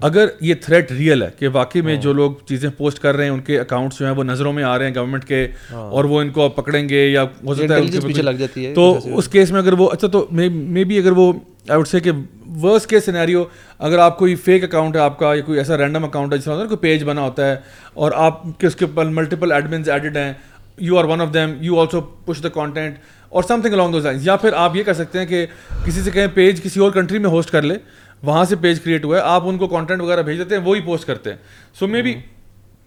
اگر یہ تھریٹ ریئل ہے کہ واقعی میں جو لوگ چیزیں پوسٹ کر رہے ہیں ان کے اکاؤنٹس جو ہیں وہ نظروں میں آ رہے ہیں گورنمنٹ کے اور وہ ان کو پکڑیں گے یا ہو سکتا ہے تو اس کیس میں اگر وہ اچھا تو مے بی اگر وہ آئی وڈ سے کہ ورس کے سینیریو اگر آپ کوئی فیک اکاؤنٹ ہے، آپ کا یا کوئی ایسا رینڈم اکاؤنٹ ہے، جس طرح کوئی پیج بنا ہوتا ہے، اور آپ کے اس کے اوپر ملٹیپل ایڈمنز ایڈڈ ہیں you are one of them you also push the content or something along those lines یا پھر آپ یہ کر سکتے ہیں کہ کسی سے کہیں پیج کسی اور کنٹری میں ہوسٹ کر لے، وہاں سے پیج کریٹ ہوا ہے، آپ ان کو کانٹینٹ وغیرہ بھیج دیتے ہیں، وہی پوسٹ کرتے ہیں۔ So maybe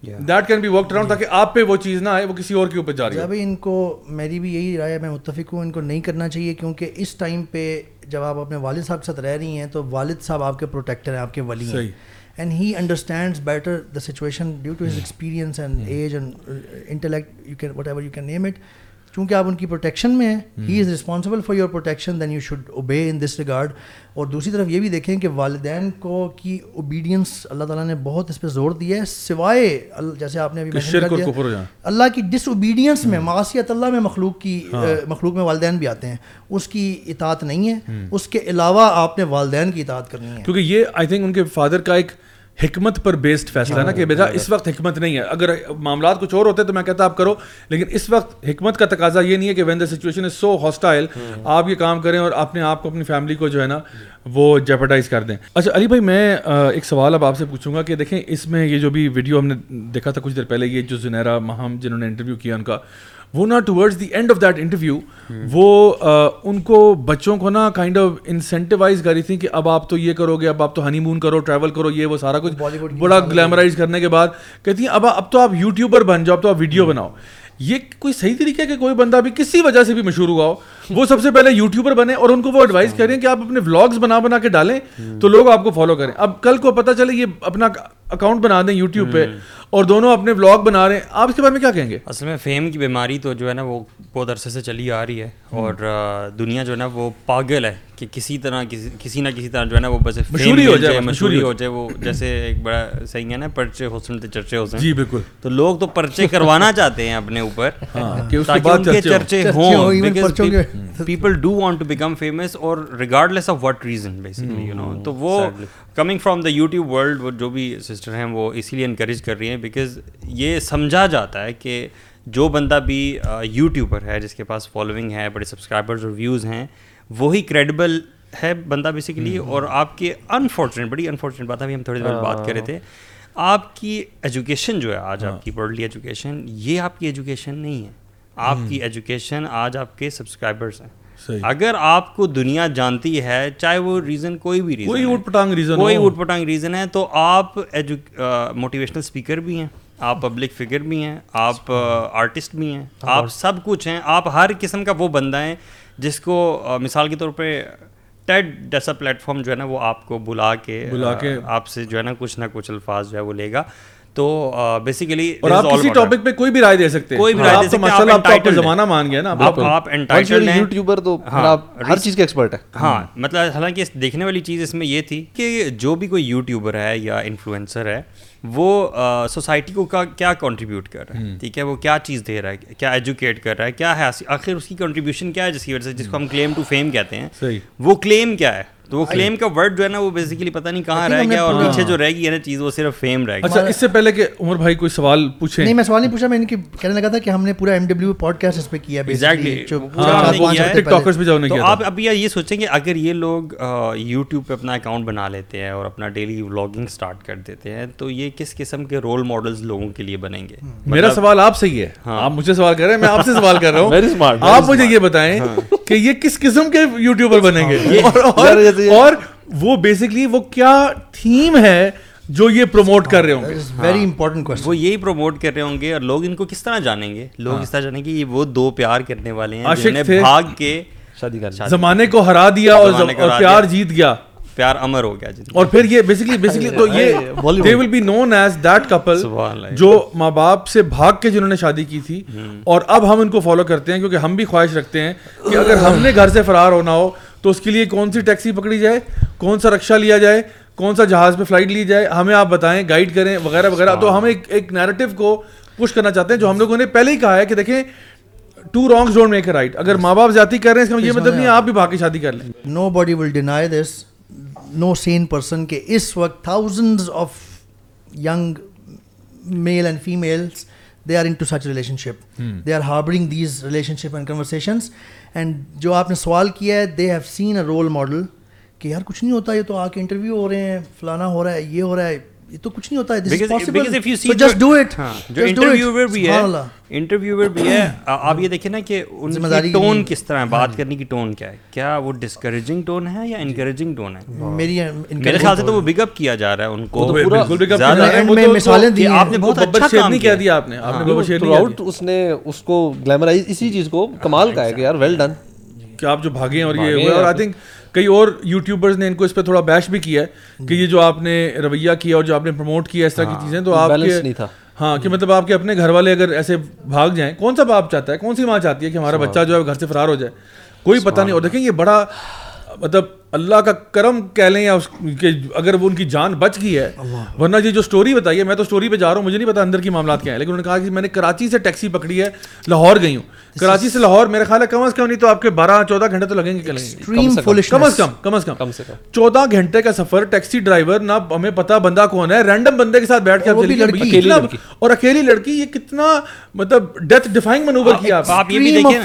that can be workaround تاکہ آپ پہ وہ چیز نہ آئے وہ کسی اور کے اوپر جا رہی ہے بھائی ان کو میری بھی یہی رائے میں متفق ہوں ان کو نہیں کرنا چاہیے کیونکہ اس ٹائم پہ جب آپ اپنے والد صاحب کے ساتھ رہ رہی ہیں تو والد صاحب آپ کے پروٹیکٹر ہیں آپ کے ولی ہیں۔ And he understands better the situation due to his experience and age and intellect you can whatever you can name it چونکہ آپ ان کی پروٹیکشن میں ہیں he is responsible for your protection then you should obey in this regard اور دوسری طرف یہ بھی دیکھیں کہ والدین کو کی اوبیڈینس اللہ تعالیٰ نے بہت اس پہ زور دیا ہے سوائے جیسے آپ نے ابھی اللہ کی ڈس اوبیڈینس میں معاشیت اللہ میں مخلوق کی مخلوق میں والدین بھی آتے ہیں۔ اس کی اطاعت نہیں ہے اس کے علاوہ آپ نے والدین کی اطاعت کرنی ہے۔ کیونکہ یہ آئی تھنک ان کے فادر کا ایک حکمت پر بیسڈ فیصلہ ہے نا کہ بیٹا اس وقت حکمت نہیں ہے۔ اگر معاملات کچھ اور ہوتے تو میں کہتا آپ کرو لیکن اس وقت حکمت کا تقاضا یہ نہیں ہے کہ when the situation is so hostile آپ یہ کام کریں اور اپنے آپ کو اپنی فیملی کو جو ہے نا وہ جیپرڈائز کر دیں۔ اچھا علی بھائی میں ایک سوال اب آپ سے پوچھوں گا کہ دیکھیں اس میں یہ جو بھی ویڈیو ہم نے دیکھا تھا کچھ دیر پہلے یہ جو زنیرا مہم جنہوں نے انٹرویو کیا ان کا وہ نا towards the end of that interview وہ ان کو بچوں کو نا کائنڈ آف انسینٹیوائز کر رہی تھی کہ اب آپ تو یہ کرو گے اب آپ تو ہنی مون کرو ٹریول کرو یہ وہ سارا کچھ بڑا گلیمرائز کرنے کے بعد کہتی ہیں اب اب تو آپ یوٹیوبر بن جاؤ اب تو آپ ویڈیو بناؤ۔ یہ کوئی صحیح طریقہ ہے کہ کوئی بندہ بھی کسی وجہ سے بھی مشہور ہوا ہو وہ سب سے پہلے یوٹیوبر بنے اور ان کو وہ ایڈوائز کریں کہ آپ اپنے ولاگس بنا بنا کے ڈالیں تو لوگ آپ کو فالو کریں۔ اب کل کو پتہ چلے یہ اپنا اکاؤنٹ بنا دیں یوٹیوب پہ اور دونوں اپنے ولاگ بنا رہے ہیں۔ آپ اس کے بارے میں کیا کہیں گے؟ اصل میں فیم کی بیماری تو جو ہے نا وہ بہت عرصے سے چلی آ رہی ہے اور دنیا جو ہے نا وہ پاگل ہے کہ کسی طرح کسی نہ کسی طرح جو ہے نا وہ بس مشہوری ہو جائے مشہوری ہو جائے وہ جیسے ایک بڑا صحیح ہے نا پرچے حسن تھے چرچے حسن۔ جی بالکل۔ تو لوگ تو پرچے کروانا چاہتے ہیں اپنے اوپر تاکہ ان کے چرچے ہوں۔ People do want to become famous or regardless of what reason basically you know تو وہ coming from the YouTube world وہ جو بھی سسٹر ہیں وہ اسی لیے انکریج کر رہی ہیں بیکاز یہ سمجھا جاتا ہے کہ جو بندہ بھی یوٹیوبر ہے جس کے پاس فالوئنگ ہے بڑے سبسکرائبرز اور ویوز ہیں وہی کریڈیبل ہے بندہ بیسیکلی اور آپ کے انفارچونیٹ بڑی انفارچونیٹ بات ابھی ہم تھوڑی دیر بات کر رہے تھے۔ آپ کی ایجوکیشن جو ہے آج آپ کی ورلڈلی ایجوکیشن یہ آپ کی ایجوکیشن نہیں ہے۔ آپ کی ایجوکیشن آج آپ کے سبسکرائبرس ہیں۔ اگر آپ کو دنیا جانتی ہے چاہے وہ ریزن کوئی بھی ریزن کوئی اوٹ پٹانگ ریزن کوئی اوٹ پٹانگ ریزن ہے تو آپ موٹیویشنل اسپیکر بھی ہیں آپ پبلک فگر بھی ہیں آپ آرٹسٹ بھی ہیں آپ سب کچھ ہیں۔ آپ ہر قسم کا وہ بندہ ہیں جس کو مثال کے طور پہ ٹیڈ جیسا پلیٹ فارم جو ہے نا وہ آپ کو بلا کے بلا کے۔ آپ سے جو ہے نا کچھ نہ کچھ الفاظ جو ہے وہ لے گا۔ تو بیسیکلی اور آپ کسی ٹاپک پہ کوئی بھی رائے دے سکتے ہیں. کوئی بھی رائے دے سکتے ہیں آپ تو زمانہ مان گیا نا آپ آپ انٹائٹلڈ ہیں۔ یوٹیوبر تو ہر چیز کے ایکسپرٹ ہے ہاں مطلب حالانکہ دیکھنے والی چیز اس میں یہ تھی کہ جو بھی کوئی یوٹیوبر ہے یا انفلوئنسر ہے وہ سوسائٹی کو کیا کنٹریبیوٹ کر رہا ہے؟ ٹھیک ہے وہ کیا چیز دے رہا ہے؟ کیا ایجوکیٹ کر رہا ہے؟ کیا ہے؟ آخر اس کی کنٹریبیوشن کیا ہے جس کی وجہ سے جس کو ہم کلیم ٹو فیم کہتے ہیں۔ وہ کلیم کیا ہے؟ تو وہ کلیم کا ورڈ جو ہے نا وہ بیسیکلی پتہ نہیں کہاں رہ گیا اور پیچھے جو رہ گئی ہے نا چیز وہ صرف فیم رہ گیا اچھا اس سے پہلے کہ عمر بھائی کوئی سوال پوچھے نہیں میں سوال نہیں پوچھا میں ان کی کہنے لگا تھا کہ ہم نے پورا ایم ڈبلیو پوڈ کاسٹ اس پہ کیا ٹک ٹاکرز بھی جاؤ تو آپ اب یہ سوچیں کہ اگر یہ لوگ یوٹیوب پہ اپنا اکاؤنٹ بنا لیتے ہیں اور اپنا ڈیلی ولاگنگ اسٹارٹ کر دیتے ہیں تو یہ کس قسم کے رول ماڈلز لوگوں کے لیے بنیں گے؟ میرا سوال آپ سے ہی ہے۔ آپ مجھے سوال کر رہے ہیں میں آپ سے سوال کر رہا ہوں۔ (laughs) آپ مجھے یہ بتائیں کہ یہ کس قسم کے یوٹیوبر بنیں گے؟ اور وہ بیسکلی وہ کیا تھیم ہے جو یہ پروموٹ کر رہے ہوں گے؟ ویری امپورٹنٹ کوشچن وہ یہی پروموٹ کر رہے ہوں گے اور لوگ ان کو کس طرح جانیں گے؟ لوگ اس طرح جانیں گے یہ وہ دو پیار کرنے والے ہیں جنہوں نے بھاگ کے شادی کر زمانے کو ہرا دیا اور پیار جیت گیا۔ پیار امر ہو گیا اور پھر یہ بیسکلی بیسکلی تو یہ they will be known as that couple جو ماں باپ سے بھاگ کے جنہوں نے شادی کی تھی۔ اور اب ہم ان کو فالو کرتے ہیں کیونکہ ہم بھی خواہش رکھتے ہیں کہ اگر ہم نے گھر سے فرار ہونا ہو تو اس کے لیے کون سی ٹیکسی پکڑی جائے؟ کون سا رکشا لیا جائے؟ کون سا جہاز پہ فلائٹ لی جائے؟ ہمیں آپ بتائیں گائیڈ کریں وغیرہ وغیرہ۔ تو ہم ایک ایک نیریٹو کو پش کرنا چاہتے ہیں جو ہم لوگوں نے پہلے ہی کہا ہے کہ دیکھیں two wrongs don't make a right اگر ماں باپ زیادتی کر رہے ہیں اس کا یہ مطلب نہیں آپ بھی بھاگ کے شادی کر لیں۔ Nobody will deny this no sane person کہ اس وقت thousands of young male and females they are into such relationship they are harboring these relationship and conversations and جو آپ نے سوال کیا ہے they have seen a role model کہ یار کچھ نہیں ہوتا یہ تو آ کے انٹرویو ہو رہے ہیں فلانا ہو رہا ہے یہ ہو رہا ہے۔ یہ تو کچھ نہیں ہوتا ہے جسٹ ڈو اٹ جو انٹرویور بھی ہے انٹرویور بھی ہے (coughs) آپ یہ دیکھیں نا کہ ان کی ٹون کس طرح ہے بات کرنے کی ٹون کیا ہے؟ کیا وہ ڈسکریجنگ ٹون ہے یا انکریجنگ ٹون ہے؟ میری میرے خیال سے تو وہ بگ اپ کیا جا رہا ہے ان کو. مثالیں دی آپ نے بہت اچھا کام کیا دیا آپ نے. آپ نے اس نے اس کو گلیمرائز اسی چیز کو کمال کا ہے کہ یار ویل ڈن کہ آپ جو بھاگے ہیں اور یہ ہوئے اور آئی تھنک کئی اور یوٹیوبرز نے ان کو اس پہ تھوڑا بیش بھی کیا ہے کہ یہ جو آپ نے رویہ کیا اور جو آپ نے پروموٹ کیا اس طرح کی چیزیں تو آپ کے ہاں کہ مطلب آپ کے اپنے گھر والے اگر ایسے بھاگ جائیں کون سا باپ چاہتا ہے؟ کون سی ماں چاہتی ہے کہ ہمارا بچہ جو ہے گھر سے فرار ہو جائے؟ کوئی پتہ نہیں اور دیکھیں یہ بڑا مطلب اللہ کا کرم کہہ لیں یا اس کہ اگر وہ ان کی جان بچ گئی ہے ورنہ یہ جو سٹوری بتائی ہے میں تو سٹوری پہ جا رہا ہوں مجھے نہیں پتا اندر کی معاملات کیا ہیں لیکن انہوں نے کہا کہ میں نے کراچی سے ٹیکسی پکڑی ہے لاہور گئی ہوں۔ کراچی سے لاہور میرا خیال ہے کم از کم نہیں تو آپ کے بارہ چودہ گھنٹے تو لگیں گے کہ لگیں گے؟ ایکسٹریم فولش کم از کم کم از کم۔ کم سے کم۔ چودہ گھنٹے کا سفر ٹیکسی ڈرائیور نہ ہمیں پتا بندہ کون ہے رینڈم بندے کے ساتھ بیٹھ کے اور اکیلی لڑکی۔ یہ کتنا مطلب ڈیتھ ڈیفائنگ منوور کیا آپ یہ بھی دیکھیں۔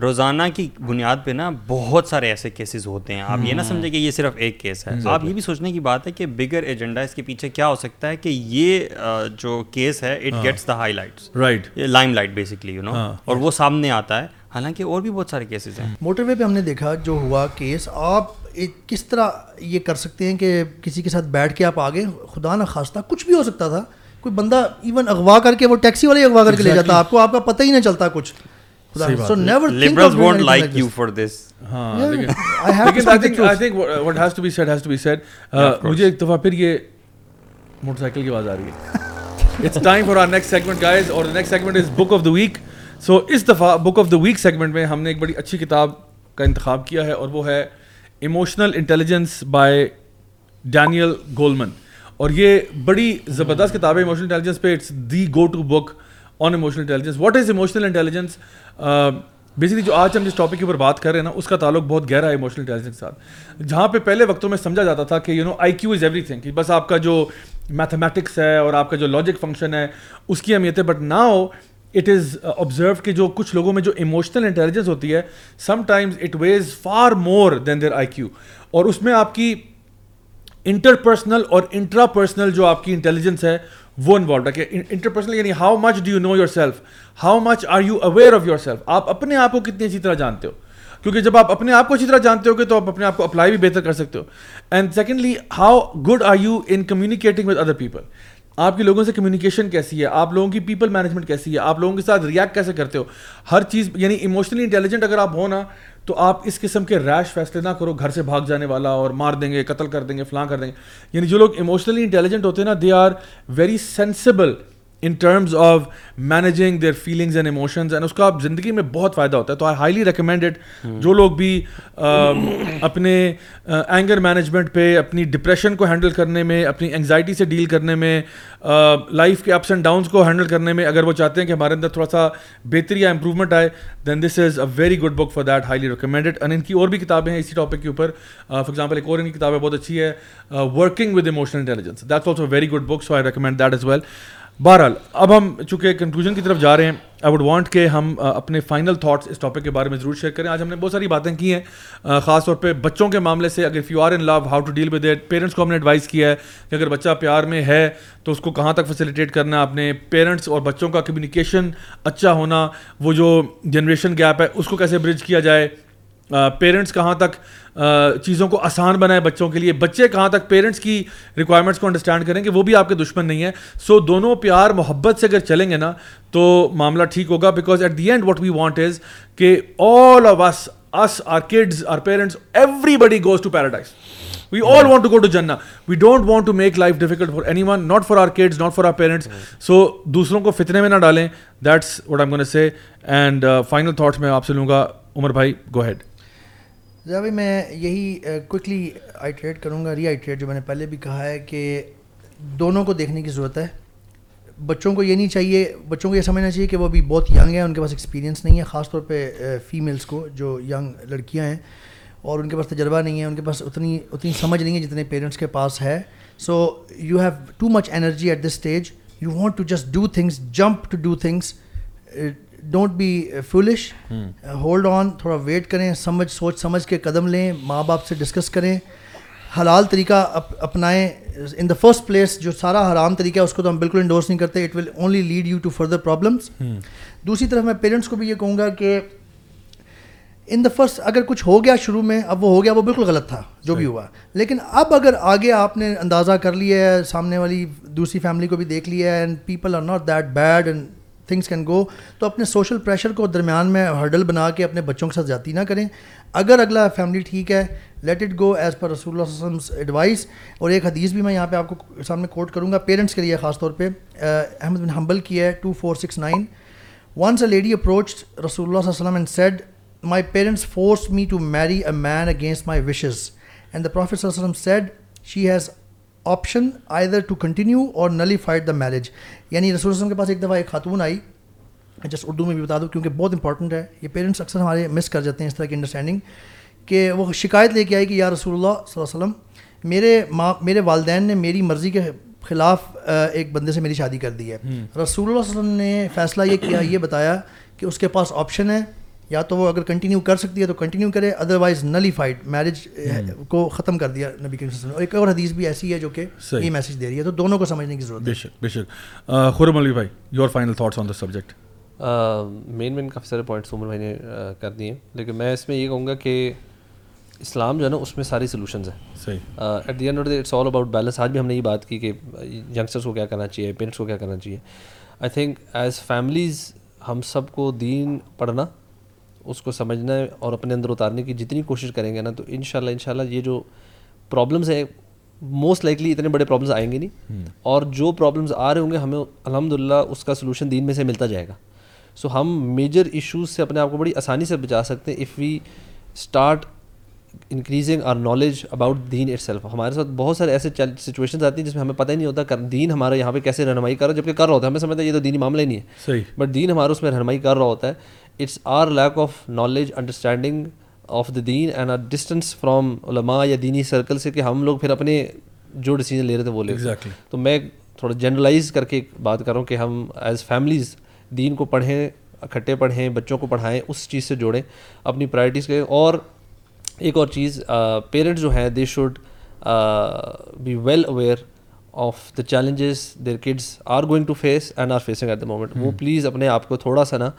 روزانہ کی بنیاد پہ نا بہت سارے ایسے کیسز ہوتے ہیں۔ آپ یہ نہ سمجھیں کہ یہ صرف ایک کیس ہے۔ آپ یہ بھی سوچنے کی بات ہے کہ بگر ایجنڈا اس کے پیچھے کیا ہو سکتا ہے کہ یہ جو کیس ہے it gets the highlights right limelight basically you know اور وہ سامنے آتا ہے۔ حالانکہ اور بھی بہت سارے کیسز ہیں۔ موٹر وے پہ ہم نے دیکھا جو ہوا کیس آپ کس طرح یہ کر سکتے ہیں کہ کسی کے ساتھ بیٹھ کے آپ آگے خدا نہ خواستہ کچھ بھی ہو سکتا تھا۔ کوئی بندہ ایون اغوا کر کے وہ ٹیکسی والے اغوا کر کے لے جاتا۔ آپ کو آپ کا پتہ ہی نہیں چلتا کچھ۔ So never liberals won't like you for this ہاں لیکن I think I think what has to be said has to be said مجھے ایک دفعہ پھر یہ موٹر سائیکل کی آواز آ رہی ہے it's time for our next segment guys اور next segment is book of the week so اس دفعہ book of the week segment میں ہم نے ایک بڑی اچھی کتاب کا انتخاب کیا ہے اور وہ ہے emotional intelligence by Daniel Goleman اور یہ بڑی زبردست کتاب ہے ایموشنل انٹیلیجنس پہ it's the go to book on emotional intelligence what is emotional intelligence basically جو آج ہم جس ٹاپک کے اوپر بات کر رہے ہیں نا، اس کا تعلق بہت گہرا ہے ایموشنل انٹیلیجنس کے ساتھ۔ جہاں پہ پہلے وقتوں میں سمجھا جاتا تھا کہ you know IQ is everything کہ بس آپ کا جو میتھمیٹکس ہے اور آپ کا جو لاجک فنکشن ہے، اس کی اہمیت ہے but now it is observe کہ جو کچھ لوگوں میں جو ایموشنل انٹیلیجنس ہوتی ہے sometimes it weighs far more than their I Q اور اس میں آپ کی انٹر پرسنل اور انٹرا پرسنل جو آپ کی انٹیلیجنس ہے، وہ انوالوڈ ہے۔ کہ انٹر پرسنل یعنی how much do you know yourself how much are you aware of yourself آپ اپنے آپ کو کتنی اچھی طرح جانتے ہو۔ کیونکہ جب آپ اپنے آپ کو اچھی طرح جانتے ہو گے تو آپ اپنے آپ کو اپلائی بھی بہتر کر سکتے ہو۔ And secondly how good are you in communicating with other people آپ کے لوگوں سے کمیونیکیشن کیسی ہے؟ آپ لوگوں کی پیپل مینجمنٹ کیسی ہے؟ آپ لوگوں کے ساتھ ریئیکٹ کیسے کرتے ہو؟ ہر چیز یعنی ایموشنلی انٹیلیجنٹ اگر آپ ہو نا، تو آپ اس قسم کے ریش فیصلے نہ کرو، گھر سے بھاگ جانے والا اور مار دیں گے، قتل کر دیں گے، فلاں کر دیں گے۔ یعنی جو لوگ ایموشنلی انٹیلیجنٹ ہوتے ہیں نا they are very sensible in terms of managing their feelings and emotions and اس کا زندگی میں بہت فائدہ ہوتا ہے. تو آئی ہائیلی ریکمینڈیڈ جو لوگ بھی اپنے اینگر مینجمنٹ پہ اپنی ڈپریشن کو ہینڈل کرنے میں اپنی انگزائٹی سے ڈیل کرنے میں لائف کے اپس اینڈ ڈاؤنس کو ہینڈل کرنے میں اگر وہ چاہتے ہیں کہ ہمارے اندر تھوڑا سا بہتری یا امپروومنٹ آئے then this is a very good book for that highly recommended and ان کی اور بھی کتابیں ہیں اسی ٹاپک کے اوپر. فار ایگزامپل ایک اور ان کی کتابیں بہت اچھی ہے working with emotional intelligence that's also very good book so I recommend that as well بہرحال، اب ہم چونکہ کنکلوژن کی طرف جا رہے ہیں آئی وڈ وانٹ کہ ہم اپنے فائنل تھاٹس اس ٹاپک کے بارے میں ضرور شیئر کریں۔ آج ہم نے بہت ساری باتیں کی ہیں خاص طور پہ بچوں کے معاملے سے۔ اگر you are in love how to deal with at parents کو ہم نے ایڈوائز کیا ہے کہ اگر بچہ پیار میں ہے، تو اس کو کہاں تک فیسیلیٹیٹ کرنا ہے؟ اپنے پیرنٹس اور بچوں کا کمیونیکیشن اچھا ہونا، وہ جو جنریشن گیپ ہے، اس کو کیسے برج کیا جائے؟ پیرنٹس کہاں تک چیزوں کو آسان بنائے بچوں کے لیے، بچے کہاں تک پیرنٹس کی ریکوائرمنٹس کو انڈرسٹینڈ کریں کہ وہ بھی آپ کے دشمن نہیں ہیں۔ سو دونوں پیار، محبت سے اگر چلیں گے نا، تو معاملہ ٹھیک ہوگا because at the end what we want is کہ all of us us our kids our parents everybody goes to paradise we all want to go to جنا we don't want to make life difficult for anyone not for our kids not for our parents so دوسروں کو فتنے میں نہ ڈالیں that's what M gonna سے and final thoughts میں آپ سے لوں گا، عمر بھائی گو ہیڈ بھائی میں یہی کوئکلی آئیٹریٹ کروں گا ری آئیٹریٹ جو میں نے پہلے بھی کہا ہے کہ دونوں کو دیکھنے کی ضرورت ہے۔ بچوں کو یہ نہیں چاہیے، بچوں کو یہ سمجھنا چاہیے کہ وہ ابھی بہت ینگ ہیں، ان کے پاس ایکسپیرینس نہیں ہے، خاص طور پہ فیمیلس کو جو ینگ لڑکیاں ہیں، اور ان کے پاس تجربہ نہیں ہے، ان کے پاس اتنی اتنی سمجھ نہیں ہے جتنے پیرنٹس کے پاس ہے۔ So you have too much energy at this stage you want to just do things jump to do things don't be foolish hold on تھوڑا ویٹ کریں سمجھ سوچ سمجھ کے قدم لیں ماں باپ سے ڈسکس کریں حلال طریقہ اپنائیں. ان دا فرسٹ پلیس جو سارا حرام طریقہ ہے اس کو تو ہم بالکل انڈورس نہیں کرتے. It will only lead you to further problems دوسری طرف میں پیرنٹس کو بھی یہ کہوں گا کہ ان دا فرسٹ اگر کچھ ہو گیا شروع میں اب وہ ہو گیا وہ بالکل غلط تھا جو بھی ہوا. لیکن اب اگر آگے آپ نے اندازہ کر لیا ہے سامنے والی دوسری فیملی کو بھی دیکھ لیا ہے and people are not that bad and things can go تو اپنے سوشل پریشر کو درمیان میں ہرڈل بنا کے اپنے بچوں کے ساتھ جاتی نہ کریں۔ اگر اگلا فیملی ٹھیک ہے let it go as per رسول اللہ وسلم ایڈوائس اور ایک حدیث بھی میں یہاں پہ آپ کو سامنے کوٹ کروں گا پیرنٹس کے لیے خاص طور پہ۔ احمد بن حنبل کی ہے two four six nine once a lady approach رسول اللہ علیہ وسلم and said my parents force me to marry a man against my wishes and the prophet وسلم said she has option either to continue or nullified the marriage یعنی رسول وسلم کے پاس ایک دفعہ ایک خاتون آئی جسٹ اردو میں بھی بتا دوں کیونکہ بہت امپورٹنٹ ہے۔ یہ پیرنٹس اکثر ہمارے مس کر جاتے ہیں اس طرح کی انڈرسٹینڈنگ کہ وہ شکایت لے کے آئی کہ یا رسول اللہ صلی اللہ علیہ وسلم میرے ماں میرے والدین نے میری مرضی کے خلاف ایک بندے سے میری شادی کر دی ہے۔ رسول اللہ صلی اللہ علیہ وسلم نے فیصلہ یہ کیا یہ بتایا کہ اس کے پاس آپشن ہے۔ یا تو وہ اگر کنٹینیو کر سکتی ہے تو کنٹینیو کرے ادروائز نلیفائڈ میرج کو ختم کر دیا نبی کریم صلی اللہ علیہ وسلم اور ایک اور حدیث بھی ایسی ہے جو کہ یہ میسج دے رہی ہے تو دونوں کو سمجھنے کی ضرورت ہے۔ بے شک بے شک۔ خرم علی بھائی your final thoughts on the subject man man کافی سارے پوائنٹس عمر بھائی نے کر دیے۔ لیکن میں اس میں یہ کہوں گا کہ اسلام جو ہے نا اس میں ساری سولوشنز ہیں۔ صحیح۔ At the end of it's all about balance آج بھی ہم نے یہ بات کی کہ ینگسٹرس کو کیا کرنا چاہیے پیرنٹس کو کیا کرنا چاہیے۔ آئی تھنک ایز فیملیز ہم سب کو دین پڑھنا اس کو سمجھنا اور اپنے اندر اتارنے کی جتنی کوشش کریں گے نا تو ان شاء اللہ ان شاء اللہ یہ جو پرابلمس ہیں موسٹ لائکلی اتنے بڑے پرابلمس آئیں گے نہیں۔ اور جو پرابلمس آ رہے ہوں گے ہمیں الحمد للہ اس کا سلوشن دین میں سے ملتا جائے گا۔ سو ہم میجر ایشوز سے اپنے آپ کو بڑی آسانی سے بچا سکتے ہیں if we start increasing our knowledge about then itself ہمارے ساتھ بہت سارے ایسے سچویشنز آتی ہیں جس میں ہمیں پتہ ہی نہیں ہوتا دین ہمارا یہاں پہ کیسے رہنمائی کر رہا ہے جبکہ کر رہا ہوتا ہے ہمیں سمجھتا ہے یہ تو دینی معاملہ ہی نہیں ہے۔ صحیح۔ بٹ دین ہمارا اس میں رہنمائی کر رہا ہوتا ہے۔ It's our lack of knowledge understanding of the then and our distance from علماء یا دینی سرکل سے کہ ہم لوگ پھر اپنے جو ڈیسیجن لے رہے تھے وہ لے ایگزیکٹلی تو میں تھوڑا جنرلائز کر کے بات کر رہا ہوں کہ ہم ایز فیملیز دین کو پڑھیں اکٹھے پڑھیں بچوں کو پڑھائیں اس چیز سے جوڑیں اپنی پرائرٹیز کے اور ایک اور چیز پیرنٹس جو ہیں they should be well aware of the challenges their kids are going to face and are facing at the moment وہ پلیز اپنے آپ کو تھوڑا سا نا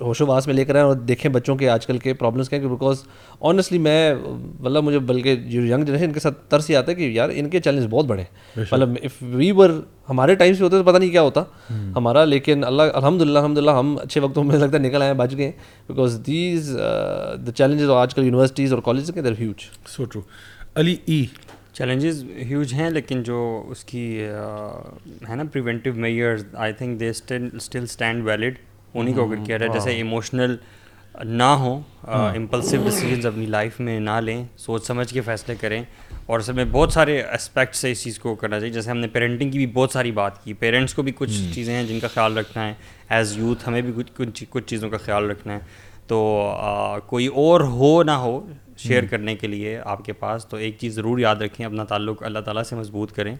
ہوش و واس میں لے کر آئیں اور دیکھیں بچوں کے آج کل کے پرابلمس کیا کہ بیکاز آنیسٹلی میں مطلب مجھے بلکہ جو ینگ جنریشن کے ساتھ ترس یہ آتا ہے کہ یار ان کے چیلنج بہت بڑے ہیں۔ مطلب اف وی ور ہمارے ٹائم سے ہوتے تو پتہ نہیں کیا ہوتا۔ ہمارا لیکن اللہ الحمد للہ الحمد للہ ہم اچھے وقتوں میں لگتا ہے نکل آئے بچ گئے بیکاز دیز دا چیلنجز آج کل یونیورسٹیز اور کالج کے there huge so truly ای چیلنجز ہیوج ہیں لیکن جو اس کی ہے نا preventive measures I think they still stand valid انہیں کو اگر کیا جائے جیسے ایموشنل نہ ہوں امپلسو ڈیسیجنز اپنی لائف میں نہ لیں سوچ سمجھ کے فیصلے کریں۔ اور اصل میں بہت سارے اسپیکٹس سے اس چیز کو کرنا چاہیے۔ جیسے ہم نے پیرنٹنگ کی بھی بہت ساری بات کی۔ پیرنٹس کو بھی کچھ چیزیں ہیں جن کا خیال رکھنا ہے۔ ایز یوتھ ہمیں بھی کچھ کچھ کچھ چیزوں کا خیال رکھنا ہے۔ تو کوئی اور ہو نہ ہو شیئر کرنے کے لیے آپ کے پاس تو ایک چیز ضرور یاد رکھیں اپنا تعلق اللہ تعالیٰ سے مضبوط کریں۔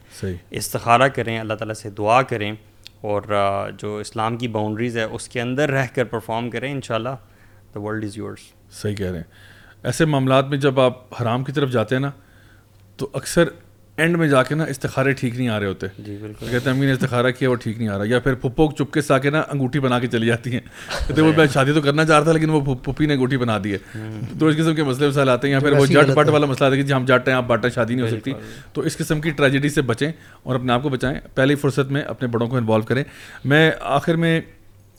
استخارہ کریں اللہ تعالیٰ سے دعا کریں۔ اور جو اسلام کی باؤنڈریز ہے، اس کے اندر رہ کر پرفارم کریں ان شاء اللہ دا ورلڈ از یورس صحیح کہہ رہے ہیں۔ ایسے معاملات میں جب آپ حرام کی طرف جاتے ہیں نا، تو اکثر اینڈ میں جا کے نا استخارے ٹھیک نہیں آ رہے ہوتے۔ جی بالکل۔ کہتے ہیں امی نے استخارہ کیا وہ ٹھیک نہیں آ رہا۔ یا پھر پھپھو چپکے سے آ کے نا انگوٹھی بنا کے چلی جاتی ہیں۔ (laughs) کہتے وہ میں شادی تو کرنا چاہ رہا تھا لیکن وہ پھپھی نے انگوٹھی بنا دی ہے۔ تو اس قسم کے مسئلے مسائل آتے ہیں یا پھر وہ جٹ پٹ والا مسئلہ آتا ہے کہ جی ہم جٹ ہیں آپ بٹ ہیں شادی نہیں ہو سکتی۔ تو اس قسم کی ٹریجڈی سے بچیں اور اپنے آپ کو بچائیں۔ پہلی فرصت میں اپنے بڑوں کو انوالو کریں۔ میں آخر میں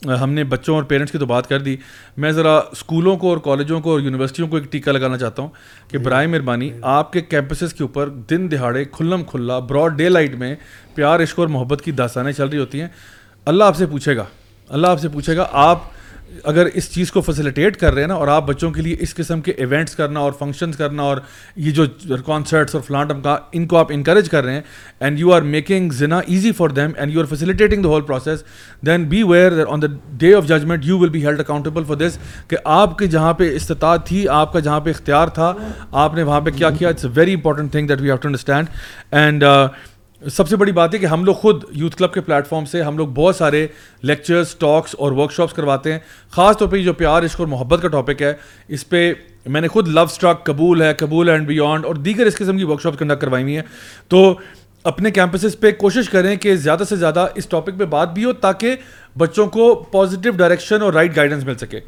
ہم نے بچوں اور پیرنٹس کی تو بات کر دی۔ میں ذرا اسکولوں کو اور کالجوں کو اور یونیورسٹیوں کو ایک ٹیکہ لگانا چاہتا ہوں کہ برائے مہربانی آپ کے کیمپسز کے اوپر دن دہاڑے کھلم کھلا براڈ ڈے لائٹ میں پیار عشق اور محبت کی داستانیں چل رہی ہوتی ہیں۔ اللہ آپ سے پوچھے گا۔ اللہ آپ سے پوچھے گا آپ اگر اس چیز کو فیسلیٹیٹ کر رہے ہیں نا اور آپ بچوں کے لیے اس قسم کے ایونٹس کرنا اور فنکشنز کرنا اور یہ جو کانسرٹس اور فلانٹم کا ان کو آپ انکریج کر رہے ہیں اینڈ یو آر میکنگ زنا easy for them and you are facilitating the whole process then beware on the day of judgment you will be held accountable for this کہ آپ کے جہاں پہ استطاعت تھی، آپ کا جہاں پہ اختیار تھا، آپ نے وہاں پہ کیا کیا؟ It's a very important thing that we have to understand and سب سے بڑی بات ہے کہ ہم لوگ خود یوتھ کلب کے پلیٹ فارم سے ہم لوگ بہت سارے لیکچرس ٹاکس اور ورک شاپس کرواتے ہیں۔ خاص طور پہ جو پیار، عشق اور محبت کا ٹاپک ہے، اس پہ میں نے خود لو اسٹرک قبول ہے، قبول اینڈ بیونڈ اور دیگر اس قسم کی ورک شاپس کنڈکٹ کروائی ہوئی ہیں۔ تو اپنے کیمپسز پہ کوشش کریں کہ زیادہ سے زیادہ اس ٹاپک پہ بات بھی ہو تاکہ بچوں کو پازیٹیو ڈائریکشن اور رائٹ گائیڈنس مل سکے۔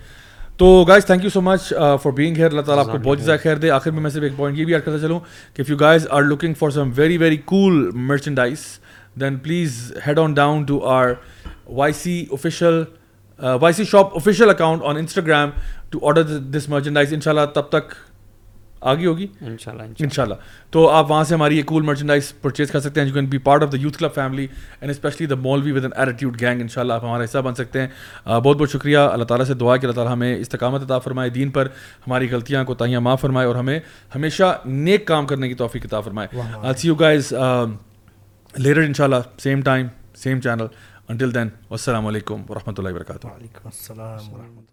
تو guys thank you so much for being here اللہ تعالیٰ آپ کو بہت زیادہ خیر۔ دے۔ آخر میں میں صرف ایک پوائنٹ یہ بھی ایڈ کرتا چلوں کہ if you guys are looking for some very very cool merchandise then please head on down to our Y C official Y C shop official account on Instagram to order this merchandise ان شاء اللہ تب تک آگے ہوگی؟ ان شاء اللہ تو آپ وہاں سے ہماری یہ کول مرچنڈائز پرچیز کر سکتے ہیں you can be part of the youth club family and especially the maulvi with an attitude gang ان شاء اللہ آپ ہمارا حصہ بن سکتے ہیں۔ بہت بہت شکریہ۔ اللہ تعالیٰ سے دعا کہ اللہ تعالیٰ ہمیں استقامت عطا فرمائے دین پر ہماری غلطیاں کو تاہیاں معاف فرمائے اور ہمیں ہمیشہ نیک کام کرنے کی توفیق عطا فرمائے۔ سی یو گائز لیٹر ان شاء اللہ same time same channel until then السلام علیکم ورحمۃ اللہ وبرکاتہ۔ وعلیکم السلام ورحمۃ اللہ۔